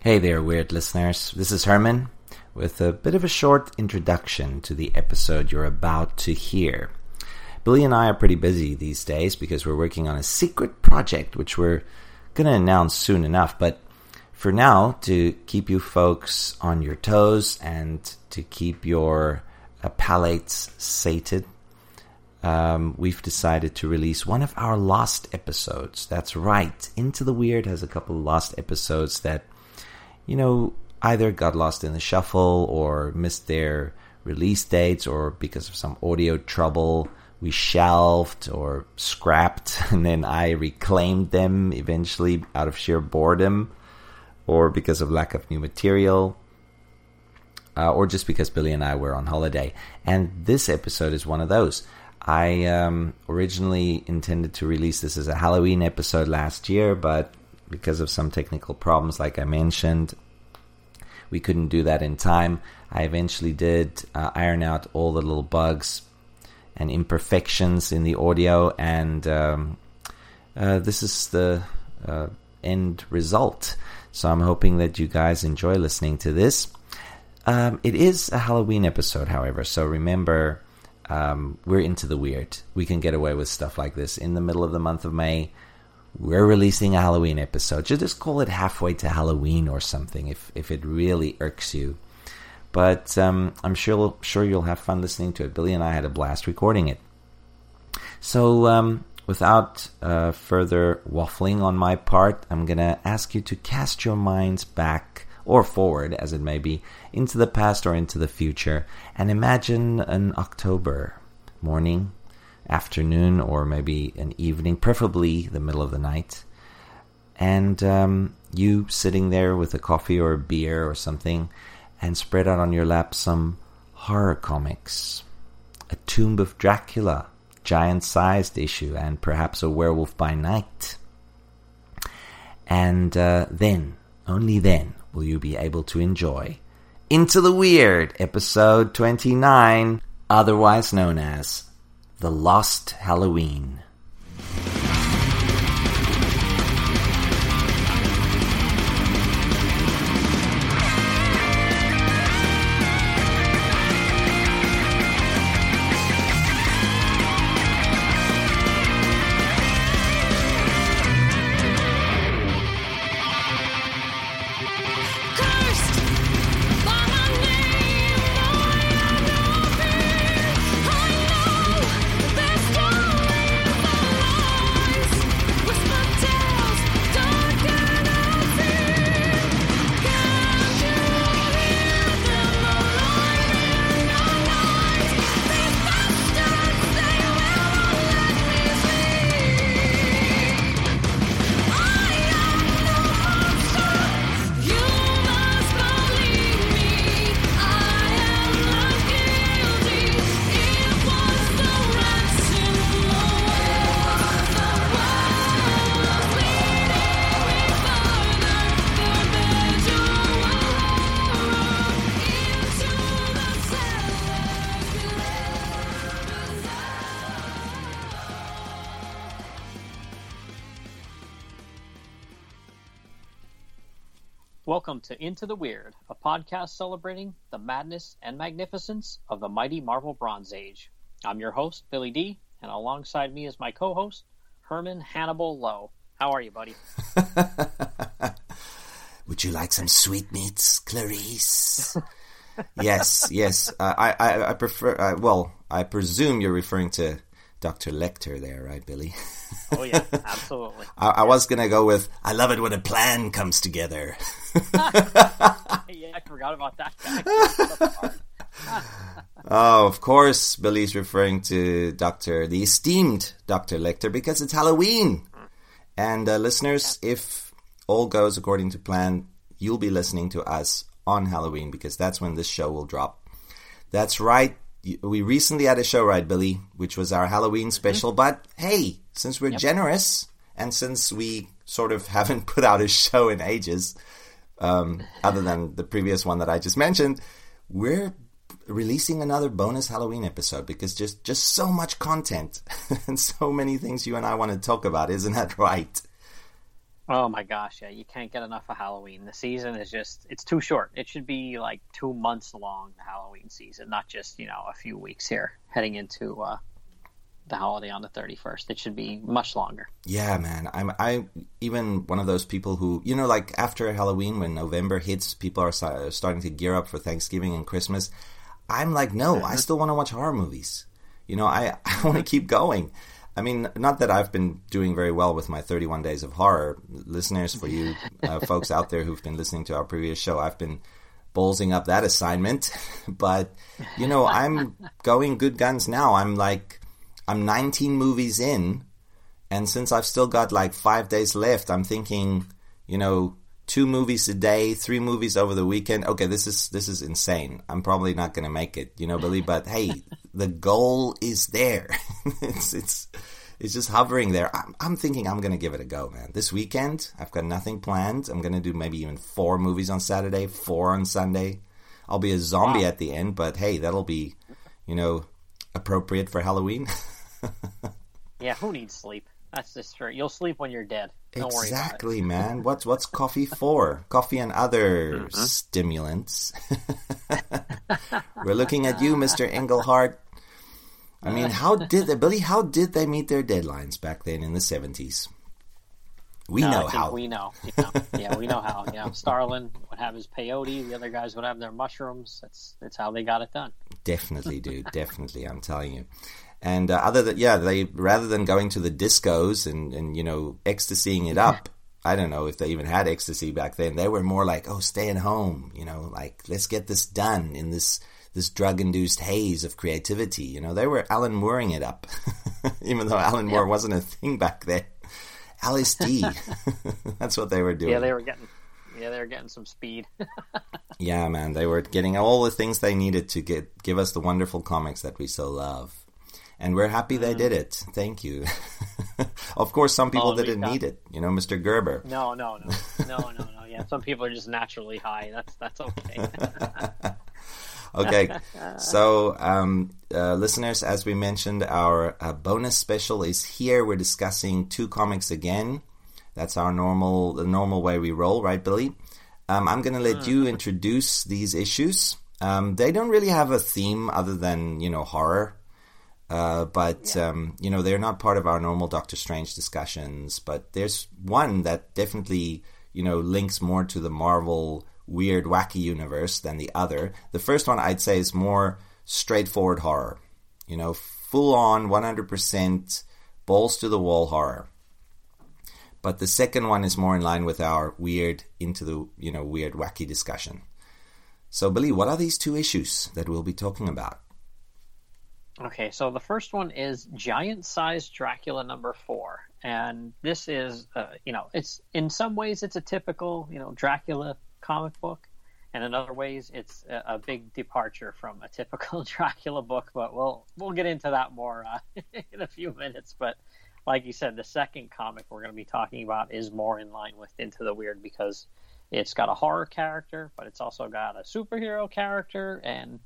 Hey there, weird listeners. This is Herman with a bit of a short introduction to the episode you're about to hear. Billy and I are pretty busy these days because we're working on a secret project which we're going to announce soon enough. But for now, to keep you folks on your toes and to keep your uh, palates sated, um, we've decided to release one of our lost episodes. That's right. Into the Weird has a couple lost episodes that, you know, either got lost in the shuffle or missed their release dates or because of some audio trouble we shelved or scrapped and then I reclaimed them eventually out of sheer boredom or because of lack of new material uh, or just because Billy and I were on holiday. And this episode is one of those. I um, originally intended to release this as a Halloween episode last year, but because of some technical problems, like I mentioned, we couldn't do that in time. I eventually did uh, iron out all the little bugs and imperfections in the audio, and um, uh, this is the uh, end result. So I'm hoping that you guys enjoy listening to this. Um, it is a Halloween episode, however, so remember um, we're into the weird. We can get away with stuff like this in the middle of the month of May. We're releasing a Halloween episode. Just call it halfway to Halloween or something if if it really irks you. But um, I'm sure sure you'll have fun listening to it. Billy and I had a blast recording it. So um, without uh, further waffling on my part, I'm gonna ask you to cast your minds back or forward, as it may be, into the past or into the future, and imagine an October morning, afternoon, or maybe an evening, preferably the middle of the night, and um, you sitting there with a coffee or a beer or something and spread out on your lap some horror comics, a Tomb of Dracula, giant sized issue, and perhaps a Werewolf by Night. And uh, then, only then, will you be able to enjoy Into the Weird, episode 29, otherwise known as The Lost Halloween. Into the Weird, a podcast celebrating the madness and magnificence of the mighty Marvel Bronze Age. I'm your host, Billy D, and alongside me is my co host, Herman Hannibal Lowe. How are you, buddy? Would you like some sweetmeats, Clarice? yes, yes. Uh, I, I, I prefer. Uh, well, I presume you're referring to Dr. Lecter there, right, Billy? oh yeah, absolutely. I, I, was gonna go with I love it when a plan comes together. yeah, I forgot about that. oh, of course, Billy's referring to Doctor, the esteemed Doctor Lecter, because it's Halloween. And uh, listeners, if all goes according to plan, you'll be listening to us on Halloween because that's when this show will drop. That's right we recently had a show, right, Billy, which was our Halloween special. Mm-hmm. But hey, since we're yep. generous and since we sort of haven't put out a show in ages, um, other than the previous one that I just mentioned, we're releasing another bonus Halloween episode because just just so much content and so many things you and I want to talk about, isn't that right? Oh my gosh, yeah, you can't get enough of Halloween. The season is just it's too short. It should be like 2 months long the Halloween season, not just, you know, a few weeks here heading into uh the holiday on the 31st. It should be much longer. Yeah, man. I'm I even one of those people who, you know, like after Halloween when November hits, people are starting to gear up for Thanksgiving and Christmas. I'm like, no, I mm-hmm. still want to watch horror movies. You know, I I want to keep going. I mean, not that I've been doing very well with my 31 days of horror. Listeners, for you uh, folks out there who've been listening to our previous show, I've been ballsing up that assignment. but, you know, I'm going good guns now. I'm like, I'm 19 movies in. And since I've still got like five days left, I'm thinking, you know, two movies a day, three movies over the weekend. Okay, this is this is insane. I'm probably not going to make it, you know, Billy. But hey, the goal is there. it's it's it's just hovering there. I'm, I'm thinking I'm going to give it a go, man. This weekend, I've got nothing planned. I'm going to do maybe even four movies on Saturday, four on Sunday. I'll be a zombie wow. at the end, but hey, that'll be, you know, appropriate for Halloween. yeah, who needs sleep? That's just true. You'll sleep when you're dead. Don't exactly, man. What's what's coffee for? Coffee and other mm-hmm. stimulants. We're looking at you, Mister Englehart. I mean, how did they, Billy? How did they meet their deadlines back then in the seventies? We no, know how. We know. You know. yeah, we know how. You know, Starlin would have his peyote. The other guys would have their mushrooms. That's that's how they got it done. Definitely, dude. definitely, I'm telling you. And uh, other than yeah, they rather than going to the discos and and you know ecstasying it up. I don't know if they even had ecstasy back then. They were more like, oh, stay at home. You know, like let's get this done in this this drug induced haze of creativity. You know, they were Alan Mooring it up, even though Alan Moore wasn't a thing back then. LSD. That's what they were doing. Yeah, they were getting. Yeah, they were getting some speed. yeah, man, they were getting all the things they needed to get give us the wonderful comics that we so love and we're happy they did mm. it. Thank you. of course, some people didn't need it. You know, Mr. Gerber. No, no, no, no, no, no. Yeah, some people are just naturally high. That's that's okay. okay, so um, uh, listeners, as we mentioned, our uh, bonus special is here. We're discussing two comics again. That's our normal the normal way we roll, right, Billy? Um, I'm going to let mm. you introduce these issues. Um, they don't really have a theme other than you know horror uh, but yeah. um, you know they're not part of our normal Doctor Strange discussions. But there's one that definitely you know links more to the Marvel weird wacky universe than the other. The first one I'd say is more straightforward horror. You know, full on 100% balls to the wall horror. But the second one is more in line with our weird into the you know weird wacky discussion. So, Billy, what are these two issues that we'll be talking about? Okay, so the first one is Giant Size Dracula number four, and this is, uh, you know, it's in some ways it's a typical, you know, Dracula comic book, and in other ways it's a, a big departure from a typical Dracula book. But we'll we'll get into that more uh, in a few minutes. But like you said, the second comic we're going to be talking about is more in line with Into the Weird because it's got a horror character, but it's also got a superhero character and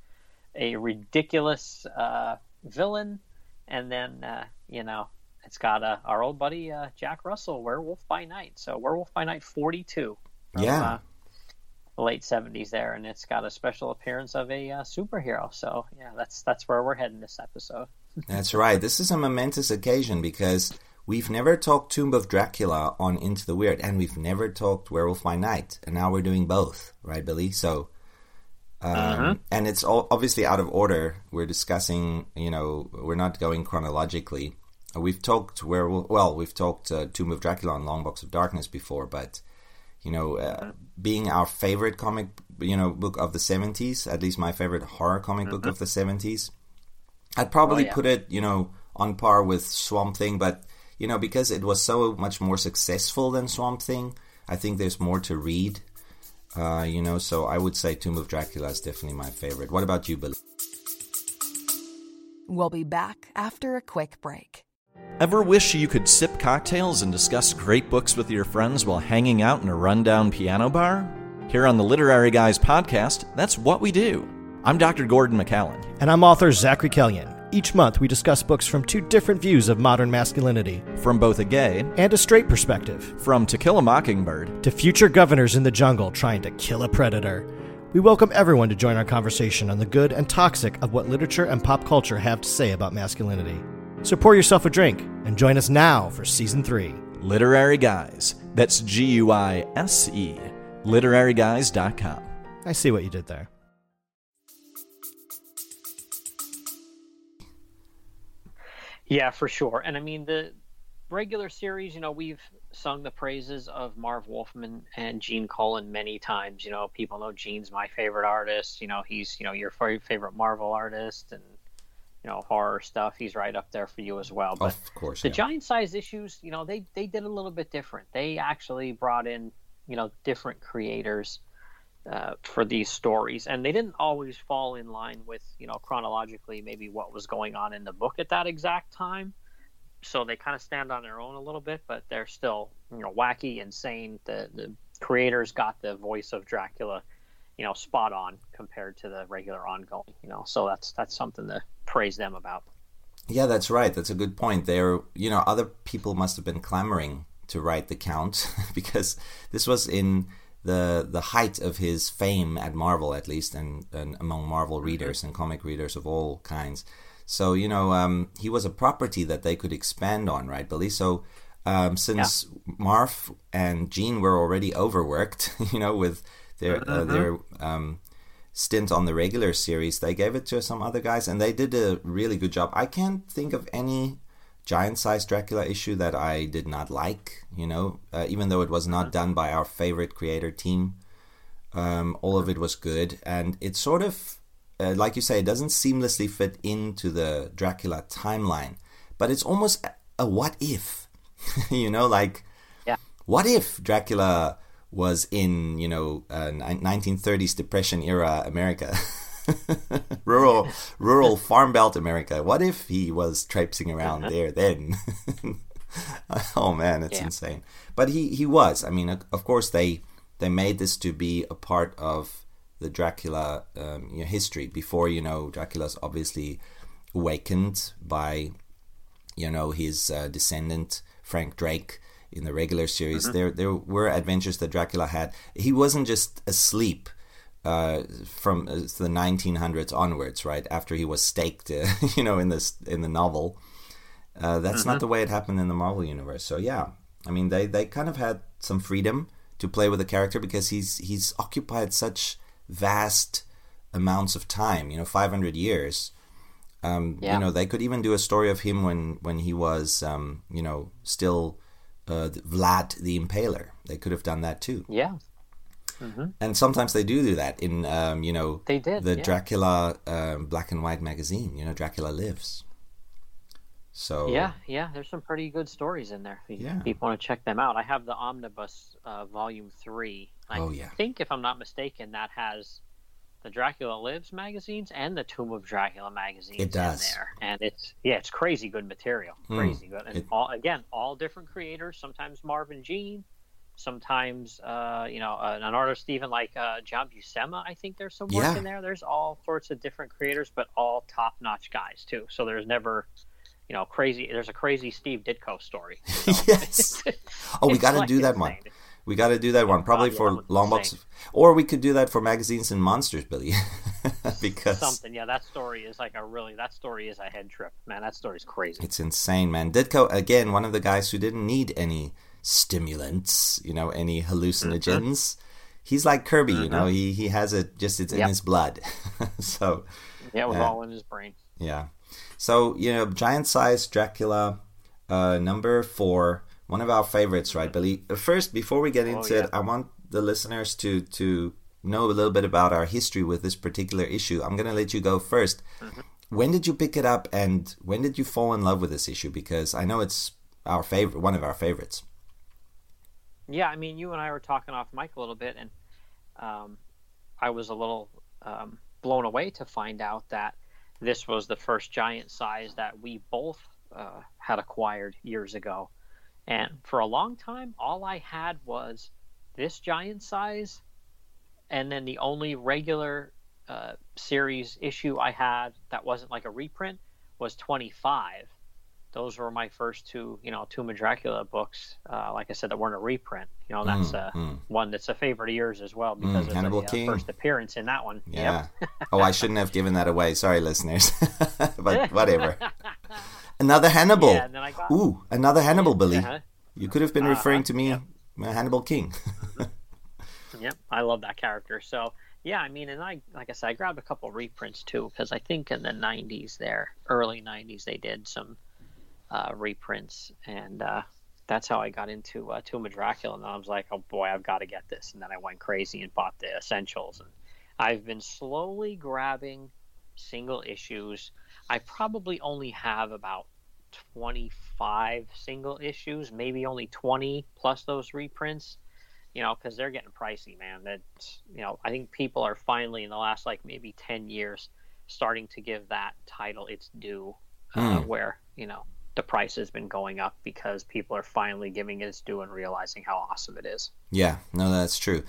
a ridiculous uh, villain, and then uh, you know it's got uh, our old buddy uh, Jack Russell, Werewolf by Night. So Werewolf by Night forty two. Yeah. Uh, late seventies there, and it's got a special appearance of a uh, superhero. So yeah, that's that's where we're heading this episode. that's right. This is a momentous occasion because we've never talked Tomb of Dracula on Into the Weird, and we've never talked Werewolf by Night, and now we're doing both, right, Billy? So um, uh-huh. And it's all obviously out of order. We're discussing, you know, we're not going chronologically. We've talked where well, we've talked uh, Tomb of Dracula and Long Box of Darkness before, but you know, uh, uh-huh. being our favorite comic, you know, book of the seventies, at least my favorite horror comic uh-huh. book of the seventies, I'd probably oh, yeah. put it, you know, on par with Swamp Thing, but you know, because it was so much more successful than Swamp Thing, I think there's more to read uh, you know, so I would say Tomb of Dracula is definitely my favorite. What about you, Billy? We'll be back after a quick break. Ever wish you could sip cocktails and discuss great books with your friends while hanging out in a rundown piano bar? Here on the Literary Guise podcast, that's what we do. I'm Dr. Gordon McCallan. And I'm author Zachary Kellyan. Each month, we discuss books from two different views of modern masculinity From both a gay, and a straight perspective from To Kill a Mockingbird, to future governors in the jungle trying to kill a predator. We welcome everyone to join our conversation on the good and toxic of what literature and pop culture have to say about masculinity. So pour yourself a drink and join us now for season three. Literary Guise. That's G U I S E. LiteraryGuise.com. I see what you did there. Yeah, for sure. And I mean the regular series, you know, we've sung the praises of Marv Wolfman and Gene Colan many times. You know, people know Gene's my favorite artist. You know, he's you know your favorite Marvel artist, and you know horror stuff. He's right up there for you as well. But of course, the yeah. giant size issues, you know, they they did a little bit different. They actually brought in you know different creators uh, for these stories, and they didn't always fall in line with you know chronologically maybe what was going on in the book at that exact time. So they kind of stand on their own a little bit, but they're still you know wacky, insane. The the creators got the voice of Dracula, you know, spot on compared to the regular ongoing. You know, so that's that's something to praise them about. Yeah, that's right. That's a good point. There, you know, other people must have been clamoring to write the Count because this was in the the height of his fame at Marvel, at least, and, and among Marvel readers and comic readers of all kinds. So you know, um, he was a property that they could expand on, right, Billy? So um, since Marv and Gene were already overworked, you know, with their uh, their um, stint on the regular series, they gave it to some other guys, and they did a really good job. I can't think of any giant-sized Dracula issue that I did not like. You know, uh, even though it was not done by our favorite creator team, um, all of it was good, and it sort of, uh, like you say, it doesn't seamlessly fit into the Dracula timeline, but it's almost a, a what if. you know, like Yeah. what if Dracula was in you know uh, 1930s depression era America, rural rural farm belt America? What if he was traipsing around there then? oh man, it's Yeah. insane. But he he was. I mean, of course they they made this to be a part of the Dracula um, you know, history before you know Dracula's obviously awakened by you know his uh, descendant Frank Drake in the regular series. There there were adventures that Dracula had. He wasn't just asleep uh, from uh, the 1900s onwards, right? After he was staked, uh, you know, in this in the novel. Uh, that's not the way it happened in the Marvel universe. So yeah, I mean they they kind of had some freedom to play with the character because he's he's occupied such vast amounts of time. You know, 500 years. Um, Yeah. You know, they could even do a story of him when when he was, um, you know, still uh, Vlad the Impaler. They could have done that too. Yeah, And sometimes they do do that in, um, you know, They did, the yeah. Dracula um, black and white magazine. You know, Dracula Lives. So yeah, yeah. There's some pretty good stories in there. If you- Yeah. people want to check them out. I have the Omnibus uh, Volume Three. I Oh, yeah. think, if I'm not mistaken, that has the Dracula Lives magazines and the Tomb of Dracula magazines. It does. in there, and it's yeah, it's crazy good material. Crazy good, and It- all again, all different creators. Sometimes Marv and Gene. Sometimes, uh, you know, uh, an artist even like uh, John Buscema. I think there's some work Yeah. in there. There's all sorts of different creators, but all top-notch guys too. So there's never, you know, crazy. There's a crazy Steve Ditko story. So yes. Oh, we got to like do that one. We got to do that one. Probably yeah, for long box, or we could do that for magazines and monsters, Billy. because Something, yeah. That story is like a really. That story is a head trip, man. That story's crazy. It's insane, man. Ditko again, one of the guys who didn't need any stimulants, you know, any hallucinogens. He's like Kirby, you know. He he has it just it's in his blood. so Yeah, it was Yeah. all in his brain. yeah. So you know, giant size Dracula, uh, number four, one of our favorites, right, Billy? Uh, First, before we get into yeah. it, I want the listeners to to know a little bit about our history with this particular issue. I'm gonna let you go 1st When did you pick it up, and when did you fall in love with this issue? Because I know it's our favorite, one of our favorites. Yeah, I mean, you and I were talking off mic a little bit, and um, I was a little um, blown away to find out that this was the first giant size that we both uh, had acquired years ago. And for a long time, all I had was this giant size, and then the only regular uh, series issue I had that wasn't like a reprint was 25. Those were my first two, you know, of Dracula books. Uh, like I said, that weren't a reprint. You know, that's Mm, uh, mm. one that's a favorite of yours as well because of Hannibal the uh, first appearance in that one. Yeah. Yep. oh, I shouldn't have given that away. Sorry, listeners. but whatever. Another Hannibal. Yeah, and then I got. Ooh, another Hannibal, Billy. Uh-huh. You could have been Uh-huh, referring to me, yep. uh, Hannibal King. Yep, I love that character. So yeah, I mean, and I like I said, I grabbed a couple reprints too because I think in the '90s, there, early '90s, they did some uh, reprints, and uh, that's how I got into uh, Tomb of Dracula. And I was like, oh boy, I've got to get this. And then I went crazy and bought the essentials. And I've been slowly grabbing single issues. I probably only have about 25 single issues, maybe only 20 plus those reprints you know, because they're getting pricey, man. That's you know, I think people are finally in the last like maybe ten years starting to give that title its due, uh, Hmm. where you know the price has been going up because people are finally giving it its due and realizing how awesome it is. Yeah, no, that's true.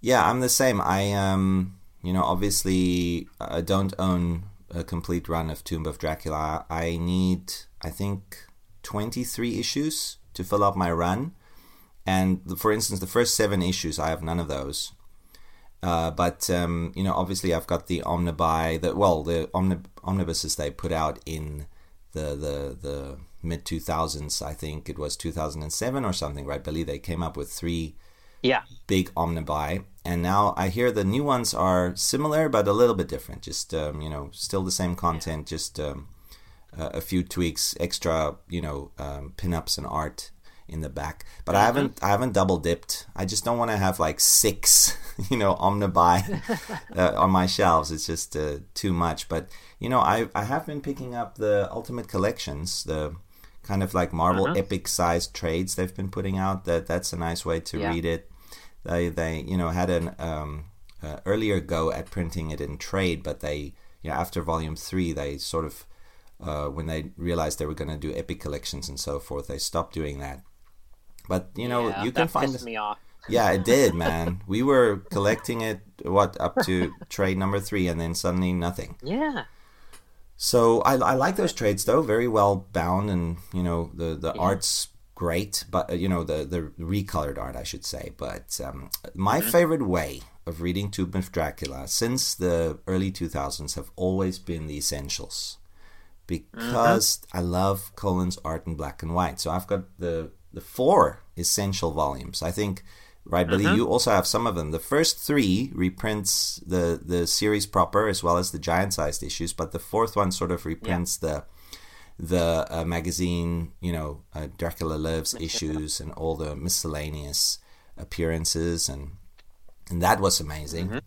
Yeah, I'm the same. I um, you know, obviously I don't own a complete run of Tomb of Dracula. I need, I think, 23 issues to fill up my run. And the- for instance, the first seven issues, I have none of those. Uh, but um, you know, obviously, I've got the omnibuy, the well, the omnib- omnibuses they put out in the the the mid 2000s. I think it was 2007 or something, right? Billy, they came up with three Yeah, big omnibuy, and now I hear the new ones are similar but a little bit different. Just um, you know, still the same content, just um, a a few tweaks, extra you know, um, pinups and art in the back. But I haven't I haven't double dipped. I just don't want to have like six you know omnibuy uh, on my shelves. It's just uh, too much. But you know, I I have been picking up the Ultimate Collections, the kind of like Marvel Uh-huh. epic sized trades they've been putting out. That that's a nice way to Yeah. read it. They they you know had an um, uh, earlier go at printing it in trade, but they you know after volume three they sort of uh, when they realized they were going to do epic collections and so forth, they stopped doing that. But you know yeah, you can that find pissed me off. yeah, it did, man. We were collecting it what up to trade number three, and then suddenly nothing. Yeah, So I, I like those trades though, very well bound, and you know the the art's great, but uh, you know the the recolored art, I should say. But um, my favorite way of reading Tomb of Dracula since the early two thousands have always been the essentials, because I love Colan's art in black and white. So I've got the the four essential volumes. I think. Right, Billy. You also have some of them. The first three reprints the the series proper as well as the giant sized issues, but the fourth one sort of reprints the the uh, magazine, you know, uh, Dracula Lives issues and all the miscellaneous appearances, and and that was amazing.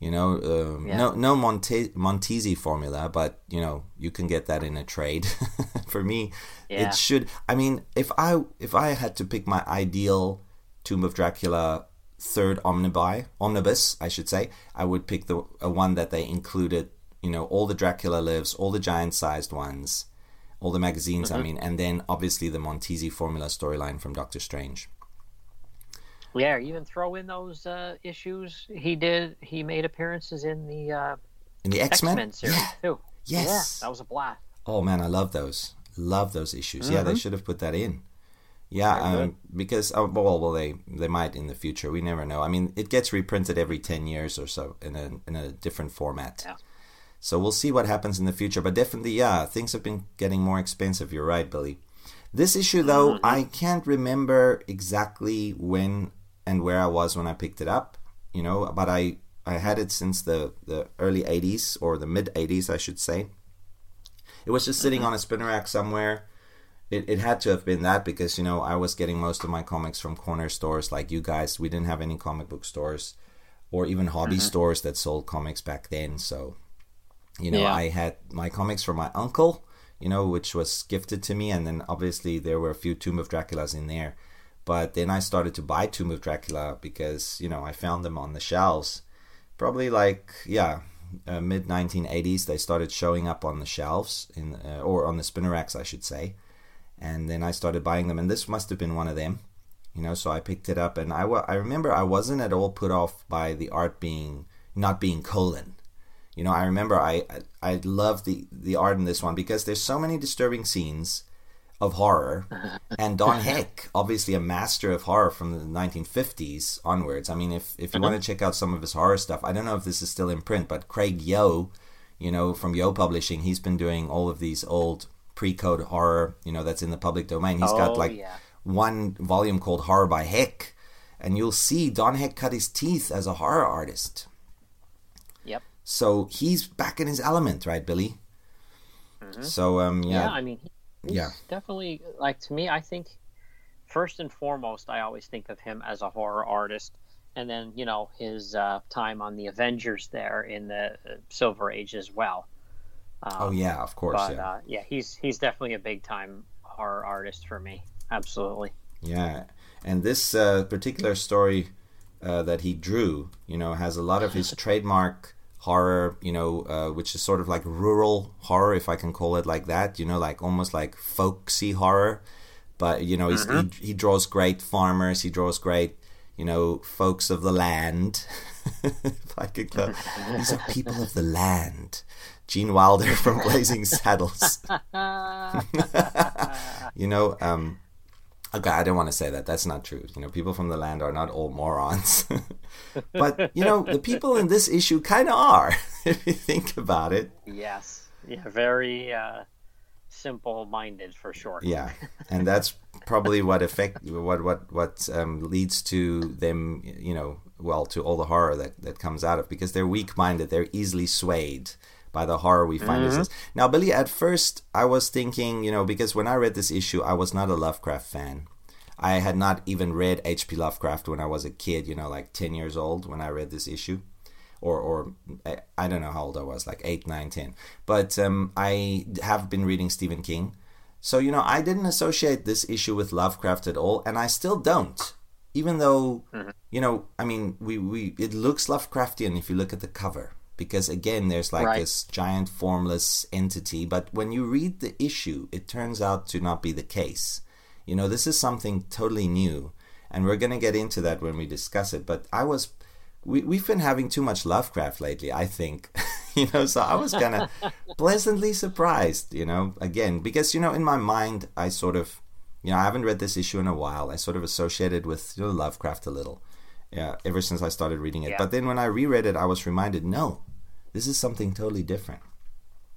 You know, um, Yeah. no no Monte- Montesi formula, but you know you can get that in a trade. For me, Yeah. it should. I mean, if I if I had to pick my ideal Tomb of Dracula third omnibuy omnibus, I should say, I would pick the one that they included. You know, all the Dracula lives, all the giant sized ones, all the magazines. I mean, and then obviously the Montesi formula storyline from Doctor Strange. yeah. Even throw in those uh, issues he did. He made appearances in the uh, In the X Men series yeah. too. Yes. yeah, that was a blast. Oh man, I love those. Love those issues. Yeah, they should have put that in. Yeah, um, because oh, well, well, they they might in the future. We never know. I mean, it gets reprinted every ten years or so in a in a different format. Yeah. So we'll see what happens in the future. But definitely, yeah, things have been getting more expensive. You're right, Billy. This issue, though, mm-hmm. I can't remember exactly when and where I was when I picked it up. You know, but I I had it since the the early '80s or the mid '80s, I should say. It was just sitting mm-hmm. on a spinner rack somewhere. It, it had to have been that because you know I was getting most of my comics from corner stores like you guys. We didn't have any comic book stores or even hobby stores that sold comics back then. So you know Yeah. I had my comics from my uncle, you know, which was gifted to me, and then obviously there were a few Tomb of Draculas in there. But then I started to buy Tomb of Dracula because you know I found them on the shelves. Probably like yeah, uh, mid 1980s they started showing up on the shelves in uh, or on the spinner racks I should say and then I started buying them and this must have been one of them you know so I picked it up and I I remember I wasn't at all put off by the art being not being Colan You know, I remember I I, I love the the art in this one because there's so many disturbing scenes of horror, and Don Heck, obviously a master of horror from the 1950s onwards. I mean, if if you uh-huh. want to check out some of his horror stuff, I don't know if this is still in print, but Craig Yoe, you know, from Yoe Publishing, he's been doing all of these old pre-code horror, you know, that's in the public domain. He's oh, got like yeah. one volume called Horror by Heck, and you'll see Don Heck cut his teeth as a horror artist. Yep. So he's back in his element, right, Billy? So um, Mm-hmm. Yeah, yeah, I mean, Yeah. definitely like to me. I think first and foremost, I always think of him as a horror artist, and then you know his uh, time on the Avengers there in the uh, Silver Age as well. Um, oh yeah, of course, but yeah. uh, yeah, he's he's definitely a big time horror artist for me. Absolutely. Yeah, and this uh, particular story uh, that he drew, you know, has a lot of his trademark horror, you know, uh, which is sort of like rural horror, if I can call it like that. You know, like almost like folksy horror. But you know, he's, he he draws great farmers. He draws great, you know, folks of the land. if I could these are people of the land. Gene Wilder from Blazing Saddles. you know, um, okay, I don't want to say that. That's not true. You know, people from the land are not all morons. but, you know, the people in this issue kind of are, if you think about it. Yes. Yeah. Very uh, simple-minded for sure. Yeah, and that's probably what affect what what what um, leads to them, you know, well, to all the horror that that comes out of because they're weak-minded, they're easily swayed by the horror we find mm-hmm. in this. Now, Billy, at first I was thinking, you know, because when I read this issue, I was not a Lovecraft fan. I had not even read H.P. Lovecraft when I was a kid, you know, like ten years old when I read this issue or or I- I don't know how old I was, like eight, nine, ten. But um, I have been reading Stephen King, so you know I didn't associate this issue with Lovecraft at all, and I still don't. Even though mm-hmm. you know, I mean, we we it looks Lovecraftian if you look at the cover, because again, there's like Right. this giant formless entity. But when you read the issue, it turns out to not be the case. You know, this is something totally new, and we're gonna get into that when we discuss it. But I was we, we've been having too much Lovecraft lately, I think. you know, so I was kind of pleasantly surprised, you know, again, because, you know, in my mind, I sort of, you know, I haven't read this issue in a while. I sort of associated with, you know, Lovecraft a little, yeah, ever since I started reading it. Yeah. But then when I reread it, I was reminded, no, this is something totally different.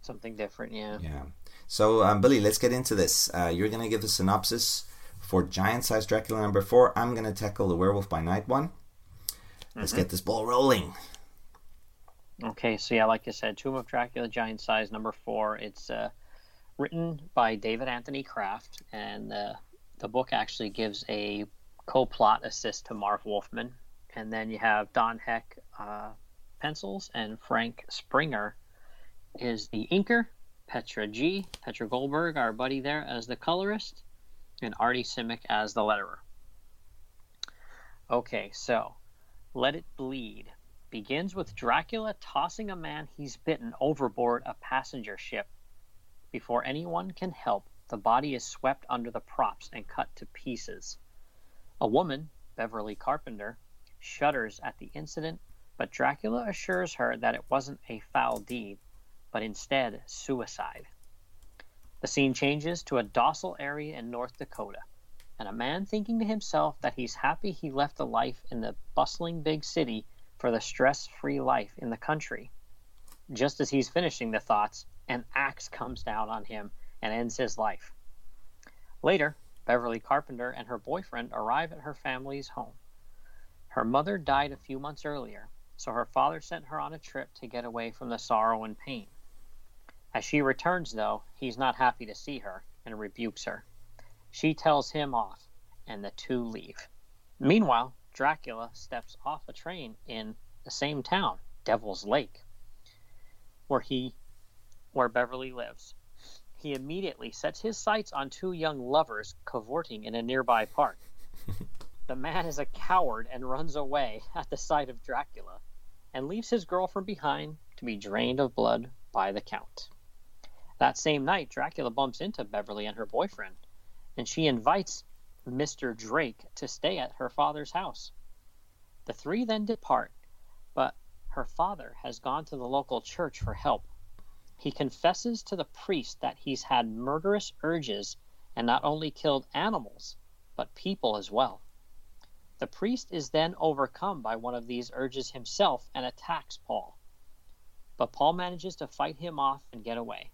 Something different. Yeah. Yeah. So, um, Billy, let's get into this. Uh, you're going to give a synopsis for Giant Size Dracula number four. I'm going to tackle the Werewolf by Night one. Let's get this ball rolling. Okay, so yeah, like I said, Tomb of Dracula, Giant Size, number four. It's uh, written by David Anthony Kraft, and uh, the book actually gives a co-plot assist to Marv Wolfman, and then you have Don Heck uh, pencils, and Frank Springer is the inker. Petra G, Petra Goldberg, our buddy there, as the colorist, and Artie Simek as the letterer. Okay, so Let It Bleed begins with Dracula tossing a man he's bitten overboard a passenger ship. Before anyone can help, the body is swept under the props and cut to pieces. A woman, Beverly Carpenter, shudders at the incident, but Dracula assures her that it wasn't a foul deed, but instead suicide. The scene changes to a docile area in North Dakota, and a man thinking to himself that he's happy he left a life in the bustling big city for the stress free life in the country. Just as he's finishing the thoughts, an axe comes down on him and ends his life. Later, Beverly Carpenter and her boyfriend arrive at her family's home. Her mother died a few months earlier, so her father sent her on a trip to get away from the sorrow and pain. As she returns, though, he's not happy to see her and rebukes her. She tells him off, and the two leave. Meanwhile, Dracula steps off a train in the same town, Devil's Lake, where he where Beverly lives. He immediately sets his sights on two young lovers cavorting in a nearby park. the man is a coward and runs away at the sight of Dracula and leaves his girlfriend behind to be drained of blood by the count. That same night, Dracula bumps into Beverly and her boyfriend, and she invites Mr. Drake to stay at her father's house. The three then depart, but her father has gone to the local church for help. He confesses to the priest that he's had murderous urges and not only killed animals, but people as well. The priest is then overcome by one of these urges himself and attacks Paul. But Paul manages to fight him off and get away.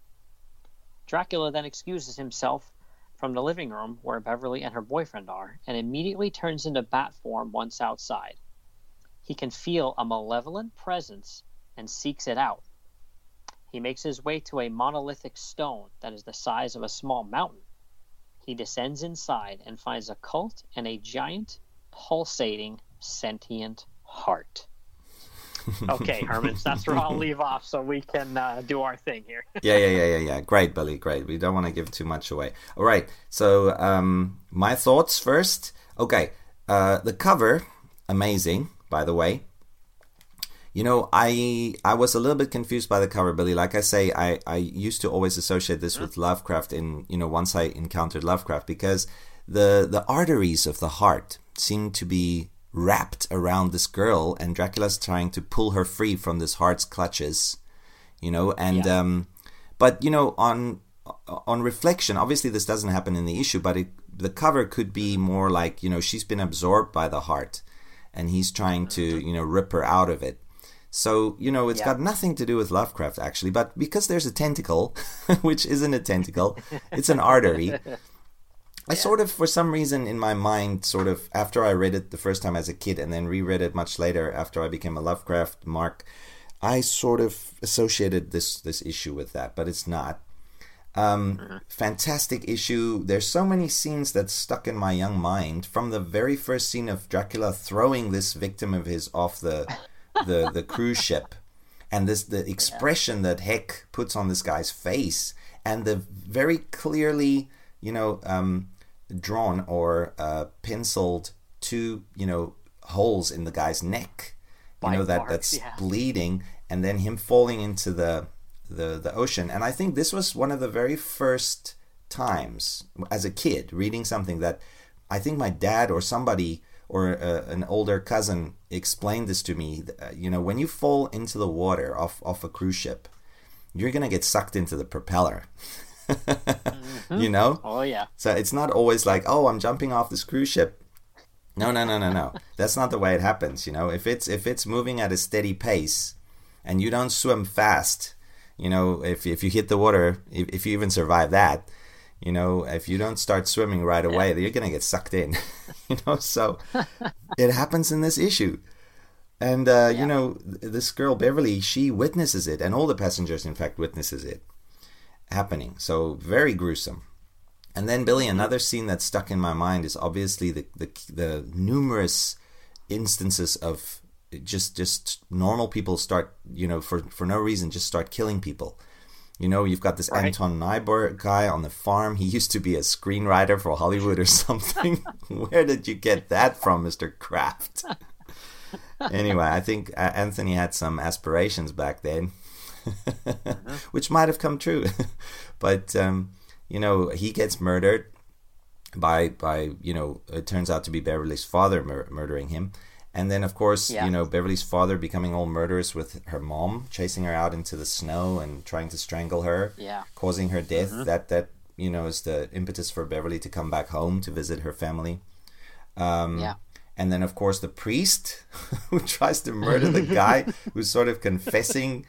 Dracula then excuses himself from the living room where Beverly and her boyfriend are and immediately turns into bat form once outside. He can feel a malevolent presence and seeks it out. He makes his way to a monolithic stone that is the size of a small mountain. He descends inside and finds a cult and a giant, pulsating, sentient heart. okay, Hermans, that's where I'll leave off so we can uh, do our thing here. yeah, yeah, yeah, yeah, yeah. Great, Billy. Great. We don't want to give too much away. All right. So, um, my thoughts first. Okay. Uh, the cover, amazing, by the way. You know, I I was a little bit confused by the cover, Billy. Like I say, I, I used to always associate this with Lovecraft in you know, once I encountered Lovecraft because the the arteries of the heart seem to be wrapped around this girl and Dracula's trying to pull her free from this heart's clutches. You know, and Yeah. um but you know, on on reflection, obviously this doesn't happen in the issue, but it, the cover could be more like, you know, she's been absorbed by the heart and he's trying to, you know, rip her out of it. So, you know, it's Yeah. got nothing to do with Lovecraft actually, but because there's a tentacle, which isn't a tentacle, it's an artery. I sort of, for some reason in my mind, sort of, after I read it the first time as a kid and then reread it much later after I became a Lovecraft mark, I sort of associated this this issue with that, but it's not. Um, fantastic issue. There's so many scenes that stuck in my young mind from the very first scene of Dracula throwing this victim of his off the the, the cruise ship, and this the expression that Heck puts on this guy's face, and the very clearly, you know, um, drawn or uh, penciled two, you know, holes in the guy's neck. You Bite know that marks, that's yeah. bleeding, and then him falling into the the the ocean. And I think this was one of the very first times as a kid reading something that I think my dad or somebody or uh, an older cousin explained this to me. Uh, you know, when you fall into the water off off a cruise ship, you're gonna get sucked into the propeller. You know, Oh, yeah. so it's not always like, oh, I'm jumping off this cruise ship. No, no, no, no, no. That's not the way it happens. You know, if it's if it's moving at a steady pace, and you don't swim fast, you know, if if you hit the water, if, if you even survive that, you know, if you don't start swimming right away, you're gonna get sucked in. you know, so it happens in this issue. And uh, you know, th- this girl Beverly, she witnesses it, and all the passengers, in fact, witnesses it happening. So very gruesome. And then Billy, another scene that stuck in my mind is obviously the the, the numerous instances of just just normal people start you know for for no reason just start killing people. You know, you've got this Right. Anton Nyborg guy on the farm. He used to be a screenwriter for Hollywood or something. Where did you get that from, Mr. Kraft? anyway, I think uh, Anthony had some aspirations back then, which might have come true. but um, you know, he gets murdered by by you know it turns out to be Beverly's father mur- murdering him. And then, of course, Yeah. you know Beverly's father becoming all murderous with her mom, chasing her out into the snow and trying to strangle her, Yeah. causing her death. That that you know is the impetus for Beverly to come back home to visit her family. Um, Yeah. And then, of course, the priest who tries to murder the guy who's sort of confessing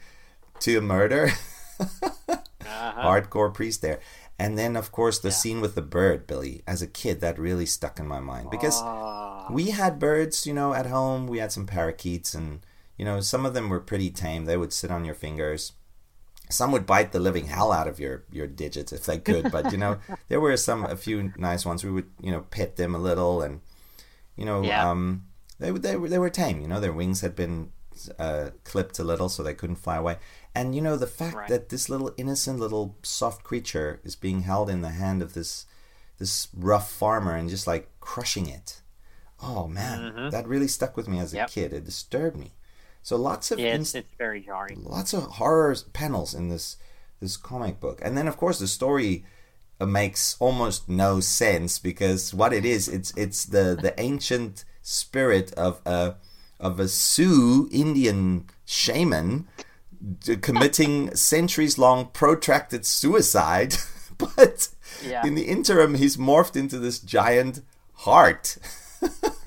to a murder. Uh-huh. Hardcore priest there. And then, of course, the scene with the bird, Billy. As a kid, that really stuck in my mind because Ah. we had birds, you know, at home. We had some parakeets, and you know, some of them were pretty tame. They would sit on your fingers. Some would bite the living hell out of your your digits if they could, but you know, there were some a few nice ones. We would, you know, pet them a little, and you know, Yeah. um, they they were they were tame. You know, their wings had been uh, clipped a little, so they couldn't fly away. And you know, the fact Right. that this little innocent little soft creature is being held in the hand of this this rough farmer and just like crushing it. Oh man, that really stuck with me as a Mm-hmm. Yep. kid. It disturbed me. So lots of Yeah, inst- it's, it's very jarring. lots of horror panels in this this comic book, and then of course the story uh, makes almost no sense because what it is, it's it's the the ancient spirit of a of a Sioux Indian shaman d- committing centuries long protracted suicide. but Yeah. in the interim, he's morphed into this giant heart.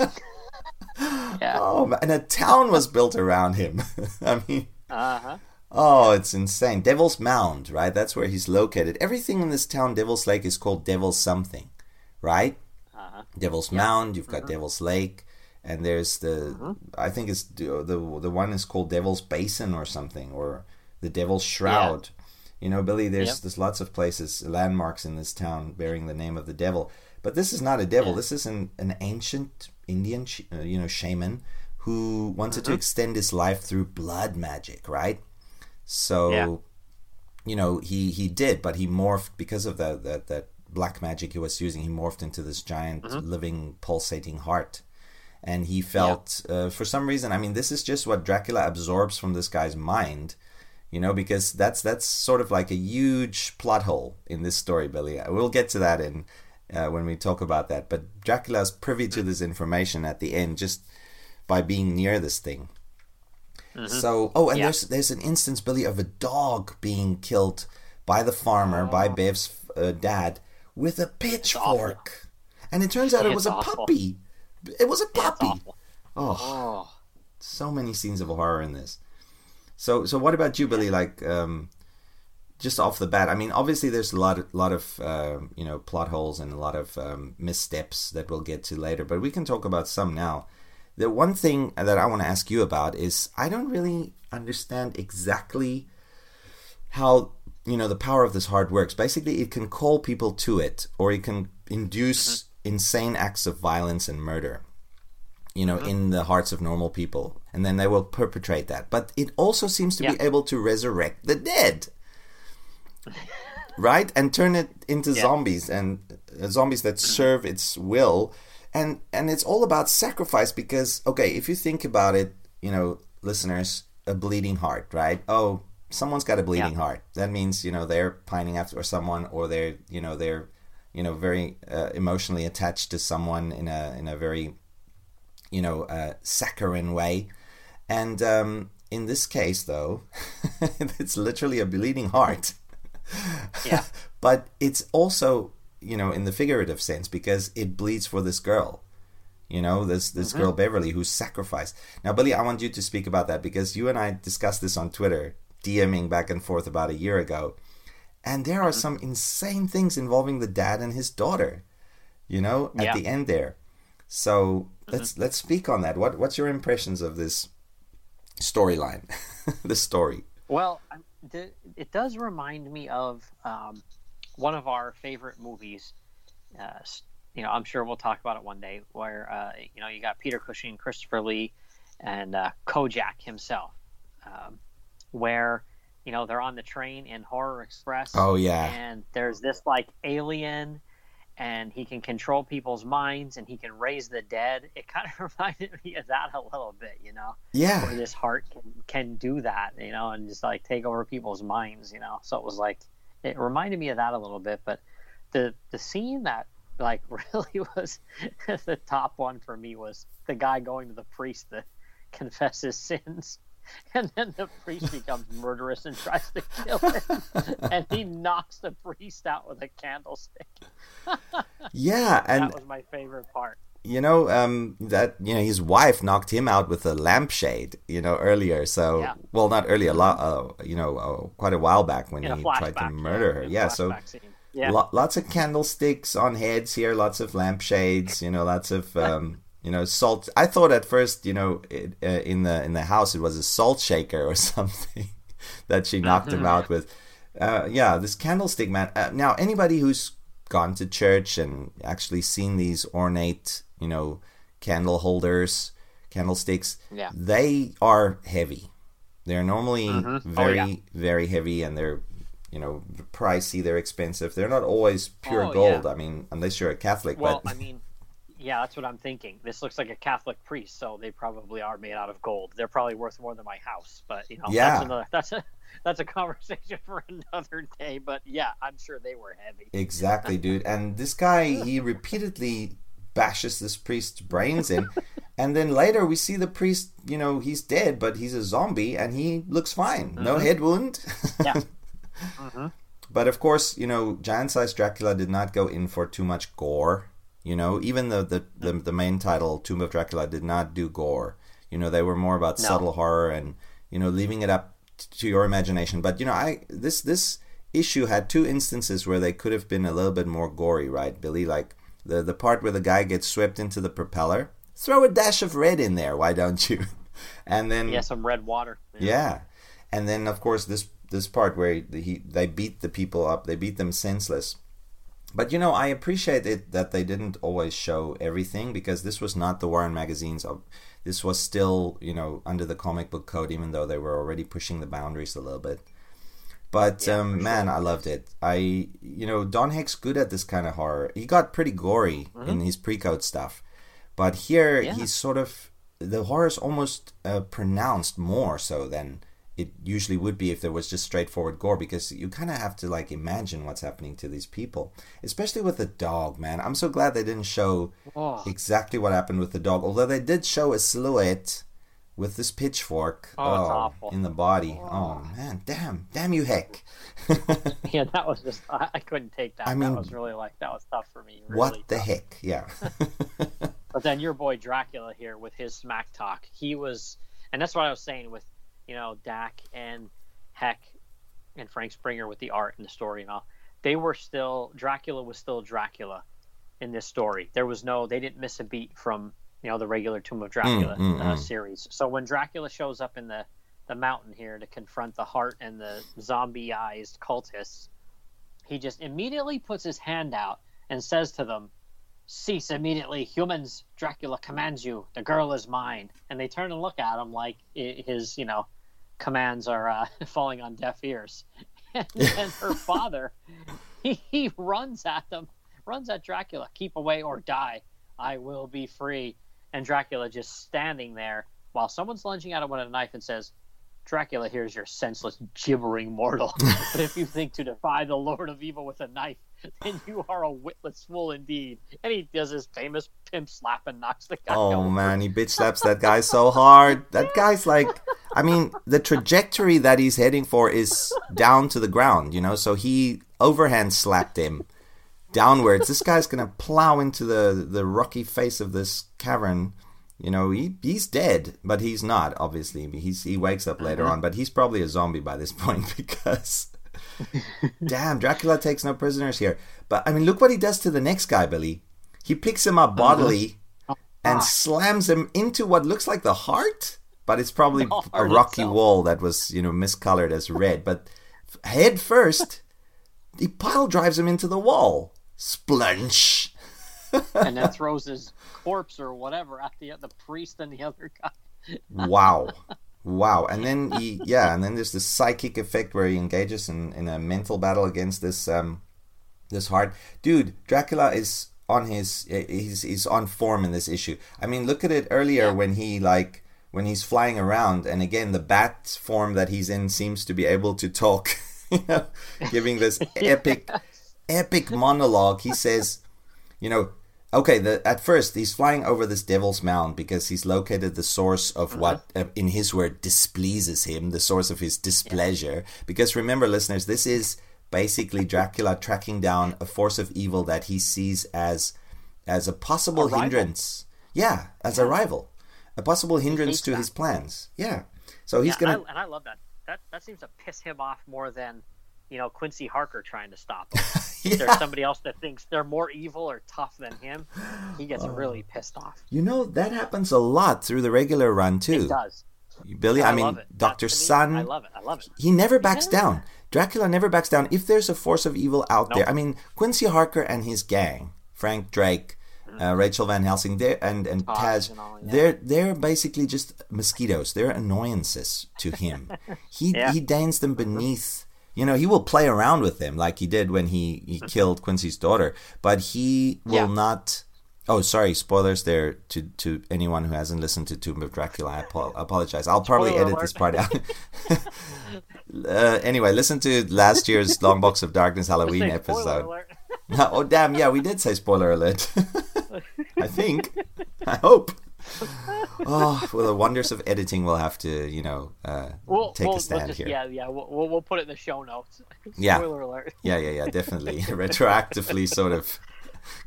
Yeah. Oh, and a town was built around him. I mean, Uh huh. oh, it's insane. Devil's Mound, right? That's where he's located. Everything in this town, Devil's Lake, is called Devil's something, right? Uh-huh. Devil's Mound. You've Mm-hmm. got Devil's Lake, and there's the I think it's the the one is called Devil's Basin or something, or the Devil's Shroud. You know, Billy. There's Yep. there's lots of places, landmarks in this town bearing the name of the devil. But this is not a devil. Yeah. This is an an ancient Indian, sh- uh, you know, shaman who wanted Mm-hmm. to extend his life through blood magic, right? So Yeah. you know he he did but he morphed because of that that that black magic he was using he morphed into this giant Mm-hmm. living pulsating heart and he felt uh, for some reason i mean this is just what dracula absorbs from this guy's mind you know because that's that's sort of like a huge plot hole in this story billy. We'll get to that in uh, when we talk about that. But dracula's privy to this information at the end just by being near this thing. So, oh, and Yeah. there's there's an instance, Billy, of a dog being killed by the farmer, by Bev's uh, dad, with a pitchfork, and it turns out it was a puppy. It was a puppy. Oh, Oh. so many scenes of horror in this. So, so what about Jubilee? Like, um, just off the bat, I mean, obviously there's a lot, of, lot of uh, you know plot holes and a lot of um, missteps that we'll get to later, but we can talk about some now. The one thing that I want to ask you about is I don't really understand exactly how you know the power of this heart works. Basically, it can call people to it, or it can induce insane acts of violence and murder you know, in the hearts of normal people, and then they will perpetrate that. But it also seems to be able to resurrect the dead, right, and turn it into Yeah. zombies and uh, zombies that serve its will, and and it's all about sacrifice because okay, if you think about it, you know, listeners, a bleeding heart, right? Oh, someone's got a bleeding Yeah. heart. That means you know they're pining after someone, or they're you know they're you know very uh, emotionally attached to someone in a in a very you know, uh, saccharine way. And um, in this case, though, it's literally a bleeding heart. Yeah. but it's also, you know, in the figurative sense because it bleeds for this girl. You know, this this girl Beverly who's sacrificed. Now, Billy, I want you to speak about that because you and I discussed this on Twitter, DMing back and forth about a year ago, and there are some insane things involving the dad and his daughter. You know, at Yeah. the end there. So let's let's speak on that. What what's your impressions of this storyline, the story? Well, the, it does remind me of um, one of our favorite movies. Uh, you know, I'm sure we'll talk about it one day. Where uh, you know you got Peter Cushing, Christopher Lee, and uh, Kojak himself, um, where you know they're on the train in Horror Express. Oh, yeah. and there's this like alien. And he can control people's minds, and he can raise the dead. It kind of reminded me of that a little bit, you know yeah where this heart can, can do that, you know, and just like take over people's minds, you know. So it was like it reminded me of that a little bit, but the the scene that like really was the top one for me was the guy going to the priest to confess his sins. And then the priest becomes murderous and tries to kill him. and he knocks the priest out with a candlestick. yeah, and that was my favorite part. you know um, that you know his wife knocked him out with a lampshade. You know earlier, so Yeah. well not earlier, a lot, uh, you know, uh, quite a while back when In he tried to murder her. Yeah, so. Yeah. Lo- lots of candlesticks on heads here, lots of lampshades, you know, lots of um, you know salt. I thought at first, you know, it, uh, in the in the house it was a salt shaker or something that she knocked him out with. Uh, yeah, this candlestick man. Uh, now, anybody who's gone to church and actually seen these ornate, you know, candle holders, candlesticks, Yeah. they are heavy. They're normally Oh, very, yeah. very heavy, and they're you know pricey. They're expensive. They're not always pure Oh, gold. yeah. I mean, unless you're a Catholic. Well, but I mean, yeah, that's what I'm thinking. This looks like a Catholic priest, so they probably are made out of gold. They're probably worth more than my house, but you know, Yeah. that's another that's a that's a conversation for another day. But yeah, I'm sure they were heavy. exactly, dude. And this guy, he repeatedly bashes this priest's brains in, And then later we see the priest, you know, he's dead, but he's a zombie and he looks fine. No mm-hmm. head wound. Yeah. Mm-hmm. But of course, you know, giant sized Dracula did not go in for too much gore. You know, even the, the, the, the main title, Tomb of Dracula, did not do gore. You know, they were more about No. subtle horror and, you know, leaving it up t- to your imagination. But, you know, I this this issue had two instances where they could have been a little bit more gory, right, Billy? Like the, the part where the guy gets swept into the propeller. Throw a dash of red in there, why don't you? And then Yeah, some red water. yeah, and then of course this this part where he, he they beat the people up, they beat them senseless. But you know, I appreciate it that they didn't always show everything because this was not the Warren magazines. Of, this was still you know under the comic book code, even though they were already pushing the boundaries a little bit. But Yeah, um, man, sure. I loved it. I you know Don Heck's good at this kind of horror. He got pretty gory in his pre-code stuff, but here Yeah. he's sort of the horror's almost uh, pronounced more so than it usually would be if there was just straightforward gore because you kind of have to like imagine what's happening to these people especially with the dog man i'm so glad they didn't show Oh. exactly what happened with the dog although they did show a silhouette with this pitchfork Oh, oh awful. in the body oh man damn damn you heck Yeah, that was just I, I couldn't take that. I mean, that was really like that was tough for me. Really what the tough. heck yeah But then your boy Dracula here with his smack talk, he was, and that's what I was saying with, you know, Dak and Heck and Frank Springer with the art and the story and all. They were still Dracula was still Dracula in this story. There was no, they didn't miss a beat from you know the regular Tomb of Dracula mm, uh, mm. series. So when Dracula shows up in the the mountain here to confront the heart and the zombie-ized cultists, he just immediately puts his hand out and says to them, cease immediately. Humans dracula commands you. The girl is mine. And they turn and look at him like his you know commands are uh, falling on deaf ears. And then her father he, he runs at them runs at dracula. Keep away or die. I will be free. And dracula just standing there while someone's lunging at him with a knife and says Dracula, here's your senseless, gibbering mortal. but if you think to defy the Lord of Evil with a knife, then you are a witless fool indeed. And he does his famous pimp slap and knocks the guy Oh over. man, he bitch slaps that guy so hard. That guy's like, I mean, the trajectory that he's heading for is down to the ground, you know. So he overhand slapped him downwards. This guy's gonna plow into the the rocky face of this cavern. You know, he he's dead, but he's not. Obviously, he's he wakes up later mm-hmm. on, but he's probably a zombie by this point because. Damn, Dracula takes no prisoners here. But I mean, look what he does to the next guy, Billy. He picks him up oh, bodily oh, and slams him into what looks like the heart, but it's probably a rocky itself. wall that was, you know, miscolored as red. But head first, he pile drives him into the wall. Splunch. and then throws his corpse or whatever at the the priest and the other guy. Wow. Wow. And then he, yeah, and then there's this psychic effect where he engages in, in a mental battle against this, um, this heart. Dude, Dracula is on his, he's, he's on form in this issue. I mean, look at it earlier when he, like, when he's flying around, and again, the bat form that he's in seems to be able to talk, you know, giving this epic, epic monologue. He says, you know, okay, the, at first he's flying over this devil's mound because he's located the source of what, uh, in his word, displeases him, the source of his displeasure. Because remember, listeners, this is basically Dracula tracking down a force of evil that he sees as as a possible rival. hindrance. Yeah, as a rival, a possible hindrance to that. his plans. Yeah, so he's yeah, gonna. and, I, and I love that. That that seems to piss him off more than you know Quincy Harker trying to stop him. If Yeah. there's somebody else that thinks they're more evil or tough than him, he gets Oh. really pissed off. You know that happens a lot through the regular run too. It does. Billy, I, mean, it. That, Doctor Sun. I love it. I love it. he never backs Yeah. down. Dracula never backs down. If there's a force of evil out Nope. there, I mean, Quincy Harker and his gang, Frank Drake, uh, Rachel Van Helsing, they're, and and Taj, Mm. and all, yeah. they're they're basically just mosquitoes. They're annoyances to him. he Yeah. he deigns them beneath. You know, he will play around with them like he did when he, he killed Quincy's daughter, but he will Yeah. not. Oh, sorry, spoilers there to, to anyone who hasn't listened to Tomb of Dracula. I apo- apologize. I'll probably Spoiler edit alert. this part out. uh, anyway, listen to last year's Long Box of Darkness Halloween episode. alert. oh, damn, yeah, we did say spoiler alert. I think. I hope. Oh, well, the wonders of editing will have to, you know, uh, We'll, take we'll, a stand we'll just, here. Yeah, yeah. We'll, we'll, put it in the show notes. Yeah. Spoiler alert. yeah, yeah, yeah, definitely. Retroactively sort of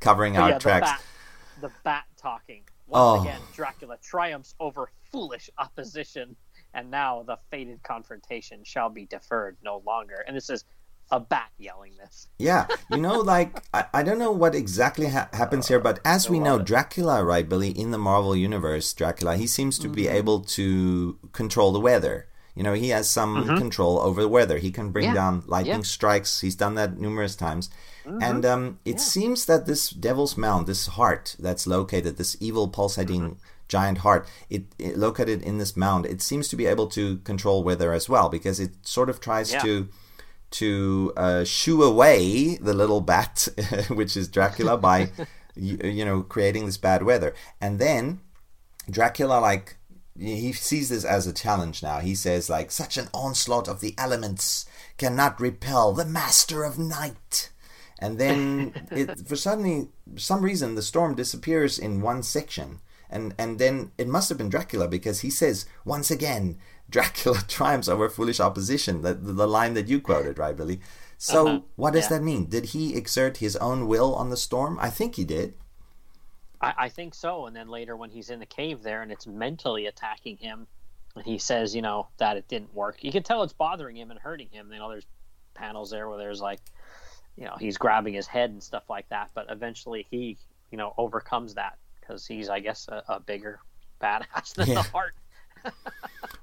covering our yeah, tracks. The bat, the bat talking. Once Oh. again, Dracula triumphs over foolish opposition, and now the fated confrontation shall be deferred no longer. And this is a bat yelling this. Yeah, you know, like I, I don't know what exactly ha- happens here, but as we know, Dracula, right, Billy, in the Marvel universe, Dracula, he seems to be mm-hmm. able to control the weather. You know, he has some mm-hmm. control over the weather. He can bring Yeah. down lightning Yeah. strikes. He's done that numerous times. Mm-hmm. And um, it seems that this Devil's Mound, this heart that's located, this evil pulsating giant heart, it, it located in this mound, it seems to be able to control weather as well because it sort of tries Yeah. to to uh, shoo away the little bat, which is Dracula, by you, you know creating this bad weather. And then Dracula, like he sees this as a challenge now. He says, like, such an onslaught of the elements cannot repel the master of night. And then, it, for suddenly, some reason, the storm disappears in one section. And, and then it must have been Dracula because he says, once again, Dracula triumphs over foolish opposition. The, the, line that you quoted, right, Billy? So, Uh-huh. what does Yeah. that mean? Did he exert his own will on the storm? I think he did. I, I think so. And then later, when he's in the cave there and it's mentally attacking him, and he says, you know, that it didn't work. You can tell it's bothering him and hurting him. You know, there's panels there where there's like, you know, he's grabbing his head and stuff like that. But eventually, he, you know, overcomes that because he's, I guess, a, a bigger badass than Yeah. the heart.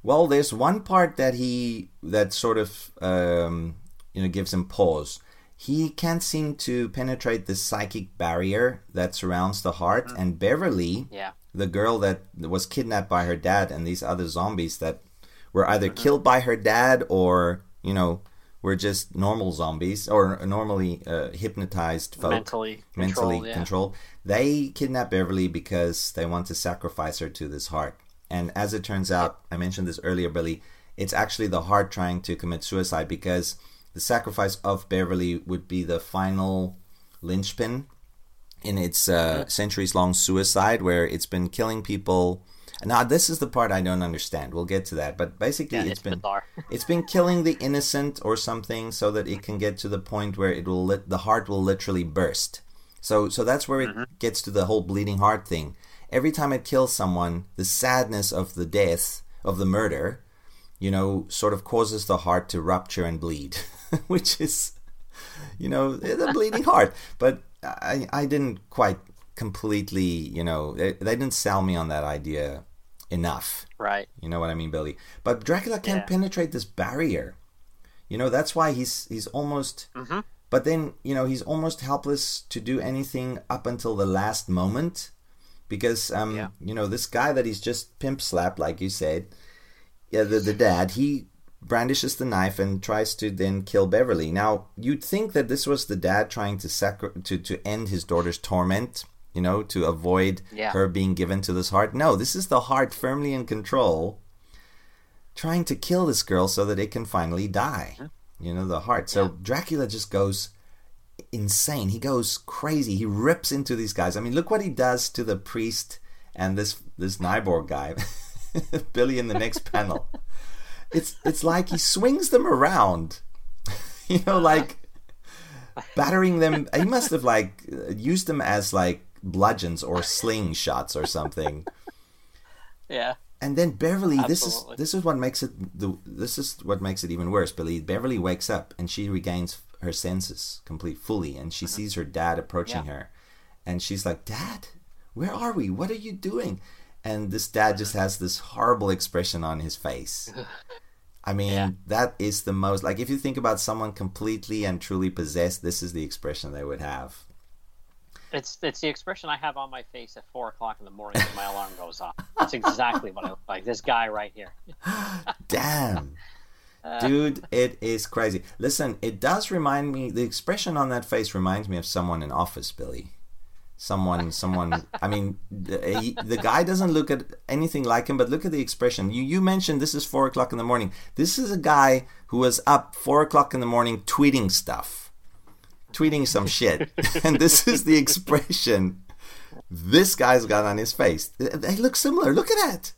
Well, there's one part that he that sort of um, you know gives him pause. He can't seem to penetrate the psychic barrier that surrounds the heart, and Beverly, Yeah. the girl that was kidnapped by her dad, and these other zombies that were either killed by her dad or you know were just normal zombies or normally uh, hypnotized folk Mentally mentally controlled, yeah. controlled. They kidnap Beverly because they want to sacrifice her to this heart. And as it turns out, I mentioned this earlier, Billy, it's actually the heart trying to commit suicide because the sacrifice of Beverly would be the final linchpin in its uh, centuries long suicide where it's been killing people. Now, this is the part I don't understand. We'll get to that. But basically, Yeah, it's it's been it's been killing the innocent or something so that it can get to the point where it will lit, the heart will literally burst. So so that's where it gets to the whole bleeding heart thing. Every time it kills someone, the sadness of the death of the murder, you know, sort of causes the heart to rupture and bleed, which is you know, the bleeding heart. But I I didn't quite completely, you know, they, they didn't sell me on that idea enough. Right. You know what I mean, Billy? But Dracula can't Yeah. penetrate this barrier. You know, that's why he's he's almost Mm-hmm. but then, you know, he's almost helpless to do anything up until the last moment because um Yeah. you know, this guy that he's just pimp slapped like you said, yeah, the the dad, he brandishes the knife and tries to then kill Beverly. Now, you'd think that this was the dad trying to sacri- to to end his daughter's torment, you know, to avoid Yeah. her being given to this heart. No, this is the heart firmly in control trying to kill this girl so that it can finally die. You know, the heart. So Dracula just goes insane. He goes crazy. He rips into these guys. I mean, look what he does to the priest and this this Nyborg guy, Billy in the next panel. It's it's like he swings them around. you know, like battering them. He must have like used them as like bludgeons or slingshots or something. Yeah. And then Beverly, this is this is what makes it the this is what makes it even worse. Billy Beverly wakes up and she regains her senses complete fully, and she uh-huh. sees her dad approaching Yeah. her, and she's like, "Dad, where are we? What are you doing?" And this dad uh-huh. just has this horrible expression on his face. I mean, Yeah. that is the most like if you think about someone completely and truly possessed, this is the expression they would have. It's it's the expression I have on my face at four o'clock in the morning when my alarm goes off. That's exactly what I look like. This guy right here. Damn. Dude, it is crazy. Listen, it does remind me, the expression on that face reminds me of someone in office, Billy. Someone, someone, I mean, the, he, the guy doesn't look at anything like him, but look at the expression. You, you mentioned this is four o'clock in the morning. This is a guy who was up four o'clock in the morning tweeting stuff, tweeting some shit. and this is the expression this guy's got on his face. They look similar. Look at that.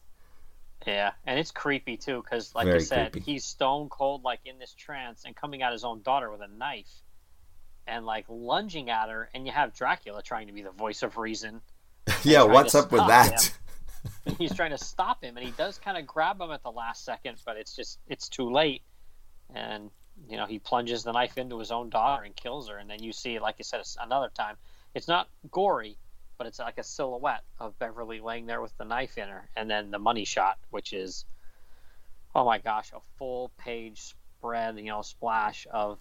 Yeah, and it's creepy too because, like Very I said, creepy. he's stone cold, like in this trance, and coming at his own daughter with a knife, and like lunging at her. And you have Dracula trying to be the voice of reason. yeah, what's up with that? he's trying to stop him, and he does kind of grab him at the last second, but it's just it's too late. And you know he plunges the knife into his own daughter and kills her. And then you see, like you said, another time. It's not gory, but it's like a silhouette of Beverly laying there with the knife in her, and then the money shot, which is, oh my gosh, a full page spread, you know, splash of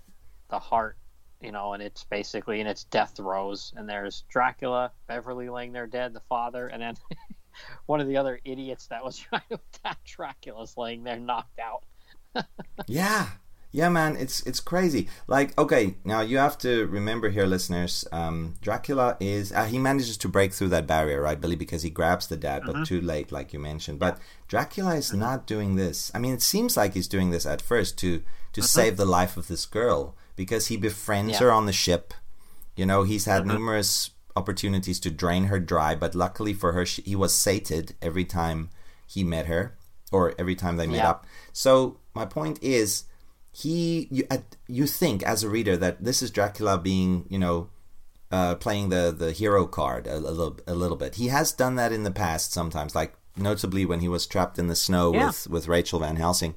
the heart, you know, and it's basically in its death throes, and there's Dracula, Beverly laying there dead, the father, and then one of the other idiots that was trying to attack Dracula's laying there knocked out. Yeah, yeah, man, it's it's crazy. Like, okay, now you have to remember here, listeners. Um, Dracula is uh, he manages to break through that barrier, right, Billy? Because he grabs the dad, but too late, like you mentioned. But Dracula is not doing this. I mean, it seems like he's doing this at first to to save the life of this girl because he befriends Yeah. her on the ship. You know, he's had numerous opportunities to drain her dry, but luckily for her, she, he was sated every time he met her or every time they met Yeah. up. So my point is, he you at, you think as a reader that this is Dracula being you know uh, playing the the hero card a, a little a little bit. He has done that in the past sometimes, like notably when he was trapped in the snow Yeah. with with Rachel Van Helsing,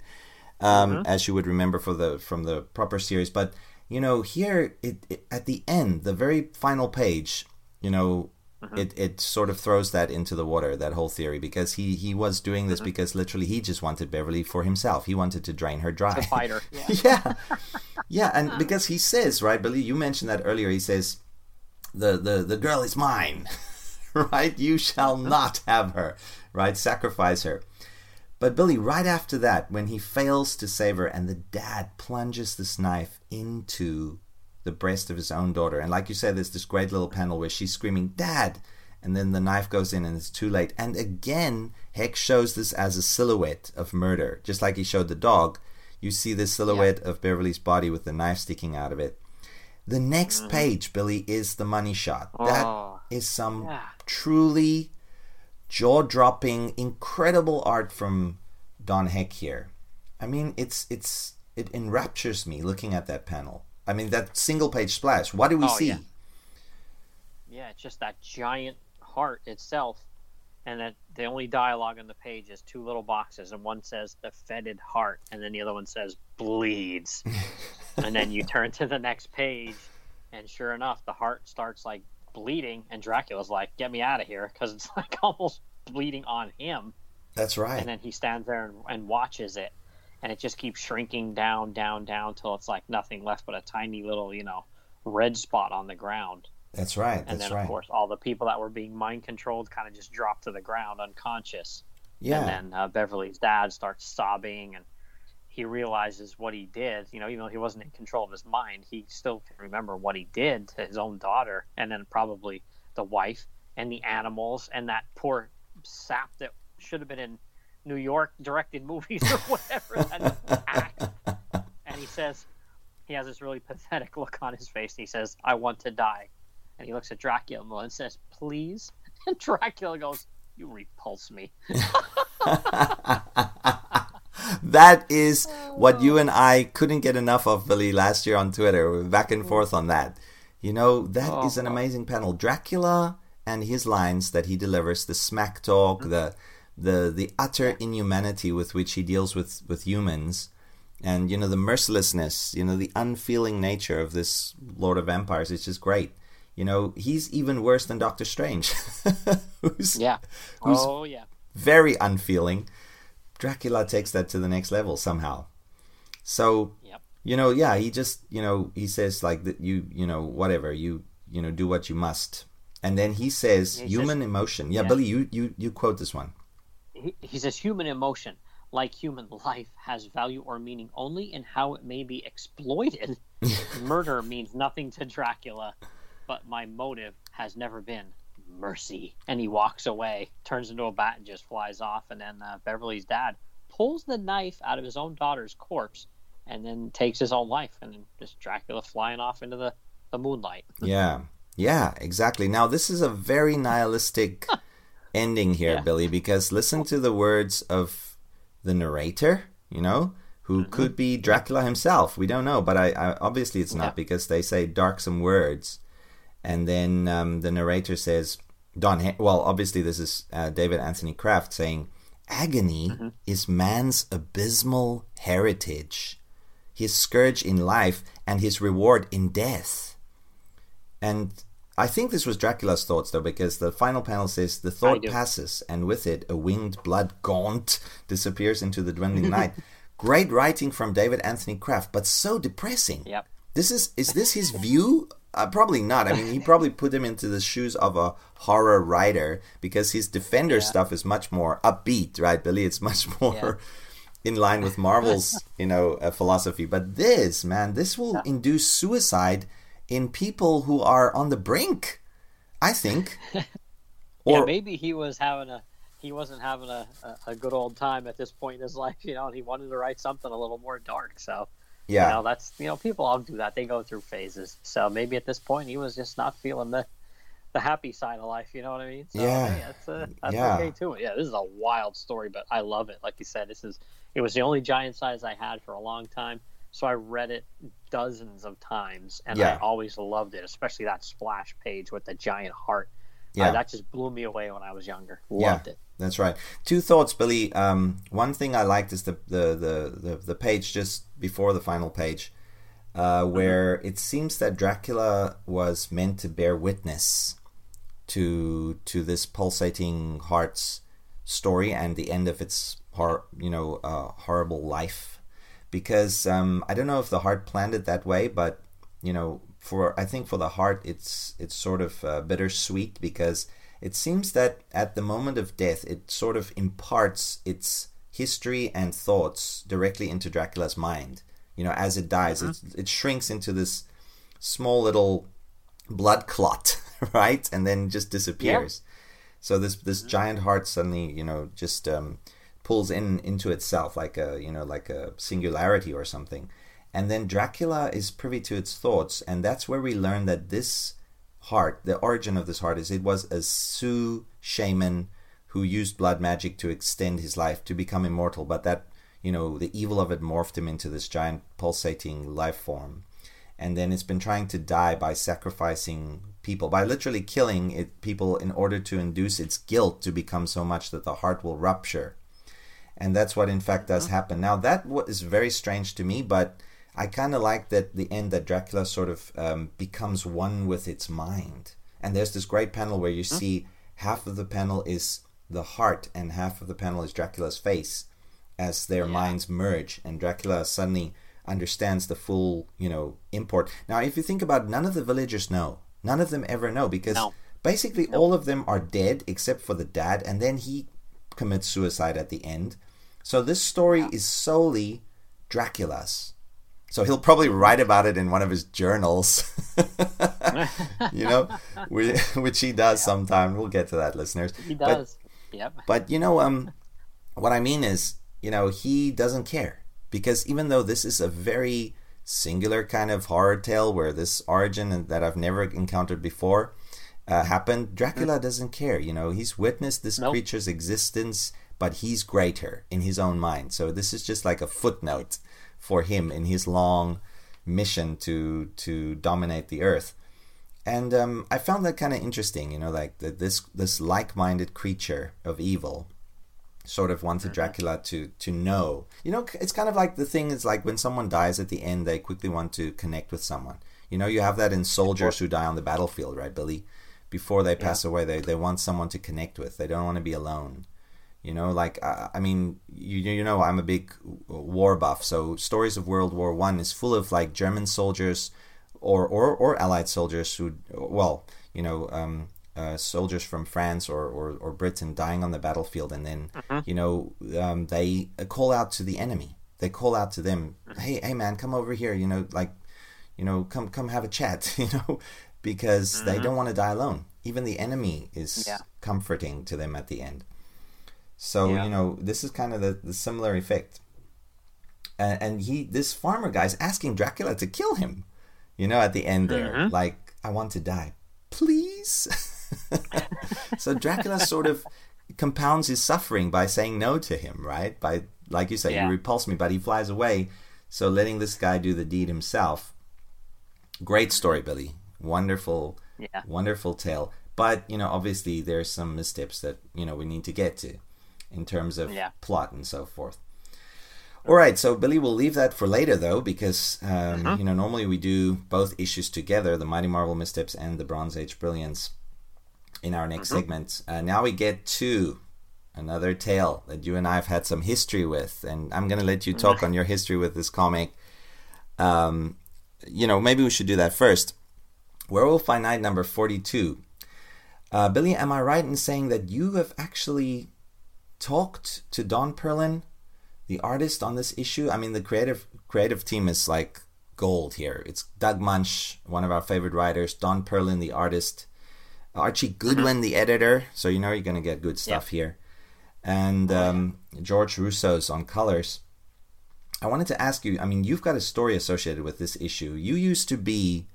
um, as you would remember for the from the proper series. But you know here it, it at the end, the very final page, you know. Uh-huh. It, it sort of throws that into the water that whole theory because he, he was doing this uh-huh. because literally he just wanted Beverly for himself. He wanted to drain her dry. Fighter. Yeah. yeah. Yeah and because he says right billy you mentioned that earlier he says the the, the girl is mine right? You shall uh-huh. not have her right? Sacrifice her. But billy right after that when he fails to save her and the dad plunges this knife into the breast of his own daughter. And like you said there's this great little panel where she's screaming dad! And then the knife goes in and it's too late. And again heck shows this as a silhouette of murder. Just like he showed the dog you see this silhouette of beverly's body with the knife sticking out of it. The next mm-hmm. page billy is the money shot. That is Oh. some Yeah. truly jaw-dropping incredible art from don heck here. I mean it's it's it enraptures me looking at that panel i mean that single page splash what do we Oh, see yeah. Yeah, it's just that giant heart itself. And that the only dialogue on the page is two little boxes, and one says the fetid heart, and then the other one says bleeds. and then you turn to the next page, and sure enough, the heart starts like bleeding, and Dracula's like, "Get me out of here," because it's like almost bleeding on him. that's right And then he stands there and, and watches it, and it just keeps shrinking down, down, down till it's like nothing left but a tiny little, you know, red spot on the ground. That's right That's and then right. of course all the people that were being mind controlled kind of just dropped to the ground unconscious. Yeah. And then uh, beverly's dad starts sobbing and he realizes what he did. You know even though he wasn't in control of his mind he still can remember what he did to his own daughter and then probably the wife and the animals and that poor sap that should have been in new york directed movies or whatever and he says he has this really pathetic look on his face and he says i want to die and he looks at Dracula and says, "Please." And Dracula goes, "You repulse me." that is what you and I couldn't get enough of, Billy, last year on Twitter. We were back and mm. forth on that. You know, that oh, is an amazing panel. Dracula and his lines that he delivers, the smack talk, mm. the the the utter inhumanity with which he deals with, with humans, and you know, the mercilessness, you know, the unfeeling nature of this Lord of Vampires is just great. You know, he's even worse than Doctor Strange. who's Yeah. Who's- oh yeah. very unfeeling. Dracula takes that to the next level somehow. So, Yep. you know, yeah, he just, you know, he says like that you, you know, whatever, you, you know, do what you must. And then he says he human says- emotion. Yeah, yeah. Billy, you, you you quote this one. He, he says, "Human emotion, like human life, has value or meaning only in how it may be exploited. Murder means nothing to Dracula, but my motive has never been." Mercy, and he walks away, turns into a bat, and just flies off. And then uh, Beverly's dad pulls the knife out of his own daughter's corpse, and then takes his own life. And then just Dracula flying off into the, the moonlight. Yeah. Yeah, exactly. Now this is a very nihilistic ending here, Yeah. Billy, because listen to the words of the narrator. You know, who Mm-hmm. could be Dracula himself. We don't know, but I, I obviously it's Yeah. not because they say darksome words, and then um, the narrator says, "Don." Hen- well, obviously this is uh, David Anthony Kraft saying, "Agony Mm-hmm. is man's abysmal heritage, his scourge in life, and his reward in death." And I think this was Dracula's thoughts, though, because the final panel says the thought passes, and with it, a winged blood gaunt disappears into the dwindling night. Great writing from David Anthony Kraft, but so depressing. Yep. This is is this his view? Uh, probably not. I mean, he probably put him into the shoes of a horror writer because his Defender Yeah. stuff is much more upbeat, right, Billy? It's much more in line with Marvel's, you know, uh, philosophy. But this, man, this will induce suicide in people who are on the brink. I think. yeah, maybe he was having a he wasn't having a, a, a good old time at this point in his life, you know, and he wanted to write something a little more dark. So yeah, you know, that's you know, people all do that. They go through phases. So maybe at this point he was just not feeling the the happy side of life. You know what I mean? So, Yeah. hey, that's uh, that's Yeah. okay too. Yeah, this is a wild story, but I love it. Like you said, this is it was the only giant size I had for a long time. So I read it dozens of times, and I always loved it, especially that splash page with the giant heart. Uh, Yeah. that just blew me away when I was younger. Yeah. Loved it. That's right. Two thoughts, Billy. Um, one thing I liked is the the, the, the, the page just before the final page, uh, where it seems that Dracula was meant to bear witness to to this pulsating heart's story and the end of its hor- you know uh, horrible life, because um, I don't know if the heart planned it that way, but you know for I think for the heart it's it's sort of uh, bittersweet because it seems that at the moment of death it sort of imparts its history and thoughts directly into Dracula's mind. You know, as it dies, it, it shrinks into this small little blood clot, right, and then just disappears. So this this giant heart suddenly, you know, just um, pulls in into itself like a you know like a singularity or something, and then Dracula is privy to its thoughts, and that's where we learn that this heart, the origin of this heart, is it was a Sioux shaman who used blood magic to extend his life to become immortal, but that you know the evil of it morphed him into this giant pulsating life form. And then it's been trying to die by sacrificing people by literally killing it people in order to induce its guilt to become so much that the heart will rupture and that's what in fact does happen. Now that was very strange to me but i kind of like that the end that dracula sort of um, becomes one with its mind. And there's this great panel where you see half of the panel is the heart and half of the panel is dracula's face as their minds merge and dracula suddenly understands the full you know import. Now if you think about it, none of the villagers know. None of them ever know because No. basically all of them are dead except for the dad and then he commits suicide at the end so this story is solely dracula's so he'll probably write about it in one of his journals you know whi- which he does sometime we'll get to that listeners He But- does. yep. but you know, um, what I mean is, you know, he doesn't care because even though this is a very singular kind of horror tale where this origin that I've never encountered before uh, happened, Dracula doesn't care. You know, he's witnessed this Nope. creature's existence, but he's greater in his own mind. So this is just like a footnote for him in his long mission to to dominate the earth and um, I found that kind of interesting. You know, like that this this like-minded creature of evil sort of wanted Dracula to to know. You know, it's kind of like the thing is like when someone dies at the end, they quickly want to connect with someone. You know, you have that in soldiers who die on the battlefield, right, Billy? Before they pass away, they they want someone to connect with. They don't want to be alone. You know, like I, I mean, you you know, I'm a big war buff, so stories of World War One is full of like German soldiers or or, or Allied soldiers who, well, you know, um, uh, soldiers from France or, or, or Britain dying on the battlefield, and then you know um, they call out to the enemy. They call out to them, "Hey, hey, man, come over here." You know, like, you know, come come have a chat. You know, because they don't want to die alone. Even the enemy is Yeah. comforting to them at the end. So Yeah. you know, this is kind of the, the similar effect. And, and he, this farmer guy, is asking Dracula to kill him. You know, at the end there, mm-hmm. like, I want to die, please. so Dracula sort of compounds his suffering by saying no to him, right? By like you say, Yeah. you repulse me, but he flies away. So letting this guy do the deed himself. Great story, Billy. Wonderful, Yeah. wonderful tale. But you know, obviously, there's some missteps that you know we need to get to in terms of Yeah. plot and so forth. All right, so Billy, we'll leave that for later though, because um, Uh-huh. you know normally we do both issues together, the Mighty Marvel Missteps and the Bronze Age Brilliance, in our next Uh-huh. segment. Uh, now we get to another tale that you and I have had some history with, and I'm going to let you talk on your history with this comic. Um, you know, maybe we should do that first. Werewolf by Night number 42. Uh, Billy, am I right in saying that you have actually talked to Don Perlin, the artist on this issue? I mean, the creative creative team is like gold here. It's Doug Moench, one of our favorite writers, Don Perlin, the artist, Archie Goodwin, the editor. So you know you're going to get good stuff here, and um, George Roussos on colors. I wanted to ask you. I mean, you've got a story associated with this issue. You used to be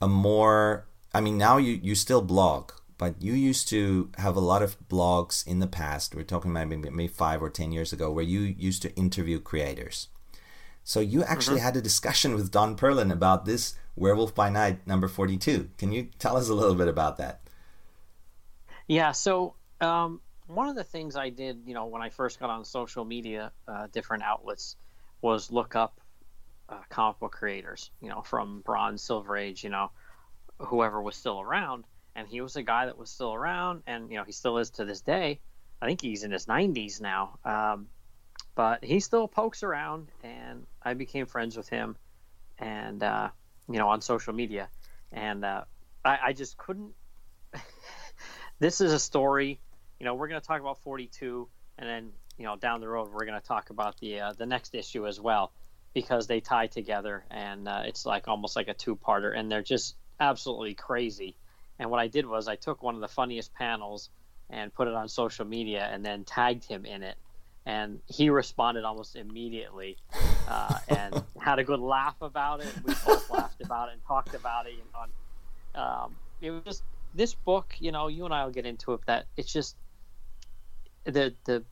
a more. I mean, now you you still blog, but you used to have a lot of blogs in the past. We're talking about maybe, maybe five or ten years ago, where you used to interview creators. So you actually had a discussion with Don Perlin about this Werewolf by Night number forty-two. Can you tell us a little bit about that? Yeah. So um, one of the things I did, you know, when I first got on social media, uh, different outlets, was look up uh, comic book creators, you know, from Bronze, Silver Age, you know, whoever was still around. And he was a guy that was still around, and you know, he still is to this day. I think he's in his 90s now, um, but he still pokes around, and I became friends with him, and uh, you know, on social media, and uh, I, I just couldn't this is a story. You know, we're going to talk about 42, and then you know down the road we're going to talk about the uh, the next issue as well because they tie together, and uh, it's like almost like a two-parter, and they're just absolutely crazy. And what I did was I took one of the funniest panels and put it on social media, and then tagged him in it, and he responded almost immediately, uh, and had a good laugh about it. We both laughed about it and talked about it. You know, and, um, it was just this book, you know, you and I will get into it. That it's just the the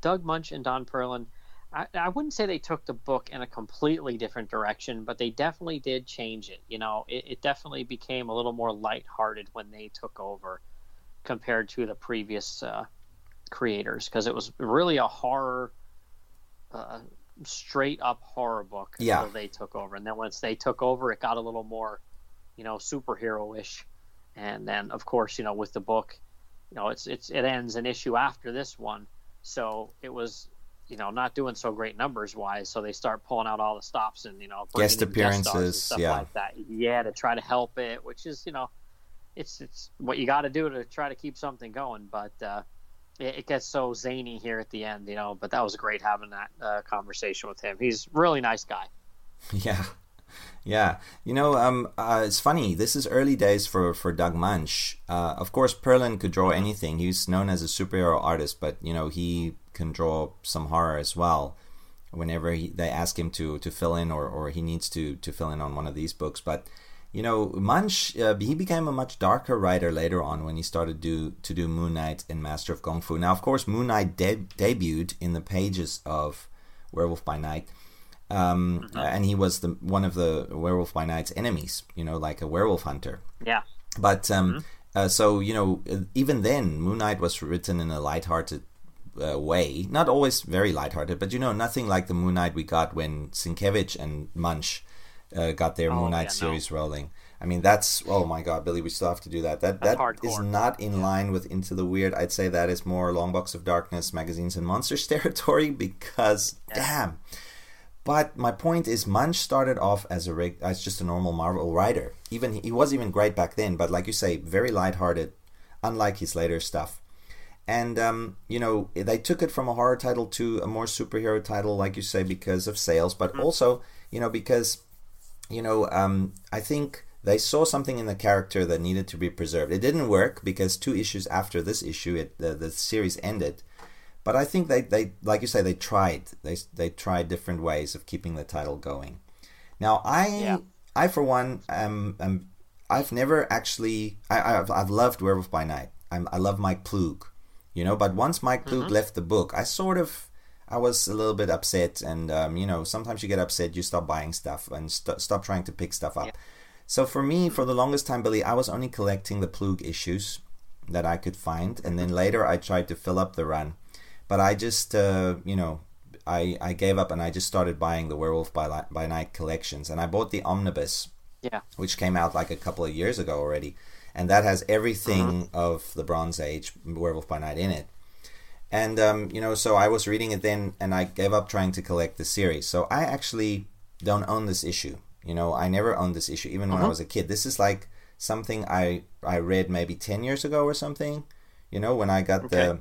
Doug Moench and Don Perlin. I, I wouldn't say they took the book in a completely different direction, but they definitely did change it. You know, it, it definitely became a little more lighthearted when they took over compared to the previous uh, creators because it was really a horror, uh, straight up horror book Yeah. until they took over. And then once they took over, it got a little more, you know, superhero ish. And then, of course, you know, with the book, you know, it's it's it ends an issue after this one, so it was, you know, not doing so great numbers wise. So they start pulling out all the stops and you know Guest in stars and appearances, stuff yeah. like that. Yeah, to try to help it, which is you know, it's it's what you got to do to try to keep something going. But uh, it, it gets so zany here at the end, you know. But that was great having that uh, conversation with him. He's really nice guy. Yeah, yeah. You know, um, uh, it's funny. This is early days for for Doug Moench. Uh, of course, Perlin could draw anything. He's known as a superhero artist, but you know he can draw some horror as well. Whenever he, they ask him to to fill in, or or he needs to to fill in on one of these books, but. You know, Moench, uh, he became a much darker writer later on when he started do, to do Moon Knight and Master of Kung Fu. Now, of course, Moon Knight de- debuted in the pages of Werewolf by Night, um, and he was the one of the Werewolf by Night's enemies. You know, like a werewolf hunter. Yeah, But um, uh, so you know, even then, Moon Knight was written in a lighthearted uh, way, not always very lighthearted, but you know, nothing like the Moon Knight we got when Sienkiewicz and Moench uh, got their Oh, Moon Knight yeah, no. series rolling. I mean, that's oh my god, Billy, we still have to do that. That That's that is hardcore. not in line with Into the Weird. I'd say that is more Long Box of Darkness, magazines and monsters territory because damn. But my point is, Moench started off as a reg- as just a normal Marvel writer. Even he was even great back then, but like you say, very lighthearted, unlike his later stuff. And um, you know, they took it from a horror title to a more superhero title, like you say, because of sales, but also you know because you know um, I think they saw something in the character that needed to be preserved. It didn't work because two issues after this issue, it, the the series ended. But I think they, they like you say they tried they they tried different ways of keeping the title going. Now I Yeah. I for one am I've never actually I, I've I've loved Werewolf by Night. I'm, I love Mike Ploog, you know. But once Mike Ploog left the book, I sort of I was a little bit upset, and um, you know, sometimes you get upset, you stop buying stuff and st- stop trying to pick stuff up. So for me, for the longest time, Billy, I was only collecting the Ploog issues that I could find, and then later I tried to fill up the run, but I just uh, you know. I, I gave up and I just started buying the Werewolf by, by Night collections. And I bought the Omnibus, Yeah. which came out like a couple of years ago already, and that has everything of the Bronze Age Werewolf by Night in it. And um, you know, so I was reading it then, and I gave up trying to collect the series. So I actually don't own this issue. You know, I never owned this issue, even when I was a kid. This is like something I I read maybe ten years ago or something. You know, when I got the,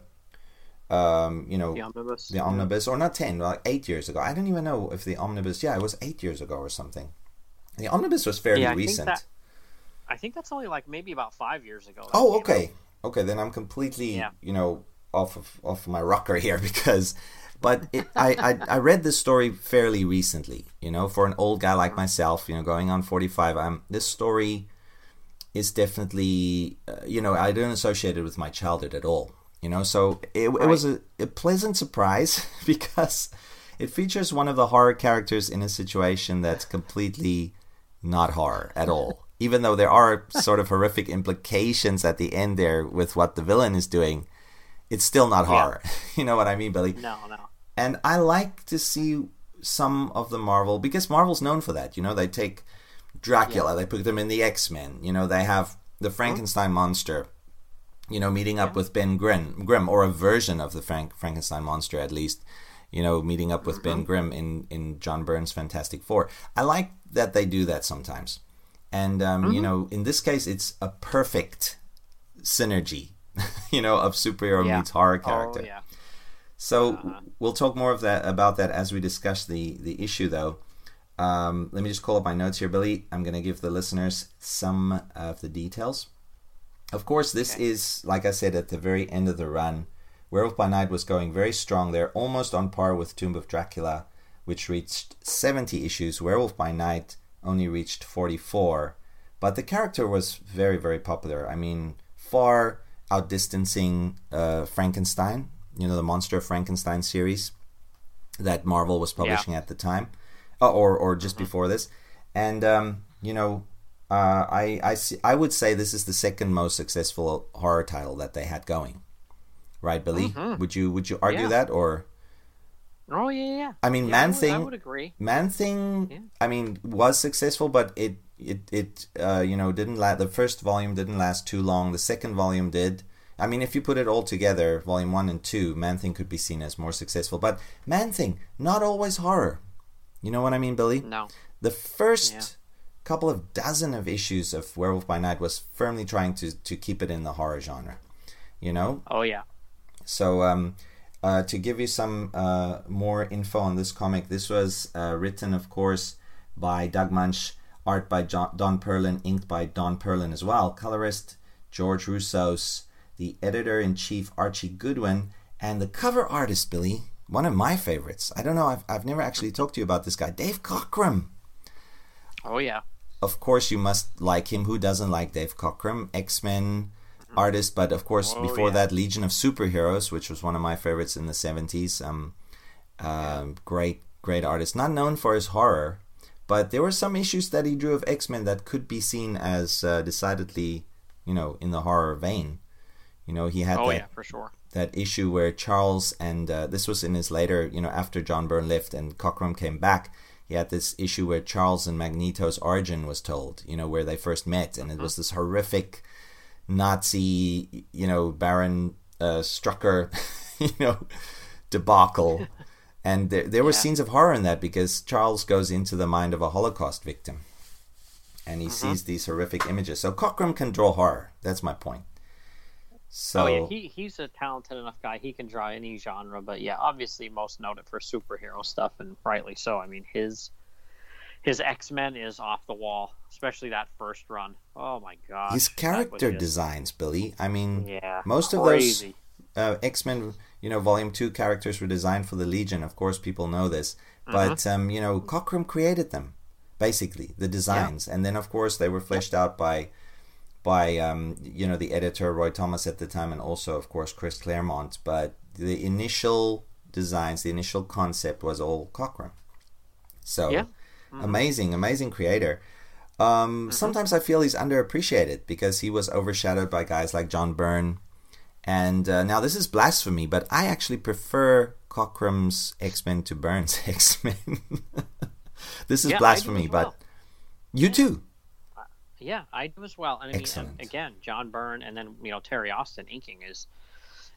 um, you know, The omnibus. the omnibus, or not ten, like eight years ago. I don't even know if the omnibus. Yeah, it was eight years ago or something. The omnibus was fairly Yeah, recent. that- I think that's only like maybe about five years ago. Oh, okay, out. okay. Then I'm completely, Yeah. you know, off of off my rocker here because, but it, I, I I read this story fairly recently. You know, for an old guy like myself, you know, going on 45, I'm this story is definitely, uh, you know, I don't associate it with my childhood at all. You know, so it, it was a, a pleasant surprise because it features one of the horror characters in a situation that's completely not horror at all. Even though there are sort of horrific implications at the end there with what the villain is doing, it's still not horror. you know what I mean, Billy? No, no. And I like to see some of the Marvel because Marvel's known for that. You know, they take Dracula, they put them in the X Men. You know, they have the mm-hmm. Frankenstein monster. You know, meeting up with Ben Grimm, Grimm, or a version of the Frank Frankenstein monster at least. You know, meeting up with Ben mm-hmm. Grimm in in John Byrne's Fantastic Four. I like that they do that sometimes. And um, you know, in this case, it's a perfect synergy. you know, of superhero Yeah. meets horror character. Oh, yeah. So we'll talk more of that about that as we discuss the the issue, though. Um, let me just call up my notes here, Billy. I'm going to give the listeners some of the details. Of course, this is like I said at the very end of the run. Werewolf by Night was going very strong. They're almost on par with Tomb of Dracula, which reached 70 issues. Werewolf by Night only reached 44, but the character was very very popular. I mean, far outdistancing uh, Frankenstein. You know, the Monster of Frankenstein series that Marvel was publishing at the time, uh, or or just before this, and um, you know, uh, I I see, I would say this is the second most successful horror title that they had going, right, Billy? Would you would you argue Yeah. that or? Oh yeah, yeah. I mean, Yeah, Man I would, Thing. I would agree. Man Thing, I mean, was successful, but it it it uh, you know didn't last. The first volume didn't last too long. The second volume did. I mean, if you put it all together, volume one and two, Man Thing could be seen as more successful. But Man Thing, not always horror. You know what I mean, Billy? No. The first Yeah. couple of dozen of issues of Werewolf by Night was firmly trying to to keep it in the horror genre. You know, Oh yeah. so, um, uh, to give you some uh, more info on this comic, this was uh, written, of course, by Doug Moench, art by John, Don Perlin, inked by Don Perlin as well, colorist George Roussos, the editor in chief Archie Goodwin, and the cover artist Billy, one of my favorites. I don't know, I've, I've never actually talked to you about this guy, Dave Cockrum. Oh yeah. Of course, you must like him. Who doesn't like Dave Cockrum? X Men artist, but of course, Oh, before yeah. that, Legion of Superheroes, which was one of my favorites in the 70s. Um, um, great, great artist. Not known for his horror, but there were some issues that he drew of X Men that could be seen as uh, decidedly, you know, in the horror vein. You know, he had Oh that yeah, for sure. that issue where Charles and uh, this was in his later, you know, after John Byrne left and Cockrum came back. He had this issue where Charles and Magneto's origin was told, you know, where they first met, and it was this horrific Nazi, you know, Baron uh, Strucker, you know, debacle. And there, there were Yeah. scenes of horror in that because Charles goes into the mind of a Holocaust victim and he sees these horrific images. So Cockrum can draw horror. That's my point. So oh yeah, he he's a talented enough guy. He can draw any genre, but yeah, obviously most noted for superhero stuff, and rightly so. I mean his his X Men is off the wall, especially that first run. Oh my god, his character designs, Billy. I mean, Yeah, most of crazy. those uh, X Men, you know, Volume Two characters were designed for the Legion. Of course, people know this, but um, you know, Cockrum created them, basically the designs, and then of course they were fleshed out by by um, you know the editor Roy Thomas at the time, and also of course Chris Claremont. But the initial designs, the initial concept was all Cockrum. So Yeah. amazing, amazing creator. Um, Sometimes I feel he's underappreciated because he was overshadowed by guys like John Byrne. And uh, now this is blasphemy, but I actually prefer Cockrum's X Men to Byrne's X Men. this is Yeah, blasphemy, as but well. you too. Yeah, I do as well. And I mean, Excellent. again, John Byrne and then you know Terry Austin inking is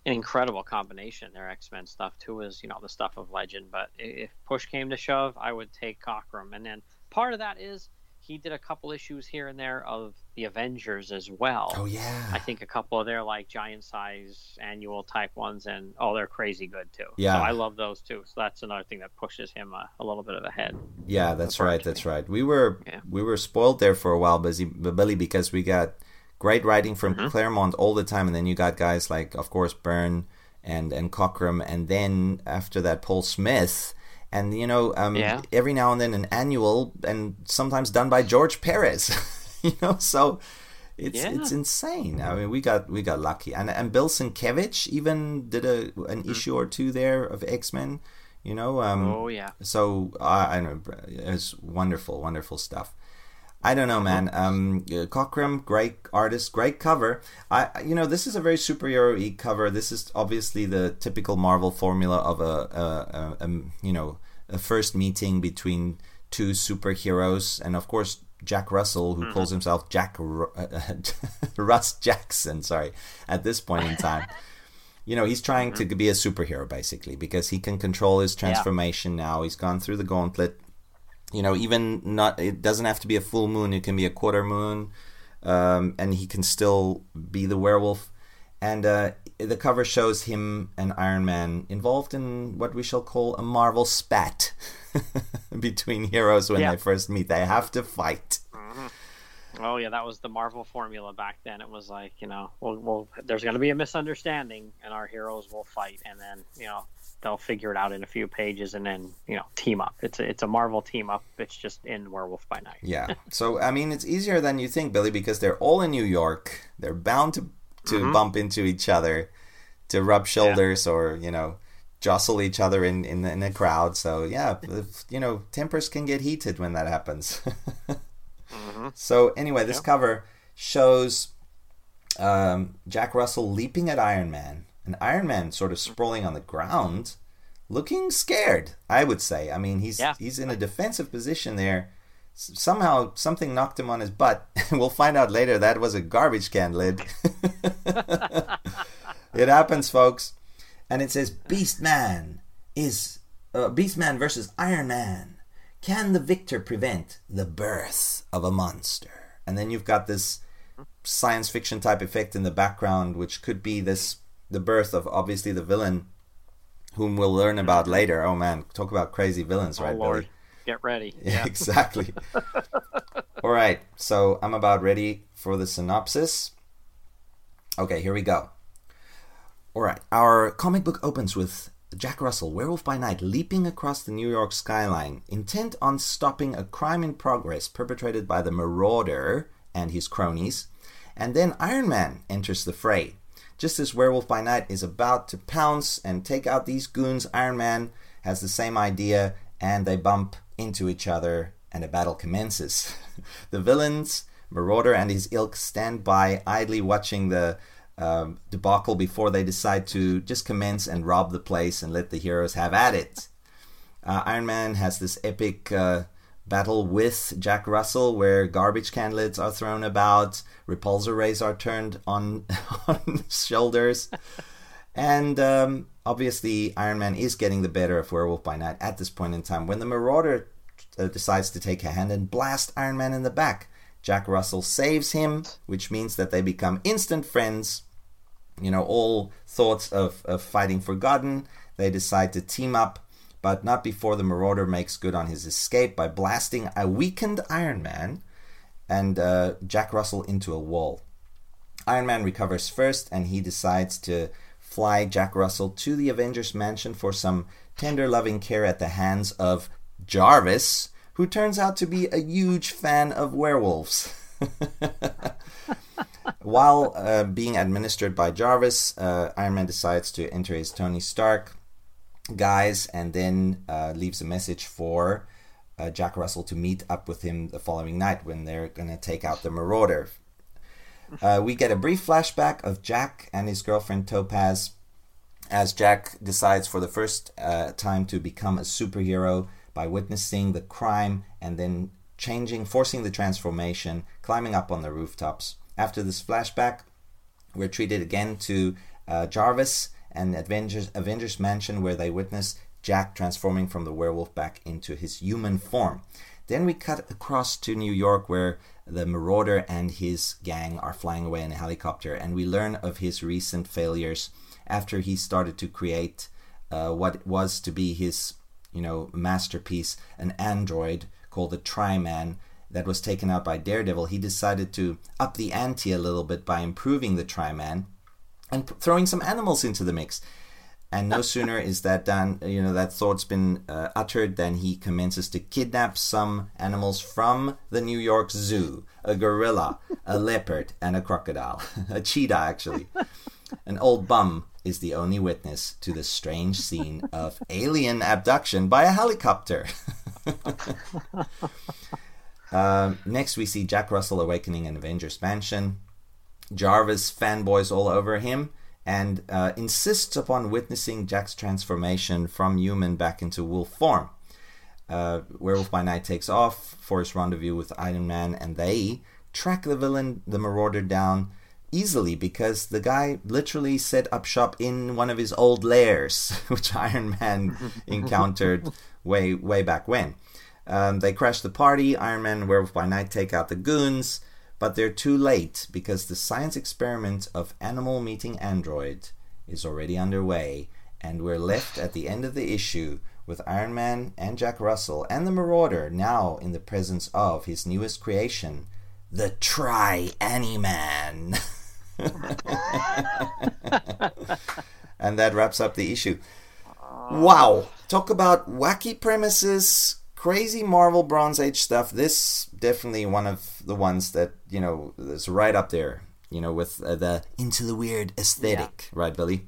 an incredible combination. Their X Men stuff too is you know the stuff of legend. But if push came to shove, I would take Cockrum. And then part of that is he did a couple issues here and there of the Avengers as well. Oh yeah, I think a couple of their like giant size annual type ones, and oh, they're crazy good too. Yeah. so I love those too. So that's another thing that pushes him a, a little bit of ahead. Yeah, that's right. That's right. We were Yeah. we were spoiled there for a while, busy Billy, because we got great writing from Mm-hmm. Claremont all the time, and then you got guys like, of course, Byrne and and Cockrum, and then after that, Paul Smith, and you know, um, Yeah. every now and then an annual, and sometimes done by George Perez. you know, so. It's Yeah. it's insane. I mean, we got we got lucky, and and Bill Sienkiewicz even did a an Mm-hmm. issue or two there of X Men. You know, um, Oh yeah, so I I know it's wonderful, wonderful stuff. I don't know, man. Um, uh, Cockrum, great artist, great cover. I, you know, this is a very superhero-y cover. This is obviously the typical Marvel formula of a, a, a, a you know, a first meeting between two superheroes, and of course Jack Russell, who mm-hmm. calls himself Jack Ru- uh, uh, Russ Jackson. Sorry, at this point in time. You know he's trying to mm-hmm. be a superhero basically because he can control his transformation now. He's gone through the gauntlet. You know even not it doesn't have to be a full moon. It can be a quarter moon um, and he can still be the werewolf and uh, the cover shows him and iron man involved in what we shall call a marvel spat between heroes when Yeah. they first meet they have to fight Oh yeah, that was the Marvel formula back then. It was like you know, well, well there's going to be a misunderstanding, and our heroes will fight, and then you know they'll figure it out in a few pages, and then you know team up. It's a, it's a Marvel team up. It's just in Werewolf by Night. Yeah. So I mean, it's easier than you think, Billy, because they're all in New York. They're bound to to mm-hmm. bump into each other, to rub shoulders, or you know, jostle each other in in, in a crowd. So yeah, if, you know, tempers can get heated when that happens. Mm-hmm. So anyway, this cover shows um, Jack Russell leaping at Iron Man, and Iron Man sort of mm-hmm. sprawling on the ground, looking scared. I would say. I mean, he's Yeah. he's in a defensive position there. Somehow something knocked him on his butt. we'll find out later that was a garbage can lid. it happens, folks. And it says Beast Man is uh, Beast Man versus Iron Man. Can the victor prevent the birth of a monster? And then you've got this science fiction type effect in the background, which could be this the birth of obviously the villain, whom we'll learn about later. Oh man, talk about crazy villains, Oh right, Lord, Billy? Get ready. Yeah, exactly. All right, so I'm about ready for the synopsis. Okay, here we go. All right, our comic book opens with Jack Russell, werewolf by night, leaping across the New York skyline, intent on stopping a crime in progress perpetrated by the Marauder and his cronies. And then Iron Man enters the fray. Just as Werewolf by Night is about to pounce and take out these goons, Iron Man has the same idea and they bump into each other and a battle commences. the villains, Marauder and his ilk, stand by idly watching the um, debacle before they decide to just commence and rob the place and let the heroes have at it. Uh, Iron Man has this epic uh, battle with Jack Russell where garbage can lids are thrown about, repulsor rays are turned on, on shoulders. And um, obviously, Iron Man is getting the better of Werewolf by Night at this point in time when the Marauder uh, decides to take a hand and blast Iron Man in the back. Jack Russell saves him, which means that they become instant friends. You know, all thoughts of, of fighting forgotten. They decide to team up, but not before the Marauder makes good on his escape by blasting a weakened Iron Man and uh, Jack Russell into a wall. Iron Man recovers first, and he decides to fly Jack Russell to the Avengers mansion for some tender loving care at the hands of Jarvis, who turns out to be a huge fan of werewolves. While uh, being administered by Jarvis, uh, Iron Man decides to enter his Tony Stark guise and then uh, leaves a message for uh, Jack Russell to meet up with him the following night when they're going to take out the Marauder. Uh, we get a brief flashback of Jack and his girlfriend Topaz as Jack decides for the first uh, time to become a superhero by witnessing the crime and then changing, forcing the transformation, climbing up on the rooftops. After this flashback, we're treated again to uh, Jarvis and Avengers, Avengers Mansion, where they witness Jack transforming from the werewolf back into his human form. Then we cut across to New York, where the Marauder and his gang are flying away in a helicopter, and we learn of his recent failures after he started to create uh, what was to be his, you know, masterpiece, an android called the Tri-Man that was taken out by Daredevil. He decided to up the ante a little bit by improving the Tri-Man and p- throwing some animals into the mix. And no sooner is that done, you know, that thought's been uh, uttered than he commences to kidnap some animals from the New York Zoo a gorilla, a leopard, and a crocodile. a cheetah, actually. An old bum is the only witness to the strange scene of alien abduction by a helicopter. uh, next, we see Jack Russell awakening in Avengers Mansion. Jarvis fanboys all over him and uh, insists upon witnessing Jack's transformation from human back into wolf form. Uh, Werewolf by Night takes off for his rendezvous with Iron Man, and they track the villain, the Marauder, down easily because the guy literally set up shop in one of his old lairs, which Iron Man encountered way way back when. Um, they crash the party. Iron Man and Werewolf by Night take out the goons but they're too late because the science experiment of animal meeting android is already underway, and we're left at the end of the issue with Iron Man and Jack Russell and the Marauder now in the presence of his newest creation, the Tri Man. and that wraps up the issue. Wow. Talk about wacky premises, crazy Marvel Bronze Age stuff. This definitely one of the ones that you know is right up there. You know, with uh, the into the weird aesthetic, yeah. right, Billy?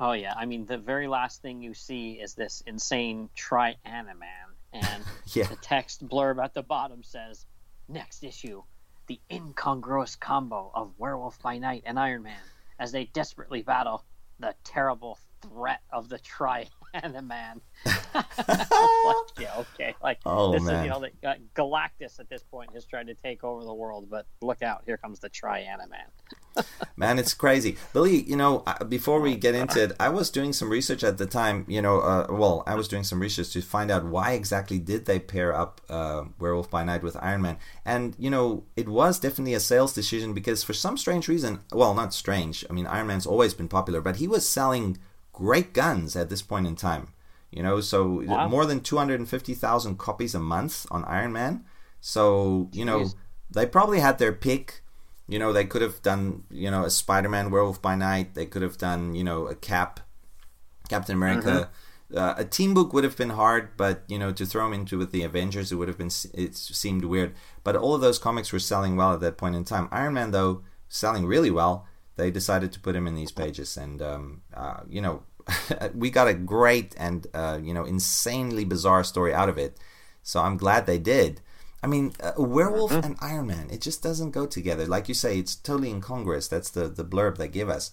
Oh yeah, I mean the very last thing you see is this insane Tri Animan, and yeah. the text blurb at the bottom says, "Next issue, the incongruous combo of Werewolf by Night and Iron Man as they desperately battle the terrible threat of the Tri Animan." like, yeah, okay. Like oh, this man. is you know the, uh, Galactus at this point has tried to take over the world, but look out, here comes the Tri Animan. man, it's crazy, Billy. You know, before we get into it, I was doing some research at the time. You know, uh, well, I was doing some research to find out why exactly did they pair up uh, Werewolf by Night with Iron Man, and you know, it was definitely a sales decision because for some strange reason, well, not strange. I mean, Iron Man's always been popular, but he was selling great guns at this point in time. You know, so wow. more than 250,000 copies a month on Iron Man. So, you know, Jeez. they probably had their pick. You know, they could have done, you know, a Spider Man Werewolf by Night. They could have done, you know, a Cap, Captain America. Mm-hmm. Uh, a team book would have been hard, but, you know, to throw them into with the Avengers, it would have been, it seemed weird. But all of those comics were selling well at that point in time. Iron Man, though, selling really well. They decided to put him in these pages. And, um, uh, you know, we got a great and uh, you know insanely bizarre story out of it. So I'm glad they did. I mean, a werewolf mm-hmm. and Iron Man, it just doesn't go together. Like you say, it's totally incongruous. That's the the blurb they give us.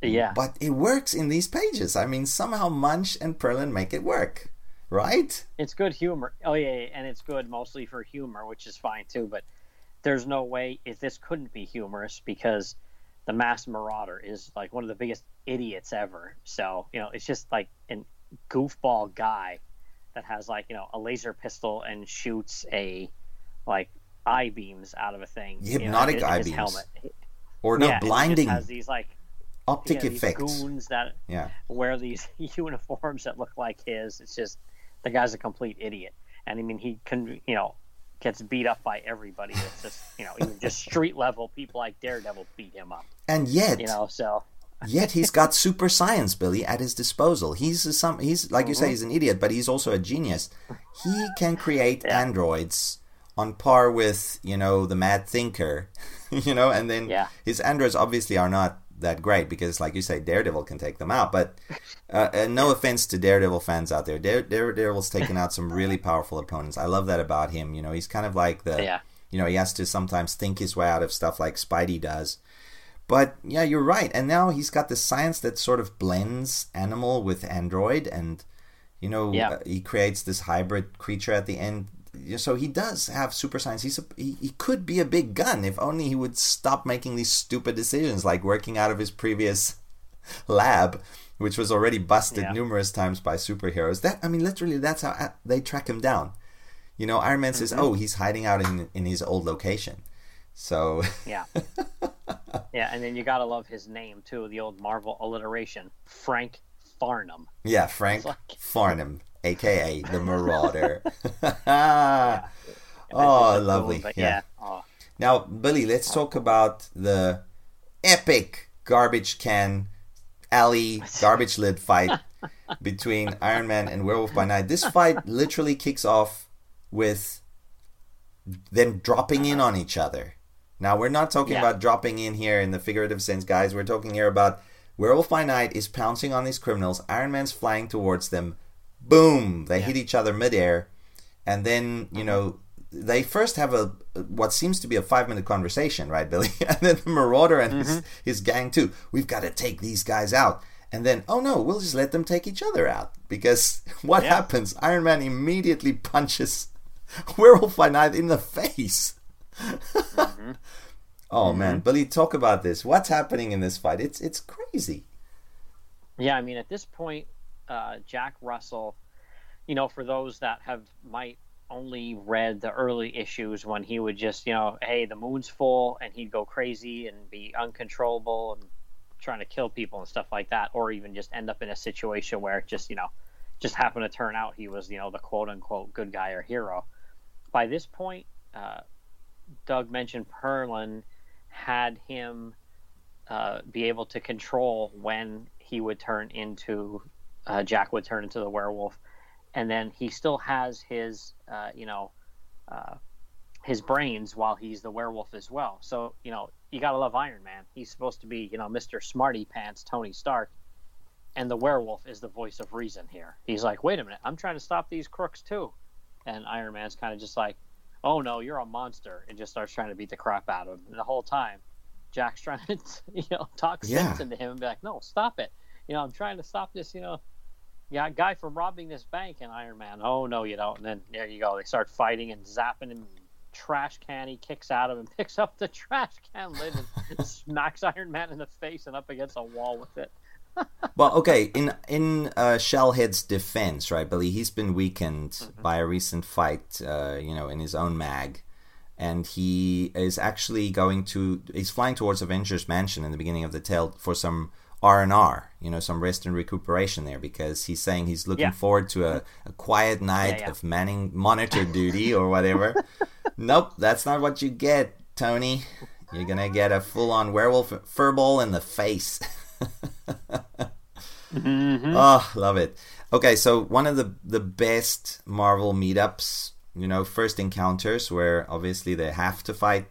Yeah. But it works in these pages. I mean, somehow Moench and Perlin make it work, right? It's good humor. Oh yeah, yeah, and it's good mostly for humor, which is fine too. But there's no way if this couldn't be humorous because the mass marauder is like one of the biggest idiots ever. So, you know, it's just like an goofball guy that has like, you know, a laser pistol and shoots a like eye beams out of a thing. Hypnotic you know, eye beams. Helmet. Or no yeah, blinding. has these like optic yeah, effects. goons that yeah. wear these uniforms that look like his. It's just the guy's a complete idiot. And I mean, he can, you know, gets beat up by everybody. It's just you know even just street level people like Daredevil beat him up. And yet, you know, so yet he's got super science, Billy, at his disposal. He's some he's like you say, he's an idiot, but he's also a genius. He can create yeah. androids on par with you know the Mad Thinker, you know, and then Yeah. his androids obviously are not that great because, like you say, Daredevil can take them out. But uh, and no offense to Daredevil fans out there, Dare, Dare, Daredevil's taken out some really powerful opponents. I love that about him. You know, he's kind of like the Yeah. you know he has to sometimes think his way out of stuff like Spidey does. But yeah, you're right. And now he's got the science that sort of blends animal with android, and you know Yeah. uh, he creates this hybrid creature at the end. So he does have super science. He's a, he, he could be a big gun if only he would stop making these stupid decisions, like working out of his previous lab, which was already busted Yeah. numerous times by superheroes. That I mean, literally, that's how uh, they track him down. You know, Iron Man says, Mm-hmm. "Oh, he's hiding out in in his old location." So Yeah. yeah, and then you gotta love his name too, the old Marvel alliteration. Frank Farnham. Yeah, Frank like- Farnham, aka the Marauder. That's oh, lovely. cool, yeah. yeah. Oh, Now, Billy, let's talk about the epic garbage can alley garbage lid fight between Iron Man and Werewolf by Night. This fight literally kicks off with them dropping in on each other. Now, we're not talking Yeah. about dropping in here in the figurative sense, guys. We're talking here about Werewolf by Night is pouncing on these criminals. Iron Man's flying towards them. Boom! They hit each other midair. And then, you mm-hmm. know, they first have a what seems to be a five minute conversation, right, Billy? And then the Marauder and his, mm-hmm. his gang too. We've got to take these guys out. And then, oh no, we'll just let them take each other out. Because what Yeah. happens? Iron Man immediately punches Werewolf by Night in the face. Oh man, Billy, talk about this. What's happening in this fight? It's it's crazy. Yeah, I mean, at this point, uh, Jack Russell, you know, for those that have might only read the early issues when he would just, you know, hey, the moon's full, and he'd go crazy and be uncontrollable and trying to kill people and stuff like that, or even just end up in a situation where it just, you know, just happened to turn out he was, you know, the quote unquote good guy or hero. By this point, uh, Doug mentioned Perlin had him uh, be able to control when he would turn into uh, Jack would turn into the werewolf, and then he still has his uh, you know uh, his brains while he's the werewolf as well. So you know you gotta love Iron Man. He's supposed to be you know Mister Smarty Pants Tony Stark, and the werewolf is the voice of reason here. He's like, wait a minute, I'm trying to stop these crooks too, and Iron Man's kind of just like, oh no, you're a monster, and just starts trying to beat the crap out of him. And the whole time, Jack's trying to you know talk sense Yeah. into him and be like, no, stop it. You know, I'm trying to stop this. You know, yeah, guy from robbing this bank. And Iron Man, oh no, you don't. And then there you go. They start fighting and zapping him. Trash can. He kicks out of him, picks up the trash can lid, and smacks Iron Man in the face and up against a wall with it. Well, okay, in in uh, Shellhead's defense, right, Billy, he's been weakened by a recent fight, uh, you know, in his own mag, and he is actually going to he's flying towards Avengers Mansion in the beginning of the tale for some R and R, you know, some rest and recuperation there, because he's saying he's looking Yeah. forward to a, a quiet night yeah. of manning monitor duty or whatever. nope, that's not what you get, Tony. You're gonna get a full-on werewolf furball in the face. Oh, love it. Okay, so one of the the best Marvel meetups, you know, first encounters where obviously they have to fight.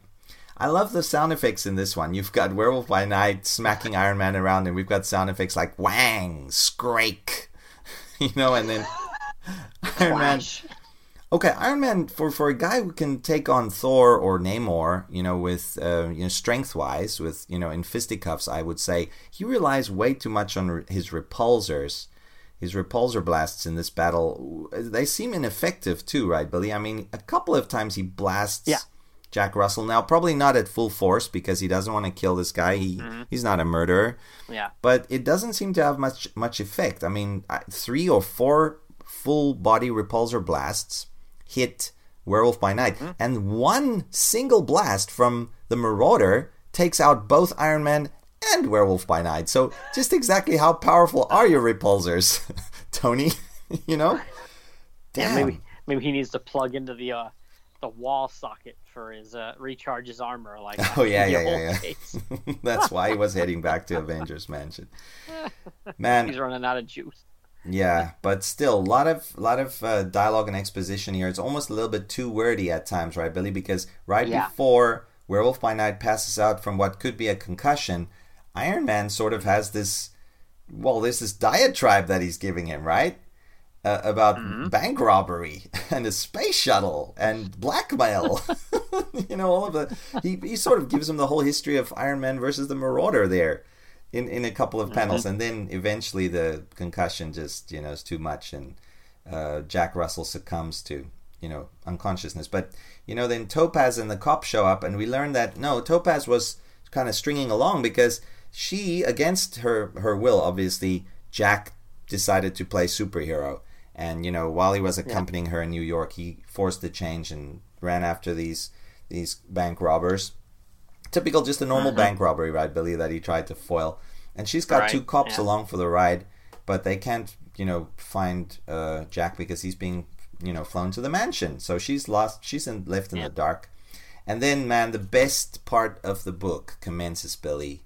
I love the sound effects in this one. You've got Werewolf by Night smacking Iron Man around, and we've got sound effects like wang, scrake, you know, and then Iron Man. Okay, Iron Man for for a guy who can take on Thor or Namor, you know, with uh, you know strength wise, with you know in fisticuffs, I would say he relies way too much on re- his repulsors, his repulsor blasts in this battle. They seem ineffective too, right, Billy? I mean, a couple of times he blasts. Yeah. Jack Russell now probably not at full force because he doesn't want to kill this guy. He he's not a murderer Yeah. but it doesn't seem to have much much effect. I mean, three or four full body repulsor blasts hit Werewolf by Night, and one single blast from the Marauder takes out both Iron Man and Werewolf by Night. So, just exactly how powerful are your repulsors, Tony? you know? Yeah, Damn. maybe maybe he needs to plug into the uh, the wall socket for his uh, recharge his armor. Like Oh yeah, yeah, yeah, yeah. That's why he was heading back to Avengers Mansion. Man, He's running out of juice. Yeah, but still, a lot of a lot of uh, dialogue and exposition here. It's almost a little bit too wordy at times, right, Billy? Because right Yeah. before Werewolf by Night passes out from what could be a concussion, Iron Man sort of has this. Well, there's this diatribe that he's giving him, right? Uh, about bank robbery and a space shuttle and blackmail. you know, all of the. He, he sort of gives him the whole history of Iron Man versus the Marauder there in, in a couple of panels. And then eventually the concussion just, you know, is too much and uh, Jack Russell succumbs to, you know, unconsciousness. But, you know, then Topaz and the cop show up and we learn that, no, Topaz was kind of stringing along because she, against her, her will, obviously, Jack decided to play superhero. And you know, while he was accompanying her in New York, he forced the change and ran after these these bank robbers. Typical, just a normal bank robbery, right, Billy? That he tried to foil. And she's got Right, two cops yeah. along for the ride, but they can't, you know, find uh, Jack because he's being, you know, flown to the mansion. So she's lost. She's in, left in Yeah. the dark. And then, man, the best part of the book commences, Billy.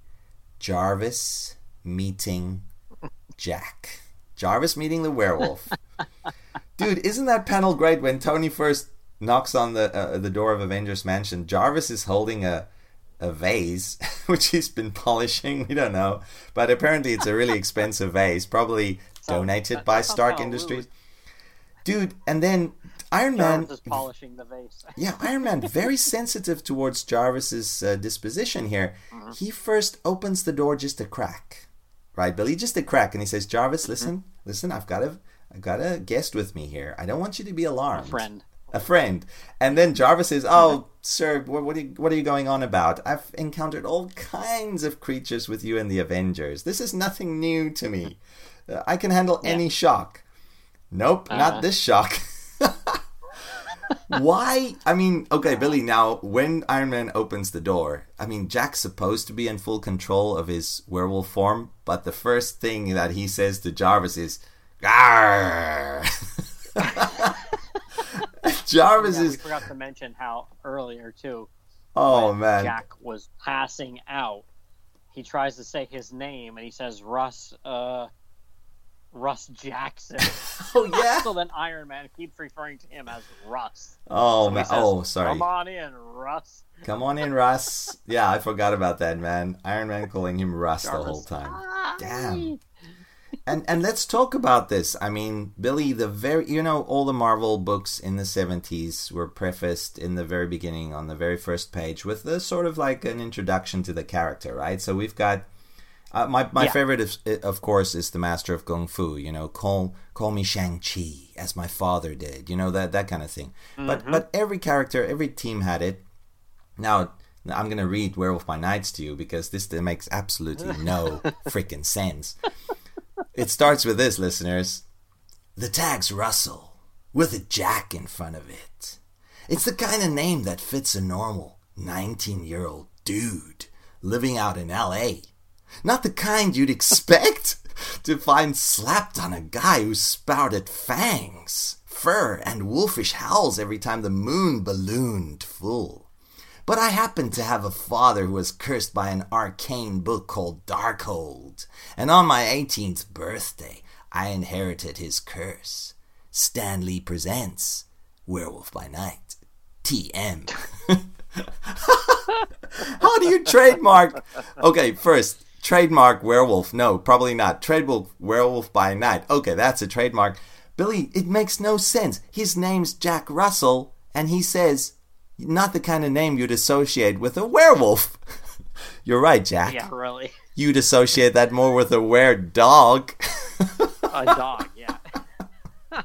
Jarvis meeting Jack. Jarvis meeting the werewolf. Dude, isn't that panel great when Tony first knocks on the uh, the door of Avengers Mansion? Jarvis is holding a a vase which he's been polishing. We don't know, but apparently it's a really expensive vase, probably donated by Stark Industries. Dude, and then Iron Man Jarvis is polishing the vase. yeah, Iron Man very sensitive towards Jarvis's uh, disposition here. He first opens the door just a crack, right, Billy? Just a crack, and he says, "Jarvis, listen, listen. I've got a, I've got a guest with me here. I don't want you to be alarmed." Friend. A friend. And then Jarvis says, "Oh, sir, what, what, are you, what are you going on about? I've encountered all kinds of creatures with you in the Avengers. This is nothing new to me. Uh, I can handle any shock." Nope, Uh-huh. not this shock. Why? I mean, okay, Billy. Now, when Iron Man opens the door, I mean, Jack's supposed to be in full control of his werewolf form, but the first thing that he says to Jarvis is, "Garr." Jarvis Yeah, we forgot to mention how earlier too. Oh man. Jack was passing out. He tries to say his name and he says Russ uh Russ Jackson. Oh yeah. so then Iron Man keeps referring to him as Russ. Oh So man. says, Oh sorry. Come on in, Russ. Come on in, Russ. Yeah, I forgot about that, man. Iron Man calling him Russ the whole time. Damn. And and let's talk about this. I mean, Billy, the very you know all the Marvel books in the seventies were prefaced in the very beginning on the very first page with the sort of like an introduction to the character, right? So we've got uh, my my Yeah. favorite, is, of course, is the Master of Kung Fu. You know, call call me Shang Chi as my father did. You know that that kind of thing. But but every character, every team had it. Now, I'm going to read Werewolf by Nights to you because this makes absolutely no freaking sense. It starts with this, listeners. The tag's Russell, with a Jack in front of it. It's the kind of name that fits a normal 19 year old dude living out in LA. Not the kind you'd expect to find slapped on a guy who spouted fangs, fur, and wolfish howls every time the moon ballooned full. But I happened to have a father who was cursed by an arcane book called Darkhold, and on my 18th birthday, I inherited his curse. Stan Lee presents Werewolf by Night. TM. How do you trademark? Okay, first, trademark werewolf. No, probably not. Trademark werewolf by night. Okay, that's a trademark. Billy, it makes no sense. His name's Jack Russell, and he says, not the kind of name you'd associate with a werewolf. You're right, Jack. Yeah, really. You'd associate that more with a were dog. A dog, yeah.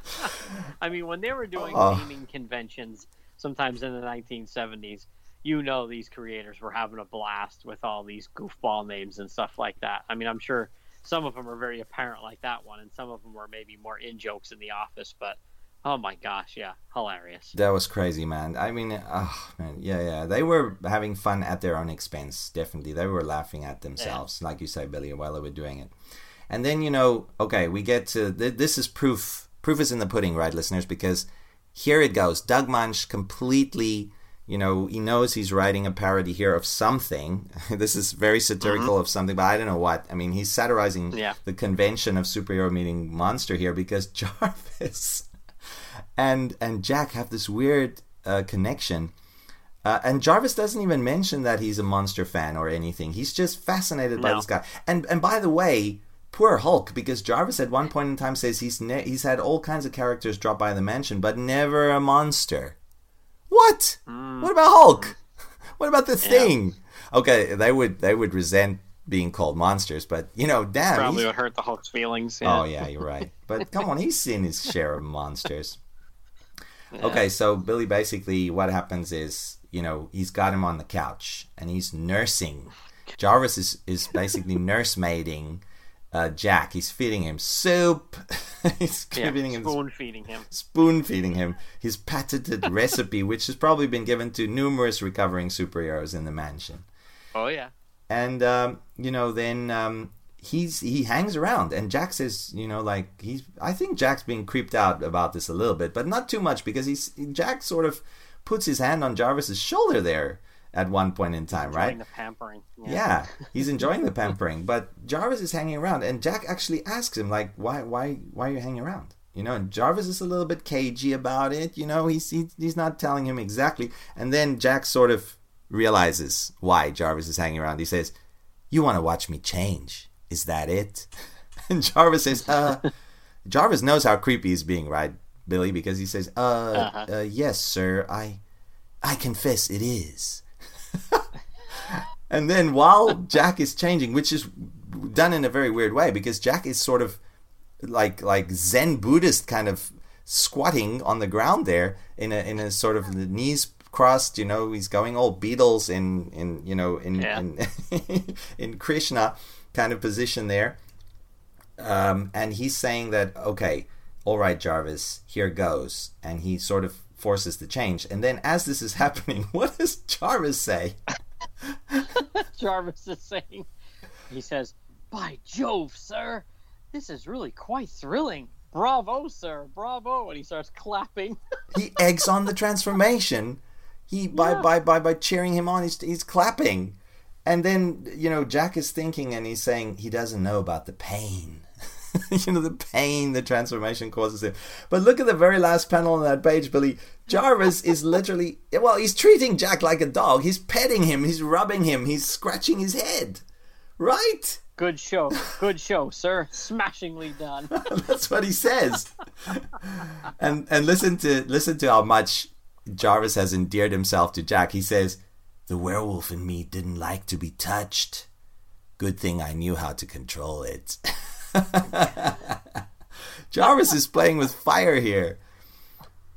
I mean, when they were doing Oh. naming conventions, sometimes in the 1970s, you know these creators were having a blast with all these goofball names and stuff like that. I mean, I'm sure some of them are very apparent like that one, and some of them were maybe more in jokes in the office. But oh my gosh, yeah, hilarious. That was crazy, man. I mean, oh man, yeah, yeah. They were having fun at their own expense. Definitely, they were laughing at themselves, like you say, Billy, while they were doing it. And then you know, okay, we get to th- this is proof. Proof is in the pudding, right, listeners? Because here it goes. Doug Moench completely you know, he knows he's writing a parody here of something. this is very satirical Mm-hmm. of something, but I don't know what. I mean, he's satirizing Yeah. the convention of superhero meeting monster here because Jarvis and and Jack have this weird uh, connection. Uh, and Jarvis doesn't even mention that he's a monster fan or anything. He's just fascinated by No. this guy. And and by the way, poor Hulk, because Jarvis at one point in time says he's ne- he's had all kinds of characters drop by the mansion, but never a monster. What? What about Hulk? What about the Thing? Okay, they would they would resent being called monsters, but you know, damn. Probably he's- would hurt the Hulk's feelings. Yeah. Oh yeah, you're right. But come on, he's seen his share of monsters. Okay, so Billy basically what happens is, you know, he's got him on the couch and he's nursing. Jarvis is, is basically nursemaiding uh, Jack. He's feeding him soup. he's Yeah, giving him spoon feeding him. spoon feeding him his patented recipe, which has probably been given to numerous recovering superheroes in the mansion Oh yeah. and um, you know then um, he's he hangs around and jack says you know like he's i think jack's being creeped out about this a little bit but not too much because he's jack sort of puts his hand on jarvis's shoulder there at one point in time right the pampering. yeah, he's enjoying the pampering, but Jarvis is hanging around, and Jack actually asks him like, "Why, why, why are you hanging around?" You know, and Jarvis is a little bit cagey about it. You know, he's he's not telling him exactly, and then Jack sort of realizes why Jarvis is hanging around. He says, "You want to watch me change? Is that it?" And Jarvis says, "Uh." Jarvis knows how creepy he's being, right, Billy? Because he says, "Uh, uh yes, sir. I, I confess it is." And then while Jack is changing, which is done in a very weird way, because Jack is sort of like like Zen Buddhist kind of squatting on the ground there in a in a sort of the knees crossed, you know, he's going all Beatles in in you know in Yeah. in, in Krishna kind of position there. Um, and he's saying that okay, all right, Jarvis, here goes, and he sort of forces the change. And then as this is happening, what does Jarvis say? Jarvis is saying, he says, "By Jove, sir, this is really quite thrilling. Bravo, sir, bravo!" And he starts clapping. he eggs on the transformation. He by Yeah. by by by cheering him on, he's he's clapping, and then you know Jack is thinking and he's saying he doesn't know about the pain. you know the pain the transformation causes him. But look at the very last panel on that page, Billy. Jarvis is literally well, he's treating Jack like a dog. He's petting him, he's rubbing him, he's scratching his head. Right? Good show, good show, sir. Smashingly done. That's what he says. and and listen to listen to how much Jarvis has endeared himself to Jack. He says, "The werewolf in me didn't like to be touched. Good thing I knew how to control it." Jarvis is playing with fire here.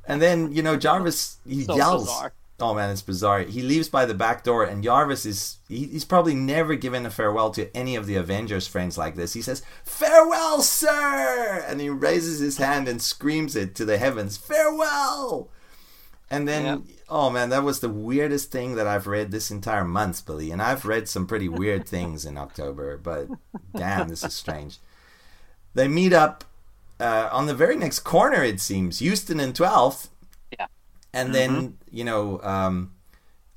And then, you know, Jarvis he So yells. bizarre. Oh man, it's bizarre. He leaves by the back door, and Jarvis is he, he's probably never given a farewell to any of the Avengers friends like this. He says, Farewell, sir! And he raises his hand and screams it to the heavens, Farewell! And then, oh man, that was the weirdest thing that I've read this entire month, Billy. And I've read some pretty weird things in October, but damn, this is strange. They meet up uh, on the very next corner, it seems, Houston and 12th. Yeah. And then, you know, um,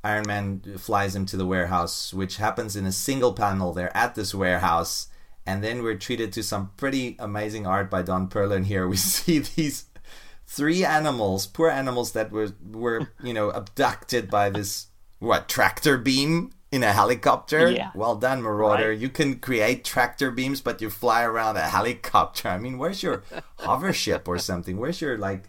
Iron Man flies him to the warehouse, which happens in a single panel. They're at this warehouse. And then we're treated to some pretty amazing art by Don Perlin here. We see these three animals, poor animals that were, were you know, abducted by this, what, tractor beam in a helicopter? Yeah. Well done, Marauder. Right. You can create tractor beams, but you fly around a helicopter. I mean, where's your hover ship or something? Where's your, like,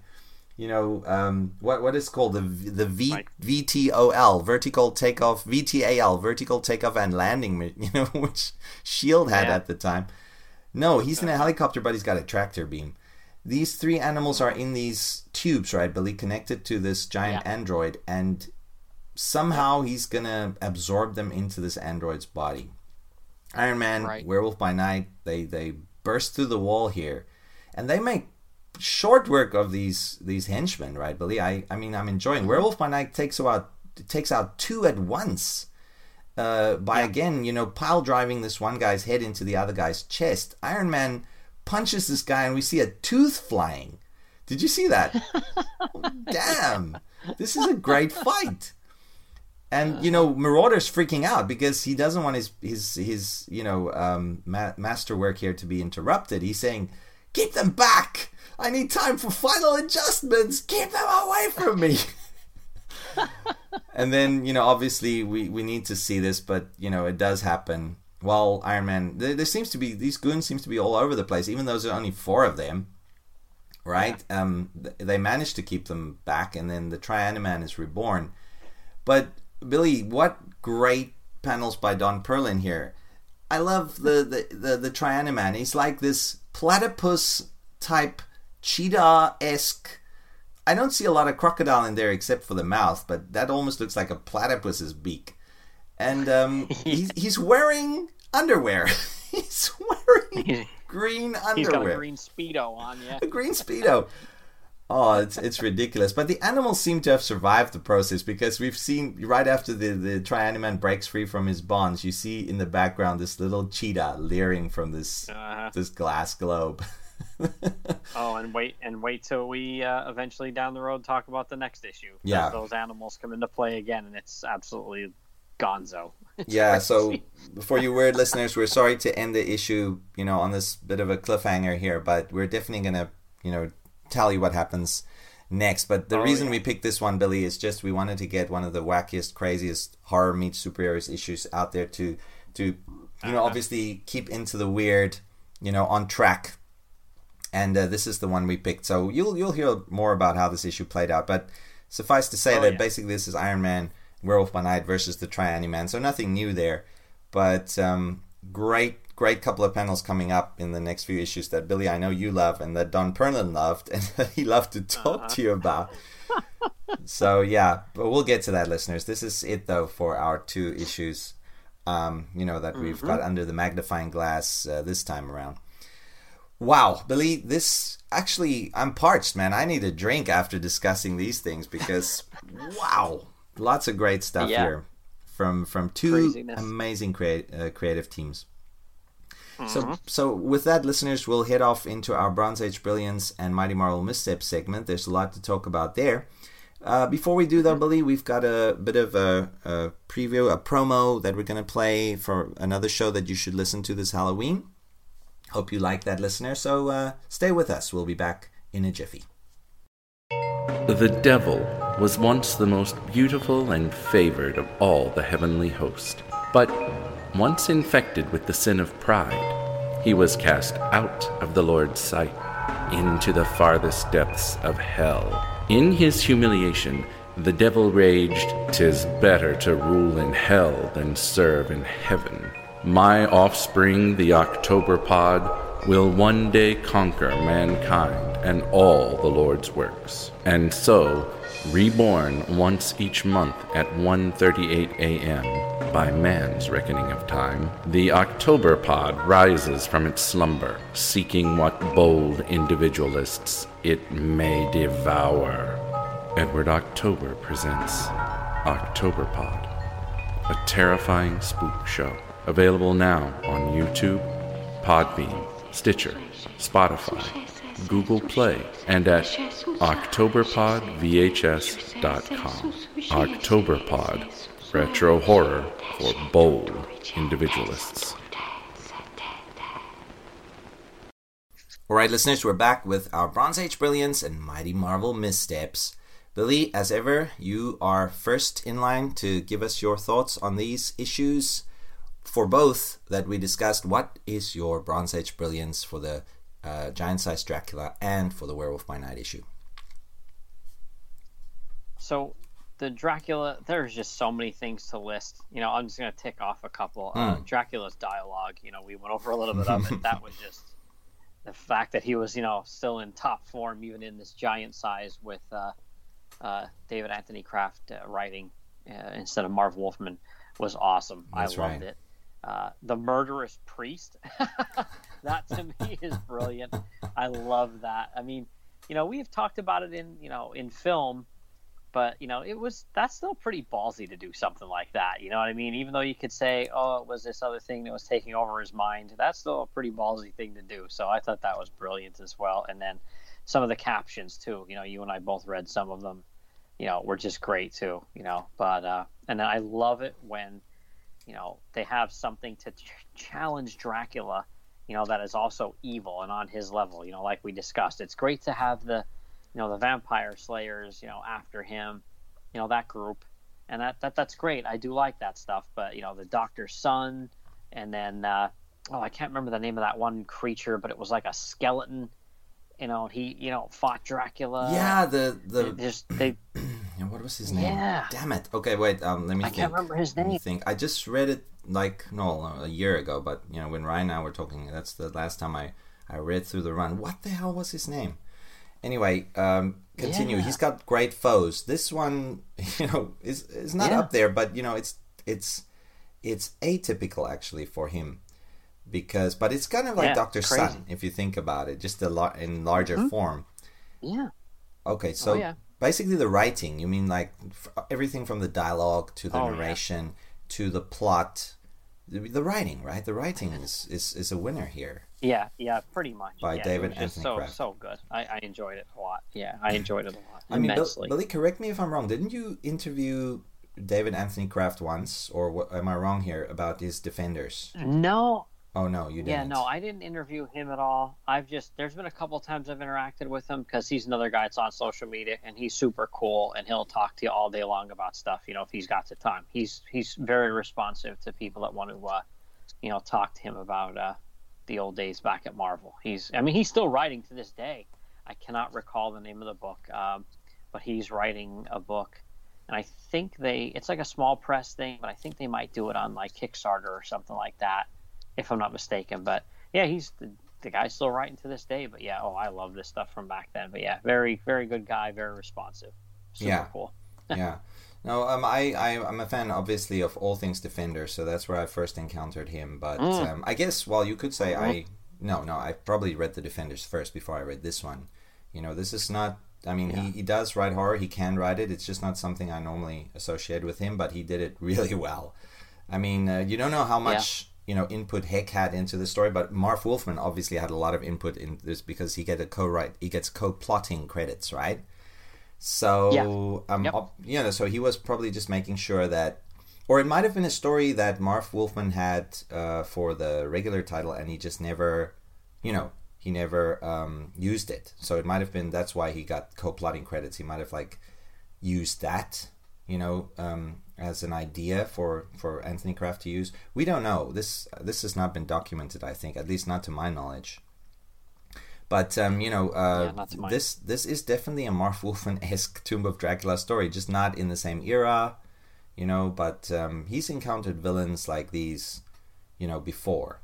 you know, um, what what is called the the V Like- VTOL vertical takeoff VTOL vertical takeoff and landing, you know, which Shield had Yeah. at the time. No, he's in a helicopter, but he's got a tractor beam. These three animals are in these tubes, right, Billy, connected to this giant Yeah. android, and somehow he's gonna absorb them into this android's body. Iron Man, Right. Werewolf by Night, they they burst through the wall here, and they make short work of these these henchmen, right, Billy? I I mean I'm enjoying. Werewolf by Night takes out takes out two at once. Uh, by again, you know, pile driving this one guy's head into the other guy's chest. Iron Man punches this guy, and we see a tooth flying. Did you see that? Damn, this is a great fight. and you know Marauder's freaking out because he doesn't want his his his you know um, ma- masterwork here to be interrupted. He's saying, "Keep them back! I need time for final adjustments. Keep them away from me." and then you know obviously we we need to see this, but you know it does happen. While Iron Man, there, there seems to be these goons seems to be all over the place, even though there's only four of them right? Yeah. Um, they managed to keep them back, and then the Trianiman is reborn. But Billy, what great panels by Don Perlin here! I love the the the, the Trianiman. He's like this platypus type cheetah esque. I don't see a lot of crocodile in there except for the mouth, but that almost looks like a platypus's beak. And um, he's, he's wearing underwear. he's wearing green underwear. He's got a green speedo on, yeah. A green speedo. Oh, it's it's ridiculous. But the animals seem to have survived the process because we've seen right after the the Tri Animan breaks free from his bonds, you see in the background this little cheetah leering from this uh-huh. this glass globe. oh, and wait and wait till we uh, eventually down the road talk about the next issue. Yeah, those animals come into play again, and it's absolutely gonzo. Yeah, so for you weird listeners, we're sorry to end the issue, you know, on this bit of a cliffhanger here, but we're definitely gonna, you know, tell you what happens next. But the oh, reason yeah. we picked this one, Billy, is just we wanted to get one of the wackiest, craziest horror meets superheroes issues out there to, to, you know, uh-huh. obviously keep into the weird, you know, on track. And uh, this is the one we picked. So you'll you'll hear more about how this issue played out. But suffice to say oh, that yeah. basically this is Iron Man Werewolf by Night versus the Tri Animan. So nothing new there, but um, great, great couple of panels coming up in the next few issues that Billy, I know you love, and that Don Perlin loved, and that he loved to talk uh-huh. to you about. so yeah, but we'll get to that, listeners. This is it though for our two issues. Um, you know that we've mm-hmm. got under the magnifying glass uh, this time around. Wow, Billy, this actually I'm parched, man. I need a drink after discussing these things because wow, lots of great stuff yeah. here from from two Craziness. amazing create, uh, creative teams. Mm-hmm. So, so with that, listeners, we'll head off into our Bronze Age Brilliance and Mighty Marvel Missteps segment. There's a lot to talk about there. Uh, before we do though, Billy, we've got a bit of a, a preview, a promo that we're going to play for another show that you should listen to this Halloween. Hope you like that, listener. So uh, stay with us. We'll be back in a jiffy. The devil was once the most beautiful and favored of all the heavenly host. But once infected with the sin of pride, he was cast out of the Lord's sight into the farthest depths of hell. In his humiliation, the devil raged, "Tis better to rule in hell than serve in heaven." My offspring, the October pod, will one day conquer mankind and all the Lord's works. And so, reborn once each month at 1:38 a.m. by man's reckoning of time, the October pod rises from its slumber, seeking what bold individualists it may devour. Edward October presents October Pod, a terrifying spook show, available now on YouTube, Podbean, Stitcher, Spotify, Google Play, and at OctoberPodVHS.com. Octoberpod, retro horror for bold individualists. All right, listeners, we're back with our Bronze Age Brilliance and Mighty Marvel Missteps. Billy, as ever, you are first in line to give us your thoughts on these issues for both that we discussed, what is your Bronze Age brilliance for the uh, giant sized Dracula and for the Werewolf by Night issue? So, the Dracula, there's just so many things to list. You know, I'm just going to tick off a couple. Mm. Uh, hmm. Dracula's dialogue, you know, we went over a little bit of it. that was just the fact that he was, you know, still in top form, even in this giant size with uh, uh, David Anthony Kraft uh, writing uh, instead of Marv Wolfman was awesome. That's I loved right. it. Uh, the murderous priest. that to me is brilliant. I love that. I mean, you know, we've talked about it in you know in film, but you know, it was that's still pretty ballsy to do something like that. You know what I mean? Even though you could say, oh, it was this other thing that was taking over his mind, that's still a pretty ballsy thing to do. So I thought that was brilliant as well. And then some of the captions too. You know, you and I both read some of them. You know, were just great too. You know, but uh, and then I love it when you know they have something to ch- challenge Dracula, you know that is also evil and on his level. You know, like we discussed, it's great to have the you know the vampire slayers, you know, after him, you know that group, and that, that that's great. I do like that stuff, but you know the Doctor's son, and then uh, oh I can't remember the name of that one creature, but it was like a skeleton. You know he you know fought Dracula. yeah, the They the just they what was his name? Yeah. Damn it. Okay, wait. Um, let me I think. can't remember his Let me name. think. I just read it like no a year ago, but you know when Ryan and I were talking, that's the last time I I read through the run. What the hell was his name? Anyway, um, continue. Yeah. He's got great foes. This one, you know, is is not Yeah. up there, but you know, it's it's it's atypical actually for him because, but it's kind of like Yeah, Doctor. Sun if you think about it, just a lot in larger mm-hmm. form. yeah Okay, oh, so Oh, yeah. basically the writing, you mean like f- everything from the dialogue to the Oh, yeah. narration to the plot, the, the writing, right? The writing is, is, is a winner here. Yeah, yeah, pretty much. By yeah, David it was just Anthony so Kraft. so good. I, I enjoyed it a lot. Yeah, I enjoyed it a lot I mean, Bill. Billy, correct me if I'm wrong. Didn't you interview David Anthony Kraft once, or what, am I wrong here about his defenders? no, Oh no, you didn't. yeah, no, I didn't interview him at all. I've just there's been a couple times I've interacted with him because he's another guy that's on social media and he's super cool and he'll talk to you all day long about stuff. You know, if he's got the time, he's he's very responsive to people that want to, uh, you know, talk to him about uh, the old days back at Marvel. He's, I mean, he's still writing to this day. I cannot recall the name of the book, um, but he's writing a book, and I think they, it's like a small press thing, but I think they might do it on like Kickstarter or something like that, if I'm not mistaken. But yeah, he's the, the guy's still writing to this day. But yeah, oh, I love this stuff from back then. But yeah, very, very good guy, very responsive, super Yeah. cool. yeah. No, um, I, I, I'm a fan, obviously, of all things Defender, so that's where I first encountered him. But Mm. um, I guess, well, you could say Mm-hmm. I, no, no, I probably read the Defenders first before I read this one. You know, this is not, I mean, he, he does write horror, he can write it, it's just not something I normally associate with him, but he did it really well. I mean, uh, you don't know how much. You know, input Heck had into the story, but Marv Wolfman obviously had a lot of input in this because he get a co-write, he gets co-plotting credits, right? So Yeah. um, Yep. you know, so he was probably just making sure that, or it might have been a story that Marv Wolfman had uh, for the regular title, and he just never, you know, he never um, used it. So it might have been that's why he got co-plotting credits. He might have like used that, you know, um, as an idea for for Anthony Kraft to use. We don't know. This this has not been documented. I think, at least not to my knowledge. But um, you know, uh, Yeah, not to mine. this this is definitely a Marv Wolfman esque Tomb of Dracula story, just not in the same era, you know. But um, he's encountered villains like these, you know, before,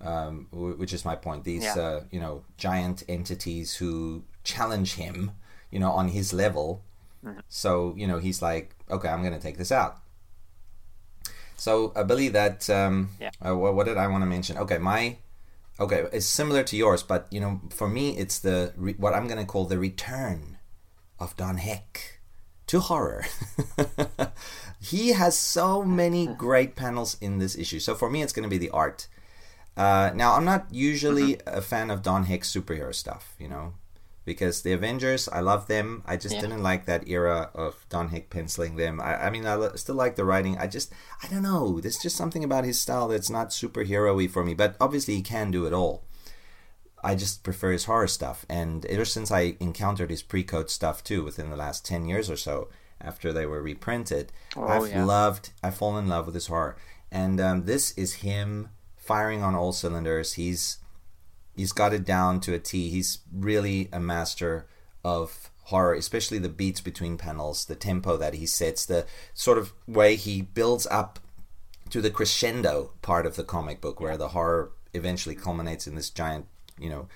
um, w- which is my point. These Yeah. uh, you know giant entities who challenge him, you know, on his level. Mm-hmm. So you know, he's like, okay, I'm gonna take this out. So I believe that. Um, Yeah. uh, what, what did I want to mention? Okay, my okay it's similar to yours, but you know, for me, it's the re- what I'm gonna call the return of Don Heck to horror. he has so many great panels in this issue. So for me, it's gonna be the art. Uh, now, I'm not usually a fan of Don Heck's superhero stuff, you know, because the Avengers, I love them. I just Yeah. didn't like that era of Don Heck penciling them. I, I mean, I lo- still like the writing. I just, I don't know. There's just something about his style that's not superhero-y for me. But obviously, he can do it all. I just prefer his horror stuff. And ever since I encountered his pre-code stuff too, within the last ten years or so, after they were reprinted, Oh, I've yeah. loved. I've fallen in love with his horror. And um, this is him firing on all cylinders. He's he's got it down to a T. He's really a master of horror, especially the beats between panels, the tempo that he sets, the sort of way he builds up to the crescendo part of the comic book, where the horror eventually culminates in this giant, you know,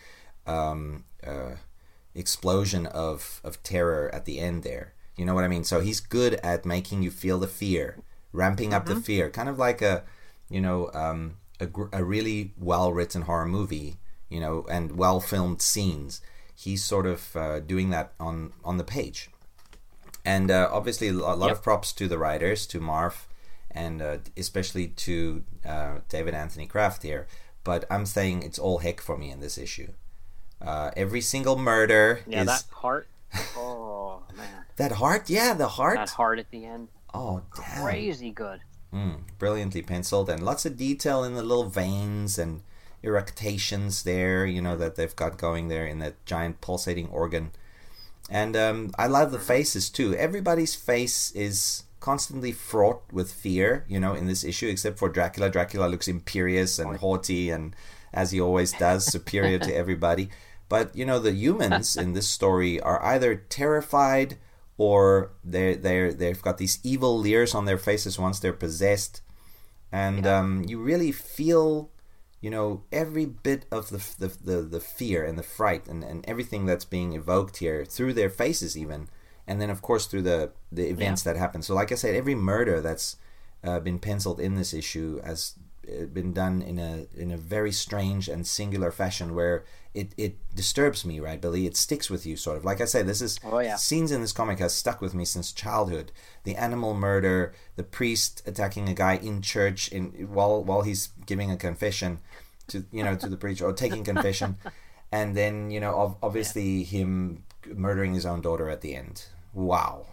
um, uh, explosion of of terror at the end. There, you know what I mean. So he's good at making you feel the fear, ramping up the fear, kind of like a, you know, um, a, gr- a really well written horror movie, you know, and well filmed scenes. He's sort of uh, doing that on on the page and uh, obviously a lot Yep. of props to the writers to marv and uh, especially to uh, david anthony kraft here but i'm saying it's all heck for me in this issue uh, every single murder Yeah, is that part. Oh man, that heart yeah the heart that heart at the end. Oh, damn. crazy good. Mm, brilliantly penciled and lots of detail in the little veins and eructations there, you know, that they've got going there in that giant pulsating organ. And um, I love the faces too. Everybody's face is constantly fraught with fear, you know, in this issue, except for Dracula. Dracula looks imperious and haughty and, as he always does, superior to everybody. But, you know, the humans in this story are either terrified or they're, they're, they've got these evil leers on their faces once they're possessed. And um, you really feel you know every bit of the the, the, the fear and the fright and, and everything that's being evoked here through their faces even and then of course through the the events yeah. that happen so like i said every murder that's uh, been penciled in this issue has uh, been done in a in a very strange and singular fashion where it, it disturbs me, right, Billy? It sticks with you, sort of. Like I say, this is oh, yeah. scenes in this comic has stuck with me since childhood. The animal murder, the priest attacking a guy in church in while while he's giving a confession to you know to the preacher or taking confession, and then you know obviously yeah. him murdering his own daughter at the end. Wow.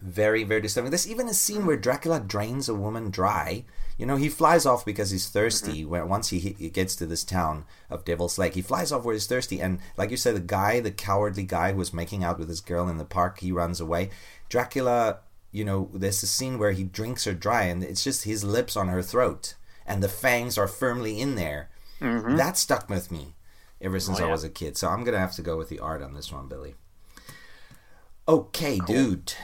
Very very disturbing. There's even a scene where dracula drains a woman dry. You know he flies off because he's thirsty mm-hmm. when once he, he gets to this town of devil's lake he flies off where he's thirsty. And like you said the guy the cowardly guy who was making out with this girl in the park he runs away. Dracula you know there's a scene where he drinks her dry and it's just his lips on her throat and the fangs are firmly in there mm-hmm. that stuck with me ever since oh, yeah. i was a kid so i'm gonna have to go with the art on this one billy okay cool. dude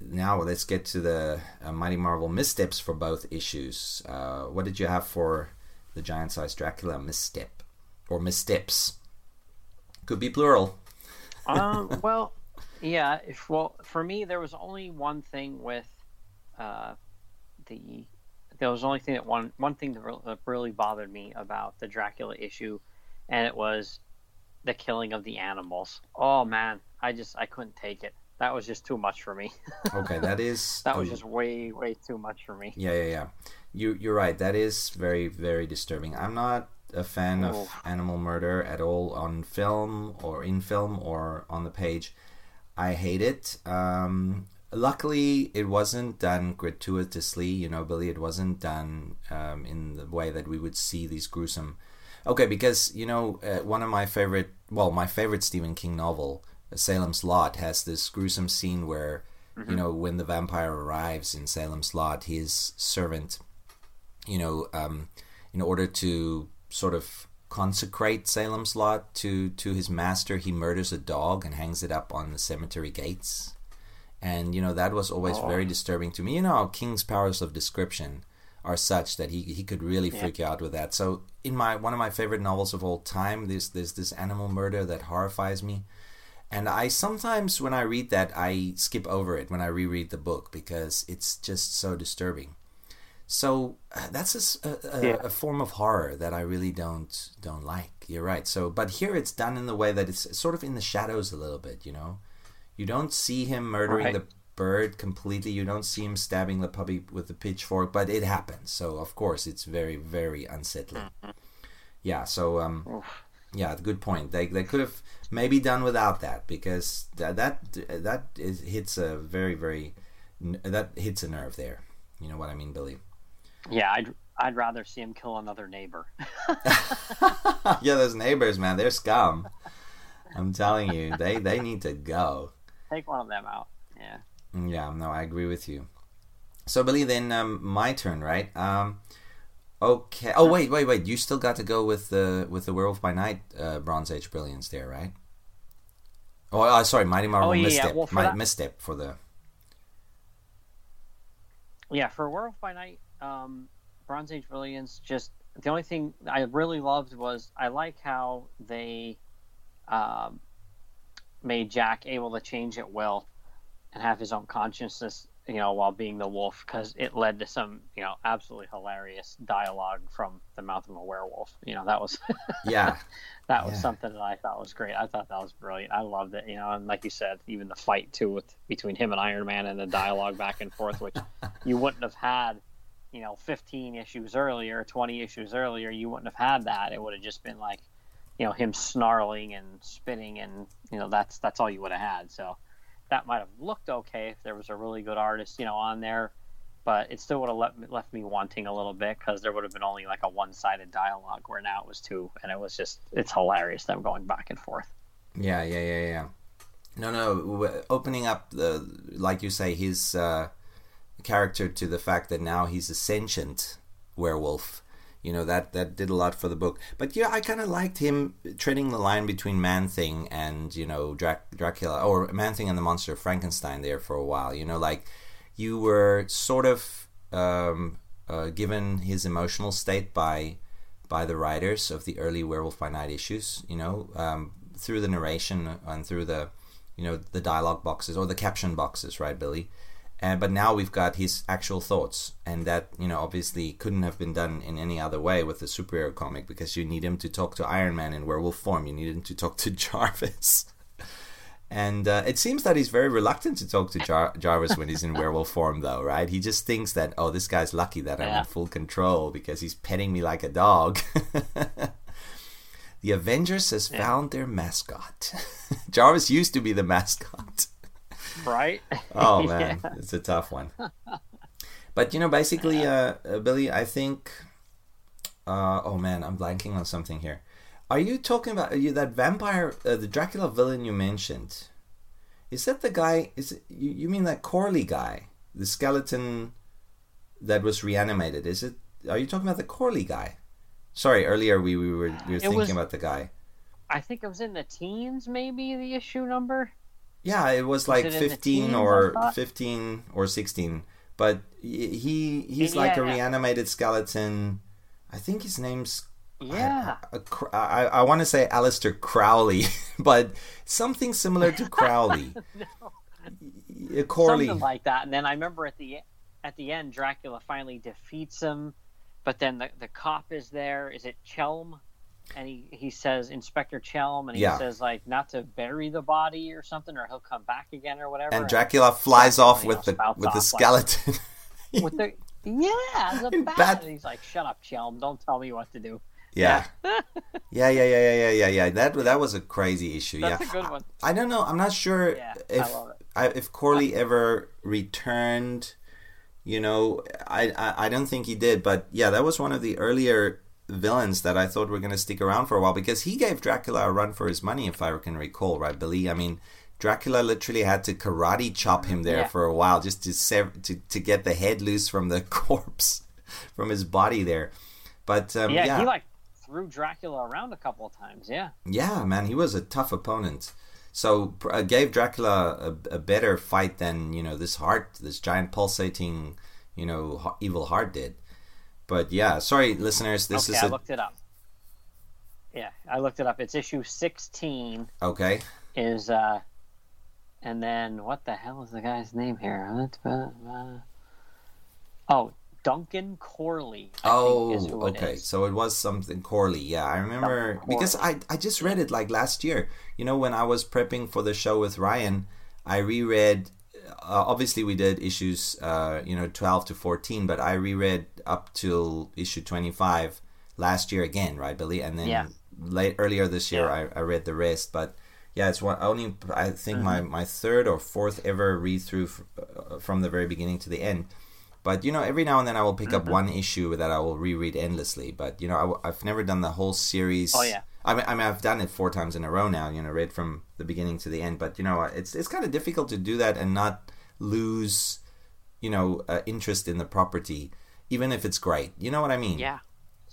now let's get to the uh, Mighty Marvel missteps for both issues. Uh, what did you have for the giant sized Dracula misstep or missteps? Could be plural. um, well, yeah. If, well, for me, there was only one thing with uh, the. There was only thing that one one thing that really bothered me about the Dracula issue, and it was the killing of the animals. Oh man, I just I couldn't take it that was just too much for me. okay, that is that was oh, just way way too much for me. Yeah, yeah, yeah. You you're right. That is very very disturbing. I'm not a fan oh. of animal murder at all on film or in film or on the page. I hate it. Um, luckily, it wasn't done gratuitously. You know, Billy. It wasn't done um, in the way that we would see these gruesome. Okay, because you know, uh, one of my favorite, well, my favorite Stephen King novel Salem's Lot has this gruesome scene where, mm-hmm. you know, when the vampire arrives in Salem's Lot, his servant, you know, um, in order to sort of consecrate Salem's Lot to to his master, he murders a dog and hangs it up on the cemetery gates. And you know that was always oh. very disturbing to me. You know, King's powers of description are such that he he could really yeah. freak you out with that. So in my one of my favorite novels of all time, there's there's this animal murder that horrifies me. And I sometimes, when I read that, I skip over it when I reread the book because it's just so disturbing. So uh, that's a, a, yeah. a, form of horror that I really don't don't like. You're right. So, but here it's done in the way that it's sort of in the shadows a little bit. You know, you don't see him murdering right. the bird completely. You don't see him stabbing the puppy with the pitchfork, but it happens. So of course it's very very unsettling. Yeah. So um, Oof. yeah, good point. They they could have maybe done without that because that that that is, hits a very very that hits a nerve there. You know what I mean, Billy? Yeah, I'd I'd rather see him kill another neighbor. yeah, those neighbors, man, they're scum. I'm telling you, they they need to go. Take one of them out. Yeah. Yeah, no, I agree with you. So, Billy, then um, my turn, right? Um, Okay. Oh wait, wait, wait. You still got to go with the with the Werewolf by Night uh, Bronze Age brilliance there, right? Oh, uh, sorry, Mighty Marvel oh, yeah, misstep. Yeah. Well, My, misstep for the. Yeah, for Werewolf by Night, um, Bronze Age brilliance. Just the only thing I really loved was I like how they um, made Jack able to change at will and have his own consciousness you know, while being the wolf, because it led to some, you know, absolutely hilarious dialogue from the mouth of a werewolf. You know, that was, yeah, that was yeah. something that I thought was great. I thought that was brilliant. I loved it. You know, and like you said, even the fight too with between him and Iron Man and the dialogue back and forth, which you wouldn't have had, you know, 15 issues earlier, 20 issues earlier. You wouldn't have had that. It would have just been like, you know, him snarling and spitting, and you know, that's that's all you would have had. So that might have looked okay if there was a really good artist, you know, on there, but it still would have left, left me wanting a little bit because there would have been only like a one sided dialogue where now it was two, and it was just it's hilarious them going back and forth. Yeah, yeah, yeah, yeah. No, no, opening up the like you say his uh, character to the fact that now he's a sentient werewolf you know that that did a lot for the book. But yeah i kind of liked him treading the line between man thing and you know Drac- dracula or man thing and the monster of frankenstein there for a while you know like you were sort of um, uh, given his emotional state by by the writers of the early werewolf by night issues you know um, through the narration and through the you know the dialogue boxes or the caption boxes right billy and but now we've got his actual thoughts, and that you know obviously couldn't have been done in any other way with the superhero comic because you need him to talk to Iron Man in werewolf form. You need him to talk to Jarvis. And uh, it seems that he's very reluctant to talk to Jar- Jarvis when he's in werewolf form, though, right? He just thinks that, oh, this guy's lucky that I'm in full control because he's petting me like a dog. the Avengers has yeah. found their mascot. Jarvis used to be the mascot right? oh man, yeah. it's a tough one. But you know, basically, uh, uh, Billy, I think. Uh, oh man, I'm blanking on something here. Are you talking about you, that vampire, uh, the Dracula villain you mentioned? Is that the guy? Is it, you, you mean that Corley guy, the skeleton that was reanimated? Is it? Are you talking about the Corley guy? Sorry, earlier we, we were we were thinking was, about the guy. I think it was in the teens, maybe the issue number. Yeah, it was like it 15 or 15 or 16. But he he's yeah, like a reanimated skeleton. I think his name's yeah. I, I, I want to say Aleister Crowley, but something similar to Crowley. no. Corley. Something like that. And then I remember at the at the end, Dracula finally defeats him, but then the, the cop is there. Is it Chelm? And he, he says Inspector Chelm, and he yeah. says like not to bury the body or something, or he'll come back again or whatever. And Dracula flies off with the with the skeleton. Like, with the yeah, the bat. bat. And he's like, "Shut up, Chelm! Don't tell me what to do." Yeah. yeah, yeah, yeah, yeah, yeah, yeah, yeah. That that was a crazy issue. That's yeah, a good one. I, I don't know. I'm not sure yeah, if I, if Corley ever returned. You know, I, I I don't think he did, but yeah, that was one of the earlier villains that I thought were going to stick around for a while because he gave Dracula a run for his money, if I can recall, right, Billy? I mean, Dracula literally had to karate chop him there yeah. for a while just to, sev- to to get the head loose from the corpse, from his body there. But um, yeah, yeah, he like threw Dracula around a couple of times. Yeah. Yeah, man, he was a tough opponent. So uh, gave Dracula a, a, better fight than you know this heart, this giant pulsating, you know, evil heart did. But yeah, sorry, listeners. This okay, is. I looked it up. Yeah, I looked it up. It's issue sixteen. Okay. Is uh, and then what the hell is the guy's name here? Oh, Duncan Corley. I oh, okay. So it was something Corley. Yeah, I remember because I I just read it like last year. You know, when I was prepping for the show with Ryan, I reread uh, obviously we did issues uh, you know 12 to 14 but i reread up till issue 25 last year again right billy and then yeah. late earlier this year yeah. I, I read the rest but yeah it's one only i think mm-hmm. my, my third or fourth ever read through f- uh, from the very beginning to the end but you know every now and then i will pick mm-hmm. up one issue that i will reread endlessly but you know I w- i've never done the whole series oh yeah I mean, I mean, I've done it four times in a row now. You know, read from the beginning to the end. But you know, it's it's kind of difficult to do that and not lose, you know, uh, interest in the property, even if it's great. You know what I mean? Yeah.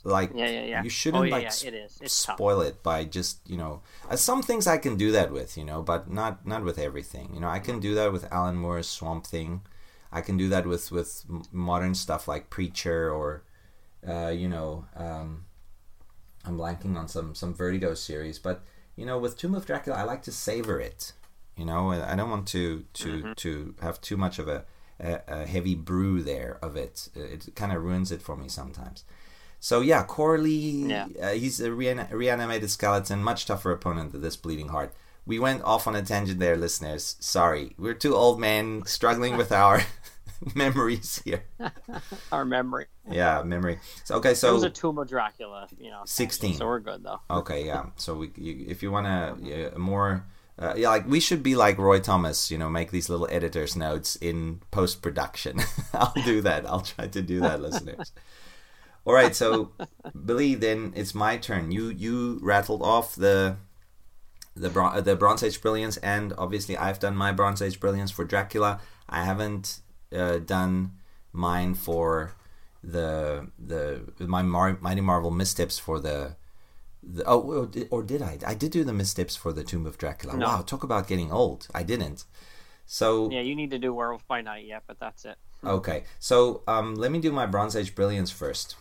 Like, yeah, yeah, yeah. you shouldn't oh, yeah, like yeah. It is. It's spoil tough. it by just you know. Uh, some things I can do that with, you know, but not not with everything. You know, I can do that with Alan Moore's Swamp Thing. I can do that with with modern stuff like Preacher or, uh, you know. Um, I'm blanking on some some Vertigo series, but you know, with Tomb of Dracula, I like to savor it. You know, I don't want to to mm-hmm. to have too much of a, a, a heavy brew there of it. It kind of ruins it for me sometimes. So yeah, Corley, yeah. Uh, he's a rean- reanimated skeleton, much tougher opponent than this bleeding heart. We went off on a tangent there, listeners. Sorry, we're two old men struggling with our memories here. Our memory. Yeah, memory. So, okay, so it was a Tomb of Dracula, you know. Sixteen. So we're good though. Okay, yeah. So we, you, if you want a, a more Uh, yeah, like we should be like Roy Thomas, you know, make these little editor's notes in post production. I'll do that. I'll try to do that, listeners. All right, so Billy, then it's my turn. You you rattled off the the Bron- the Bronze Age brilliance, and obviously I've done my Bronze Age brilliance for Dracula. I haven't uh, done mine for the the my Mar- Mighty Marvel missteps for the. the oh, or did, or did I? I did do the missteps for the Tomb of Dracula. No. Wow, talk about getting old. I didn't. So Yeah, you need to do Werewolf by Night yet, but that's it. Okay, so um, let me do my Bronze Age brilliance first.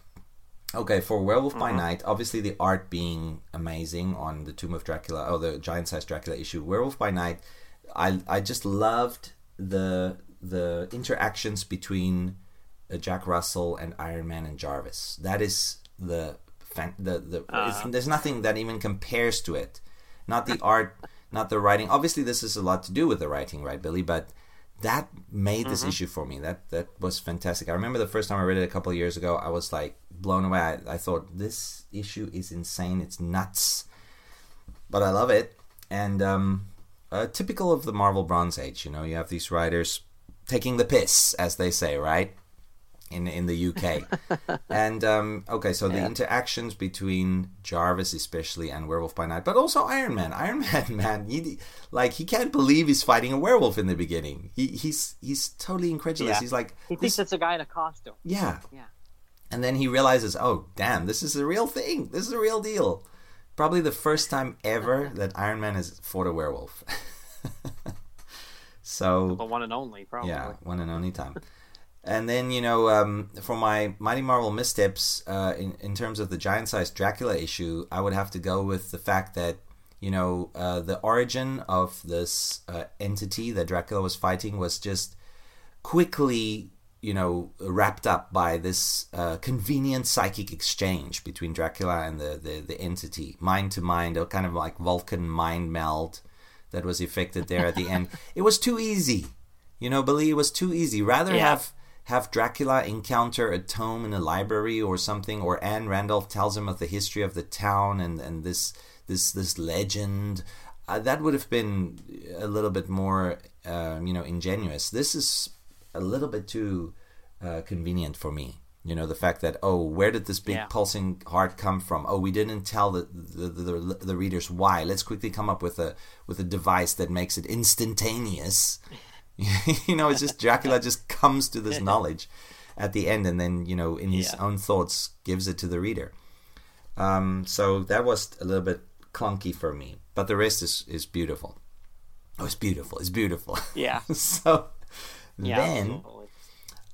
Okay, for Werewolf by Night, obviously the art being amazing on the Tomb of Dracula, or the giant sized Dracula issue. Werewolf by Night, I I just loved the the interactions between uh, Jack Russell and Iron Man and Jarvis. That is the fan, the the. it's, there's nothing that even compares to it. Not the art, not the writing. Obviously, this is a lot to do with the writing, right, Billy? But that made this issue for me. That that was fantastic. I remember the first time I read it a couple of years ago. I was like blown away. I, I thought this issue is insane. It's nuts, but I love it. And um, uh, typical of the Marvel Bronze Age. You know, you have these writers taking the piss, as they say, right? In in the UK. and um, okay, so the interactions between Jarvis, especially, and Werewolf by Night, but also Iron Man. Iron Man, man, he like he can't believe he's fighting a werewolf in the beginning. He he's he's totally incredulous. Yeah. He's like, He thinks it's a guy in a costume. yeah. Yeah. And then he realizes, oh, damn, this is a real thing. This is a real deal. Probably the first time ever that Iron Man has fought a werewolf. So, The one and only, probably. yeah, one and only time. And then, you know, um, for my Mighty Marvel missteps, uh, in, in terms of the giant sized Dracula issue, I would have to go with the fact that, you know, uh, the origin of this uh, entity that Dracula was fighting was just quickly, you know, wrapped up by this uh, convenient psychic exchange between Dracula and the, the, the entity, mind to mind, a kind of like Vulcan mind meld that was effected there at the end. It was too easy. You know, Billy, it was too easy. Rather Yeah. have have Dracula encounter a tome in a library or something, or Anne Randolph tells him of the history of the town and, and this this this legend. Uh, that would have been a little bit more, uh, you know, ingenuous. This is a little bit too uh, convenient for me. You know, the fact that oh, where did this big Yeah. pulsing heart come from? Oh, we didn't tell the the, the the readers why. Let's quickly come up with a with a device that makes it instantaneous. you know, it's just Dracula just comes to this knowledge at the end, and then you know, in his Yeah. own thoughts, gives it to the reader. Um, so that was a little bit clunky for me, but the rest is is beautiful. Oh, it's beautiful. It's beautiful. Yeah. so Yeah. then,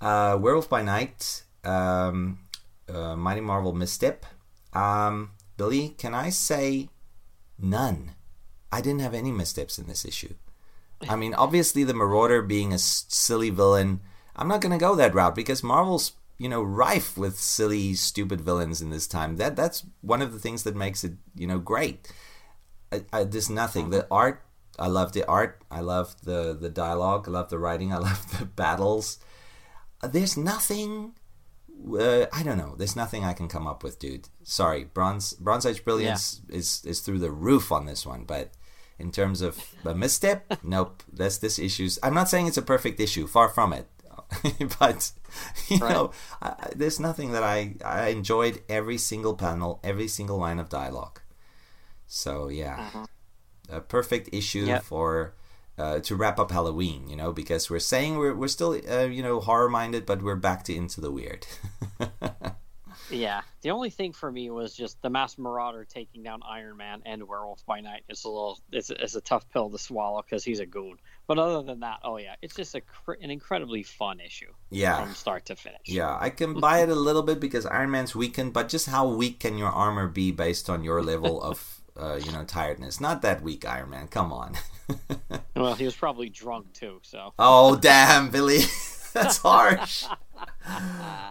uh, Werewolf by Night, um, uh, Mighty Marvel Misstep. Um, Billy, can I say none? I didn't have any missteps in this issue. I mean, obviously, the Marauder being a s- silly villain, I'm not going to go that route because Marvel's, you know, rife with silly, stupid villains in this time. That That's one of the things that makes it, you know, great. I, I, there's nothing. The art, I love the art. I love the, the dialogue. I love the writing. I love the battles. There's nothing. Uh, I don't know. There's nothing I can come up with, dude. Sorry, Bronze Bronze Age brilliance is is through the roof on this one, but in terms of a misstep, nope. That's this issue's. I'm not saying it's a perfect issue. Far from it. but you Right. know, I, there's nothing that I I enjoyed every single panel, every single line of dialogue. So yeah, a perfect issue Yep. for uh, to wrap up Halloween. You know, because we're saying we're we're still uh, you know horror minded, but we're back to into the weird. Yeah. The only thing for me was just the Masked Marauder taking down Iron Man and Werewolf by Night. It's a little, it's, it's a tough pill to swallow because he's a goon. But other than that, oh yeah, it's just a cr- an incredibly fun issue yeah. from start to finish. Yeah, I can buy it a little bit because Iron Man's weakened, but just how weak can your armor be based on your level of, uh, you know, tiredness? Not that weak, Iron Man. Come on. Well, he was probably drunk too, so. oh, damn, Billy. that's harsh.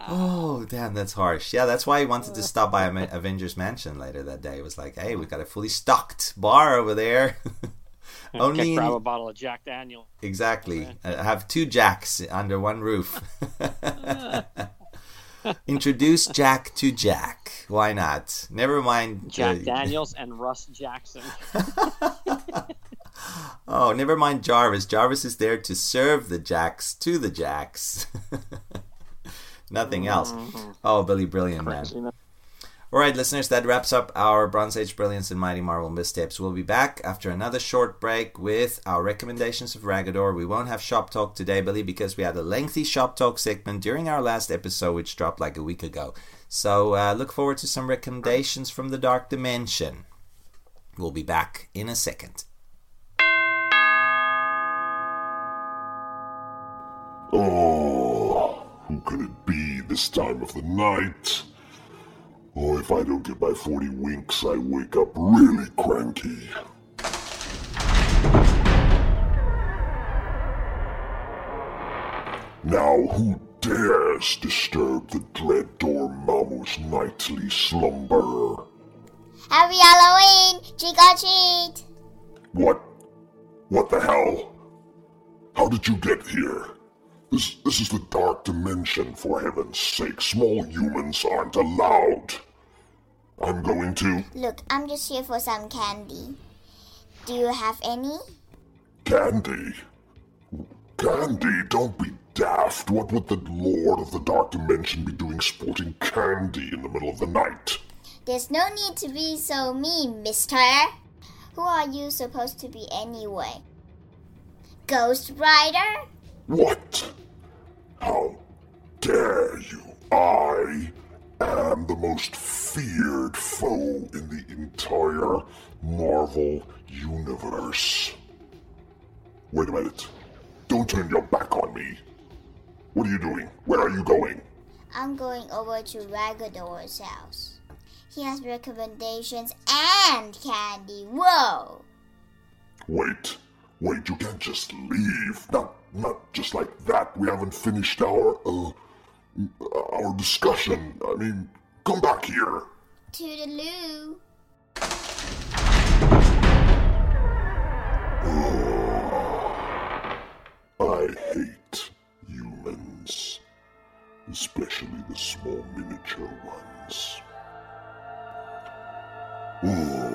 Oh, damn, that's harsh. Yeah, that's why he wanted to stop by Avengers Mansion later that day. It was like, hey, we got a fully stocked bar over there. Only in- grab a bottle of Jack Daniel. Exactly. Uh, have two Jacks under one roof. Introduce Jack to Jack. Why not? Never mind. Jack uh, Daniels and Russ Jackson. Oh, never mind Jarvis. Jarvis is there to serve the Jacks to the Jacks. Nothing else. Oh, Billy, brilliant, man. All right, listeners, that wraps up our Bronze Age Brilliance and Mighty Marvel Missteps. We'll be back after another short break with our recommendations of Ragaddor. We won't have shop talk today, Billy, because we had a lengthy shop talk segment during our last episode, which dropped like a week ago. So uh, look forward to some recommendations from the Dark Dimension. We'll be back in a second. Oh, who could it be this time of the night? Oh, if I don't get my 40 winks, I wake up really cranky. Now, who dares disturb the dread Dormammu's nightly slumber? Happy Halloween! Trick or treat! What? What the hell? How did you get here? This, this is the dark dimension, for heaven's sake. Small humans aren't allowed. I'm going to. Look, I'm just here for some candy. Do you have any? Candy? Candy? Don't be daft. What would the Lord of the Dark Dimension be doing sporting candy in the middle of the night? There's no need to be so mean, mister. Who are you supposed to be anyway? Ghost Rider? What? How dare you? I am the most feared foe in the entire Marvel Universe. Wait a minute. Don't turn your back on me. What are you doing? Where are you going? I'm going over to Ragaddor's house. He has recommendations and candy. Whoa! Wait, wait, you can't just leave. Not, not just like that. We haven't finished our, uh, our discussion. I mean, come back here. Toodaloo. I hate humans, especially the small miniature ones.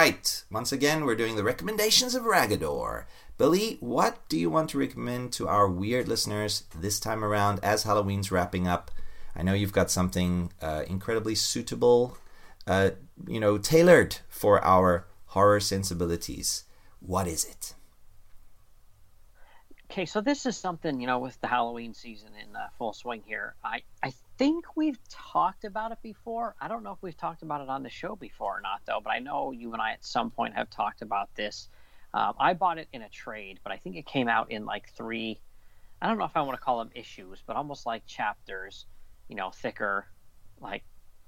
right, once again, we're doing the recommendations of Ragaddor. Billy, what do you want to recommend to our weird listeners this time around as Halloween's wrapping up? I know you've got something uh, incredibly suitable, uh, you know, tailored for our horror sensibilities. What is it? Okay, so this is something you know with the Halloween season in uh, full swing here. I I think we've talked about it before. I don't know if we've talked about it on the show before or not, though. But I know you and I at some point have talked about this. Um, I bought it in a trade, but I think it came out in like three. I don't know if I want to call them issues, but almost like chapters. You know, thicker, like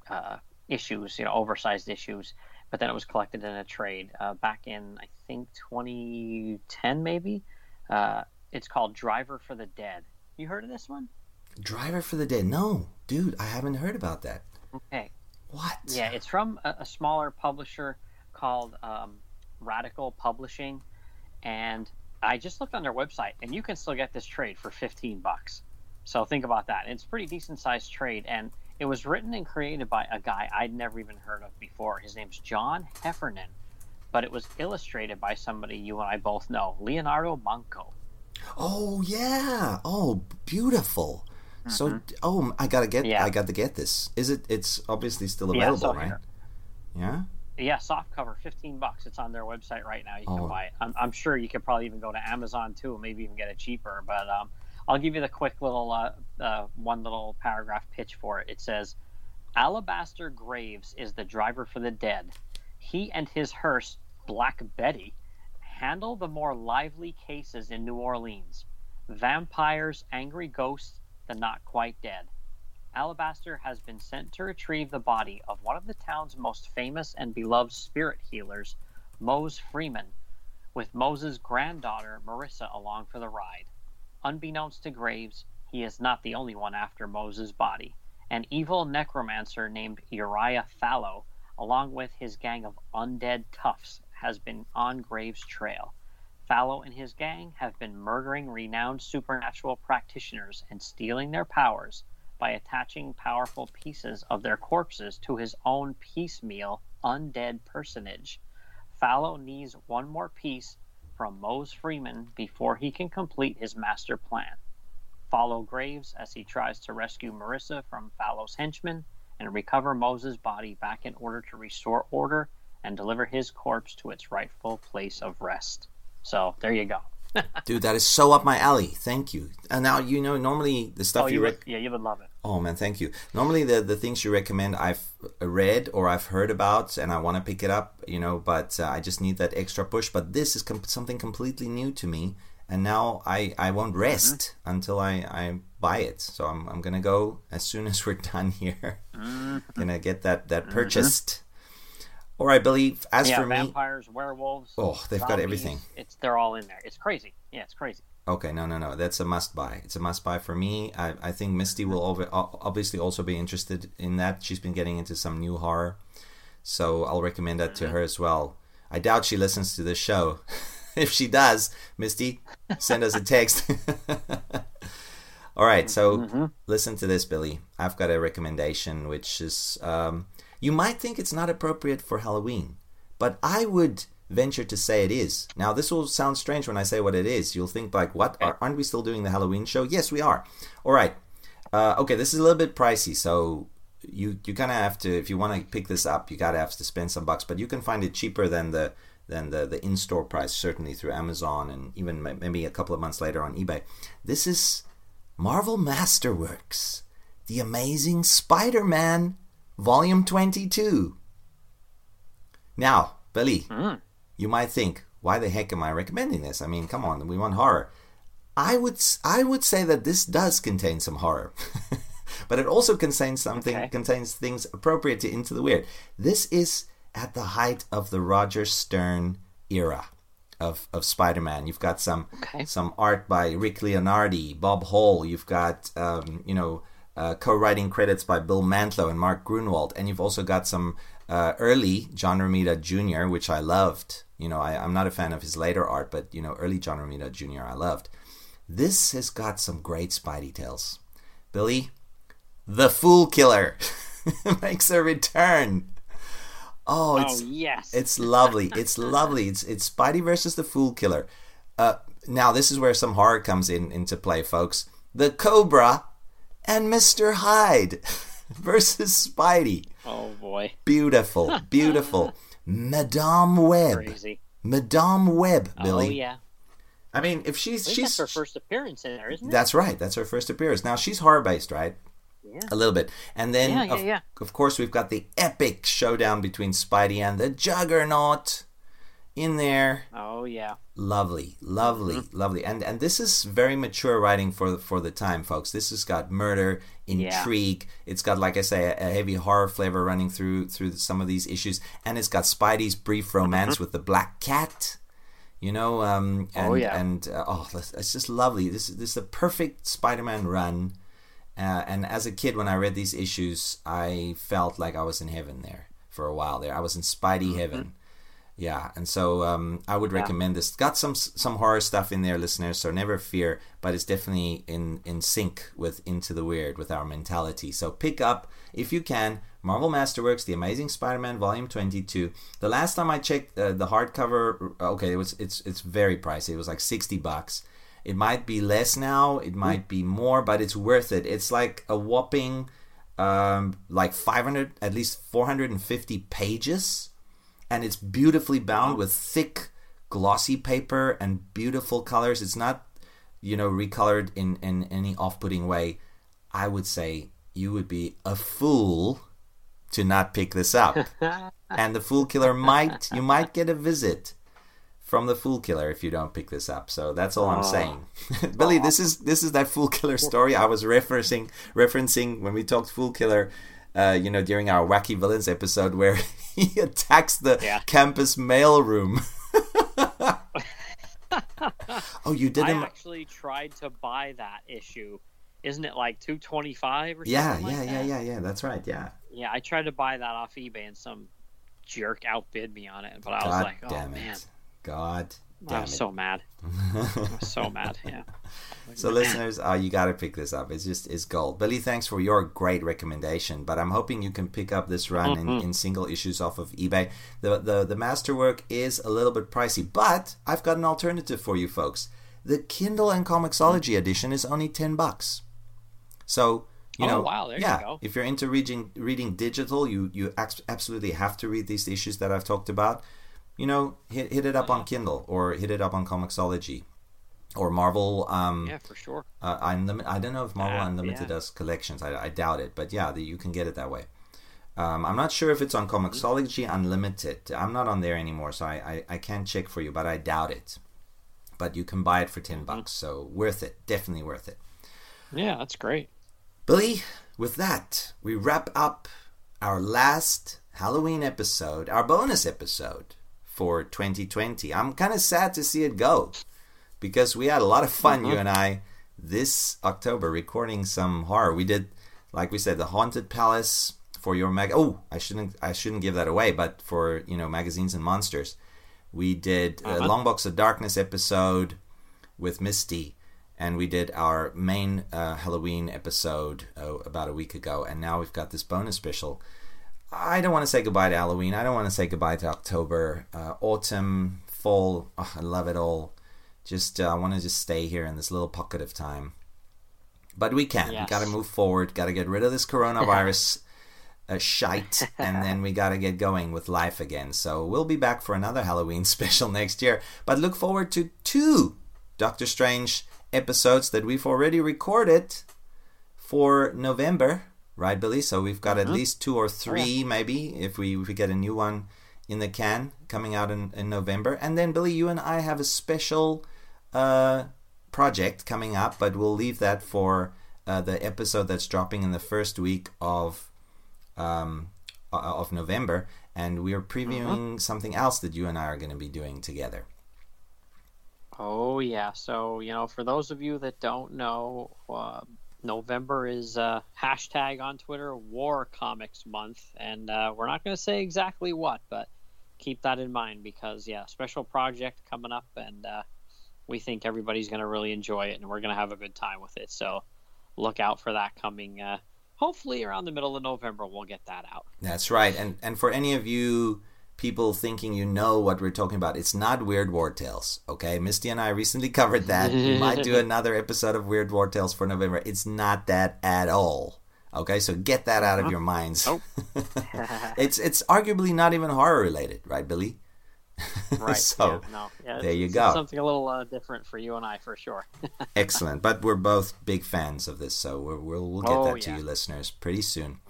uh, issues. You know, oversized issues. But then it was collected in a trade uh, back in I think 2010 maybe. Uh, it's called Driver for the Dead. You heard of this one? Driver for the Dead. No, dude, I haven't heard about that. Okay. What? Yeah, it's from a, a smaller publisher called um, Radical Publishing, and I just looked on their website, and you can still get this trade for 15 bucks. So think about that. It's a pretty decent sized trade, and it was written and created by a guy I'd never even heard of before. His name's John Heffernan, but it was illustrated by somebody you and I both know, Leonardo Manco. Oh yeah. Oh, beautiful. So, oh, I gotta get. Yeah. I got to get this. Is it? It's obviously still Yeah, available, so right? Yeah. Yeah, soft cover, 15 bucks. It's on their website right now. You Oh. can buy it. I'm, I'm sure you could probably even go to Amazon too, and maybe even get it cheaper. But um, I'll give you the quick little uh, uh, one little paragraph pitch for it. It says, "Alabaster Graves is the driver for the dead. He and his hearse, Black Betty, handle the more lively cases in New Orleans: vampires, angry ghosts, the not quite dead." Alabaster has been sent to retrieve the body of one of the town's most famous and beloved spirit healers, Mose Freeman, with Mose's granddaughter Marissa along for the ride. Unbeknownst to Graves, he is not the only one after Mose's body. An evil necromancer named Uriah Fallow, along with his gang of undead toughs, has been on Graves' trail. Fallow and his gang have been murdering renowned supernatural practitioners and stealing their powers by attaching powerful pieces of their corpses to his own piecemeal undead personage. Fallow needs one more piece from Mose Freeman before he can complete his master plan. Follow Graves as he tries to rescue Marissa from Fallow's henchmen and recover Mose's body back in order to restore order and deliver his corpse to its rightful place of rest. So there you go. Dude, that is so up my alley. Thank you. And now you know normally the stuff oh, you, you rec- would, yeah, you would love it. Oh man, thank you. Normally the the things you recommend I've read or I've heard about and I want to pick it up, you know, but uh, I just need that extra push. But this is com- something completely new to me, and now I I won't rest Mm-hmm. until I I buy it. So I'm I'm gonna go as soon as we're done here. Mm-hmm. gonna get that that purchased. Or I believe as yeah, for me, vampires, werewolves. Oh, they've got everything. It's they're all in there. It's crazy. Yeah, it's crazy. Okay, no, no, no. That's a must buy. It's a must buy for me. I, I think Misty will ob- obviously also be interested in that. She's been getting into some new horror, so I'll recommend that to her as well. I doubt she listens to this show. if she does, Misty, send us a text. All right, so listen to this, Billy. I've got a recommendation, which is um, you might think it's not appropriate for Halloween, but I would venture to say it is. Now, this will sound strange when I say what it is. You'll think like, "What? Aren't we still doing the Halloween show?" Yes, we are. All right. Uh, okay, this is a little bit pricey, so you you kind of have to if you want to pick this up, you gotta have to spend some bucks. But you can find it cheaper than the than the, the in store price, certainly through Amazon and even maybe a couple of months later on eBay. This is Marvel Masterworks, The Amazing Spider Man, Volume 22. Now, Billy, you might think, why the heck am I recommending this? I mean, come on, we want horror. I would I would say that this does contain some horror. but it also contains something Okay. contains things appropriate to Into the Weird. This is at the height of the Roger Stern era of, of Spider-Man. You've got some Okay. some art by Rick Leonardi, Bob Hall. You've got um, you know uh, co-writing credits by Bill Mantlo and Mark Gruenwald, and you've also got some uh, early John Romita Jr., which I loved. You know, I, I'm not a fan of his later art, but you know, early John Romita Jr. I loved. This has got some great Spidey tales. Billy, the Fool Killer makes a return. Oh, Oh it's yes. it's lovely. It's lovely. It's it's Spidey versus the Fool Killer. Uh, now this is where some horror comes in into play, folks. The Cobra and Mister Hyde versus Spidey. oh boy. Beautiful, beautiful. Madame Web. Crazy. Madame Web, oh, Billy. Oh yeah. I mean, if she's I think she's that's her first appearance in there, isn't it? that's right. That's her first appearance. Now she's horror based, right? Yeah. A little bit, and then Yeah, yeah, of, yeah. of course we've got the epic showdown between Spidey and the Juggernaut in there. Oh yeah. Lovely, lovely, Mm-hmm. lovely, and and this is very mature writing for for the time, folks. This has got murder, Yeah. intrigue. It's got, like I say, a, a heavy horror flavor running through through some of these issues, and it's got Spidey's brief romance with the Black Cat. You know, um, and Oh, yeah. and uh, oh, it's just lovely. This this is a perfect Spider-Man run. Uh, and as a kid, when I read these issues, I felt like I was in heaven there for a while. There, I was in Spidey heaven. Yeah, and so um, I would recommend this. Got some some horror stuff in there, listeners. So never fear, but it's definitely in in sync with Into the Weird with our mentality. So pick up if you can. Marvel Masterworks, The Amazing Spider-Man, Volume Twenty Two. The last time I checked uh, the hardcover, okay, it was it's it's very pricey. It was like sixty bucks. It might be less now. It might be more, but it's worth it. It's like a whopping, um, like five hundred, at least four hundred and fifty pages and it's beautifully bound with thick glossy paper and beautiful colors. It's not you know recolored in in any off-putting way. I would say you would be a fool to not pick this up. And the fool killer might you might get a visit from the fool killer if you don't pick this up. So that's all i'm saying. Billy this is this is that fool killer story i was referencing referencing when we talked fool killer uh, you know, during our wacky villains episode where he attacks the Yeah. campus mailroom. oh, you didn't? I actually tried to buy that issue. Isn't it like two twenty five or Yeah, something? yeah, like yeah, that? yeah, yeah. That's right. Yeah. Yeah, I tried to buy that off eBay, and some jerk outbid me on it. But I was like, oh damn man, it. God I damn was it. so mad. I was so mad. Yeah. So, listeners, uh, you got to pick this up. It's just it's gold. Billy, thanks for your great recommendation. But I'm hoping you can pick up this run in, in single issues off of eBay. The, the the masterwork is a little bit pricey, but I've got an alternative for you folks. The Kindle and Comixology edition is only ten bucks. So you Oh, know, wow, there you yeah, go. if you're into reading reading digital, you you absolutely have to read these issues that I've talked about. You know, hit hit it up on Kindle or hit it up on Comixology or Marvel. Um, Yeah, for sure. uh. I don't know if Marvel Ah, Unlimited yeah. does collections. I, I doubt it, but yeah, the, you can get it that way. Um, I'm not sure if it's on Comixology Unlimited. I'm not on there anymore, so I, I, I can't check for you, but I doubt it. But you can buy it for Mm-hmm. ten bucks, so worth it. Definitely worth it. Yeah, that's great. Billy, with that, we wrap up our last Halloween episode, our bonus episode for 2020. I'm kind of sad to see it go because we had a lot of fun, you and I, this October recording some horror. We did, like we said, the Haunted Palace for your mag. Oh, I shouldn't, I shouldn't give that away, but for you know magazines and monsters, we did a Long Box of Darkness episode with Misty, and we did our main uh, Halloween episode oh, about a week ago, and now we've got this bonus special. I don't want to say goodbye to Halloween. I don't want to say goodbye to October, uh, autumn, fall. Oh, I love it all. Just uh, I want to just stay here in this little pocket of time. But we can. We got to move forward. Got to get rid of this coronavirus uh, shite, and then we got to get going with life again. So we'll be back for another Halloween special next year. But look forward to two Doctor Strange episodes that we've already recorded for November, right, Billy? So we've got at least two or three, maybe, if we if we get a new one in the can coming out in, in November. And then, Billy, you and I have a special uh, project coming up, but we'll leave that for uh, the episode that's dropping in the first week of um, of November. And we are previewing something else that you and I are going to be doing together. Oh yeah. So you know, for those of you that don't know, uh, November is uh, hashtag on Twitter War Comics Month, and uh, we're not going to say exactly what, but keep that in mind because yeah, special project coming up, and uh, we think everybody's going to really enjoy it, and we're going to have a good time with it. So look out for that coming. Uh, hopefully around the middle of November, we'll get that out. That's right. And and for any of you people thinking you know what we're talking about, it's not Weird War Tales. Okay, Misty and I recently covered that. we might do another episode of Weird War Tales for November. It's not that at all. Okay, so get that out of your minds. Nope. it's it's arguably not even horror related, right, Billy? Right. So, yeah, no. Yeah, there you go. Something a little uh, different for you and I, for sure. Excellent. But we're both big fans of this, so we're, we'll we'll get Oh, that to yeah. you listeners pretty soon.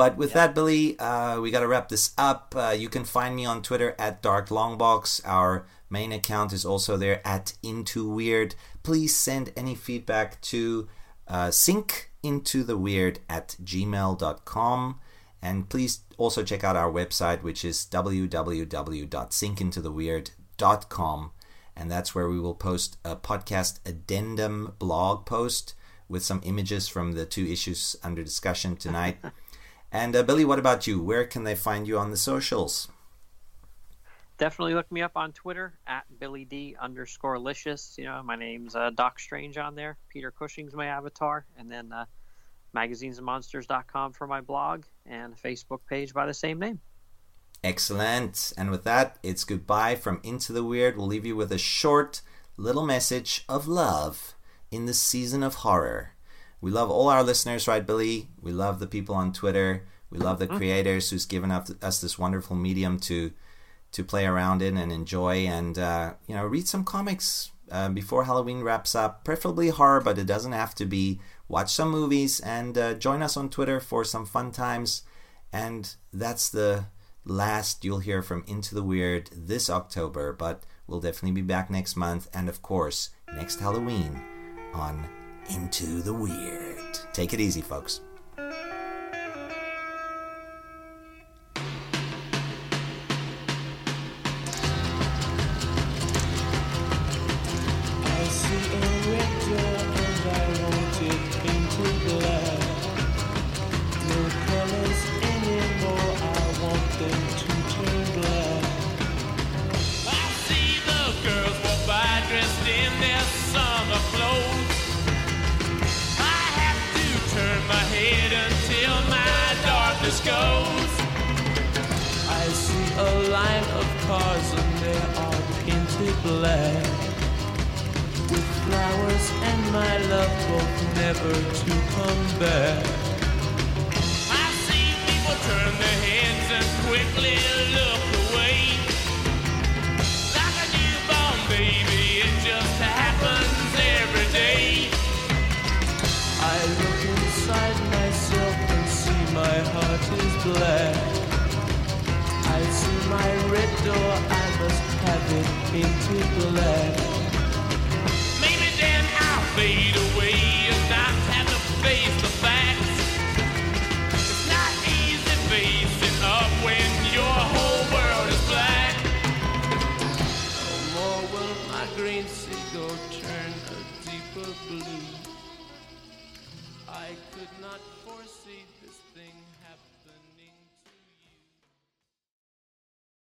But with that, Billy, uh, we got to wrap this up. Uh, you can find me on Twitter at Dark Longbox. Our main account is also there at Into Weird. Please send any feedback to uh, sinkintotheweird at gmail.com. And please also check out our website, which is www.sinkintotheweird.com. And that's where we will post a podcast addendum blog post with some images from the two issues under discussion tonight. and uh, Billy, what about you? Where can they find you on the socials? Definitely look me up on Twitter at Billy D underscore licious. You know, my name's uh, Doc Strange on there. Peter Cushing's my avatar. And then uh, magazinesandmonsters.com for my blog and Facebook page by the same name. Excellent. And with that, it's goodbye from Into the Weird. We'll leave you with a short little message of love in the season of horror. We love all our listeners, right, Billy? We love the people on Twitter. We love the creators who's given us this wonderful medium to to play around in and enjoy, and uh, you know, read some comics uh, before Halloween wraps up. Preferably horror, but it doesn't have to be. Watch some movies and uh, join us on Twitter for some fun times. And that's the last you'll hear from Into the Weird this October, but we'll definitely be back next month, and of course, next Halloween on Into the Weird. Take it easy, folks.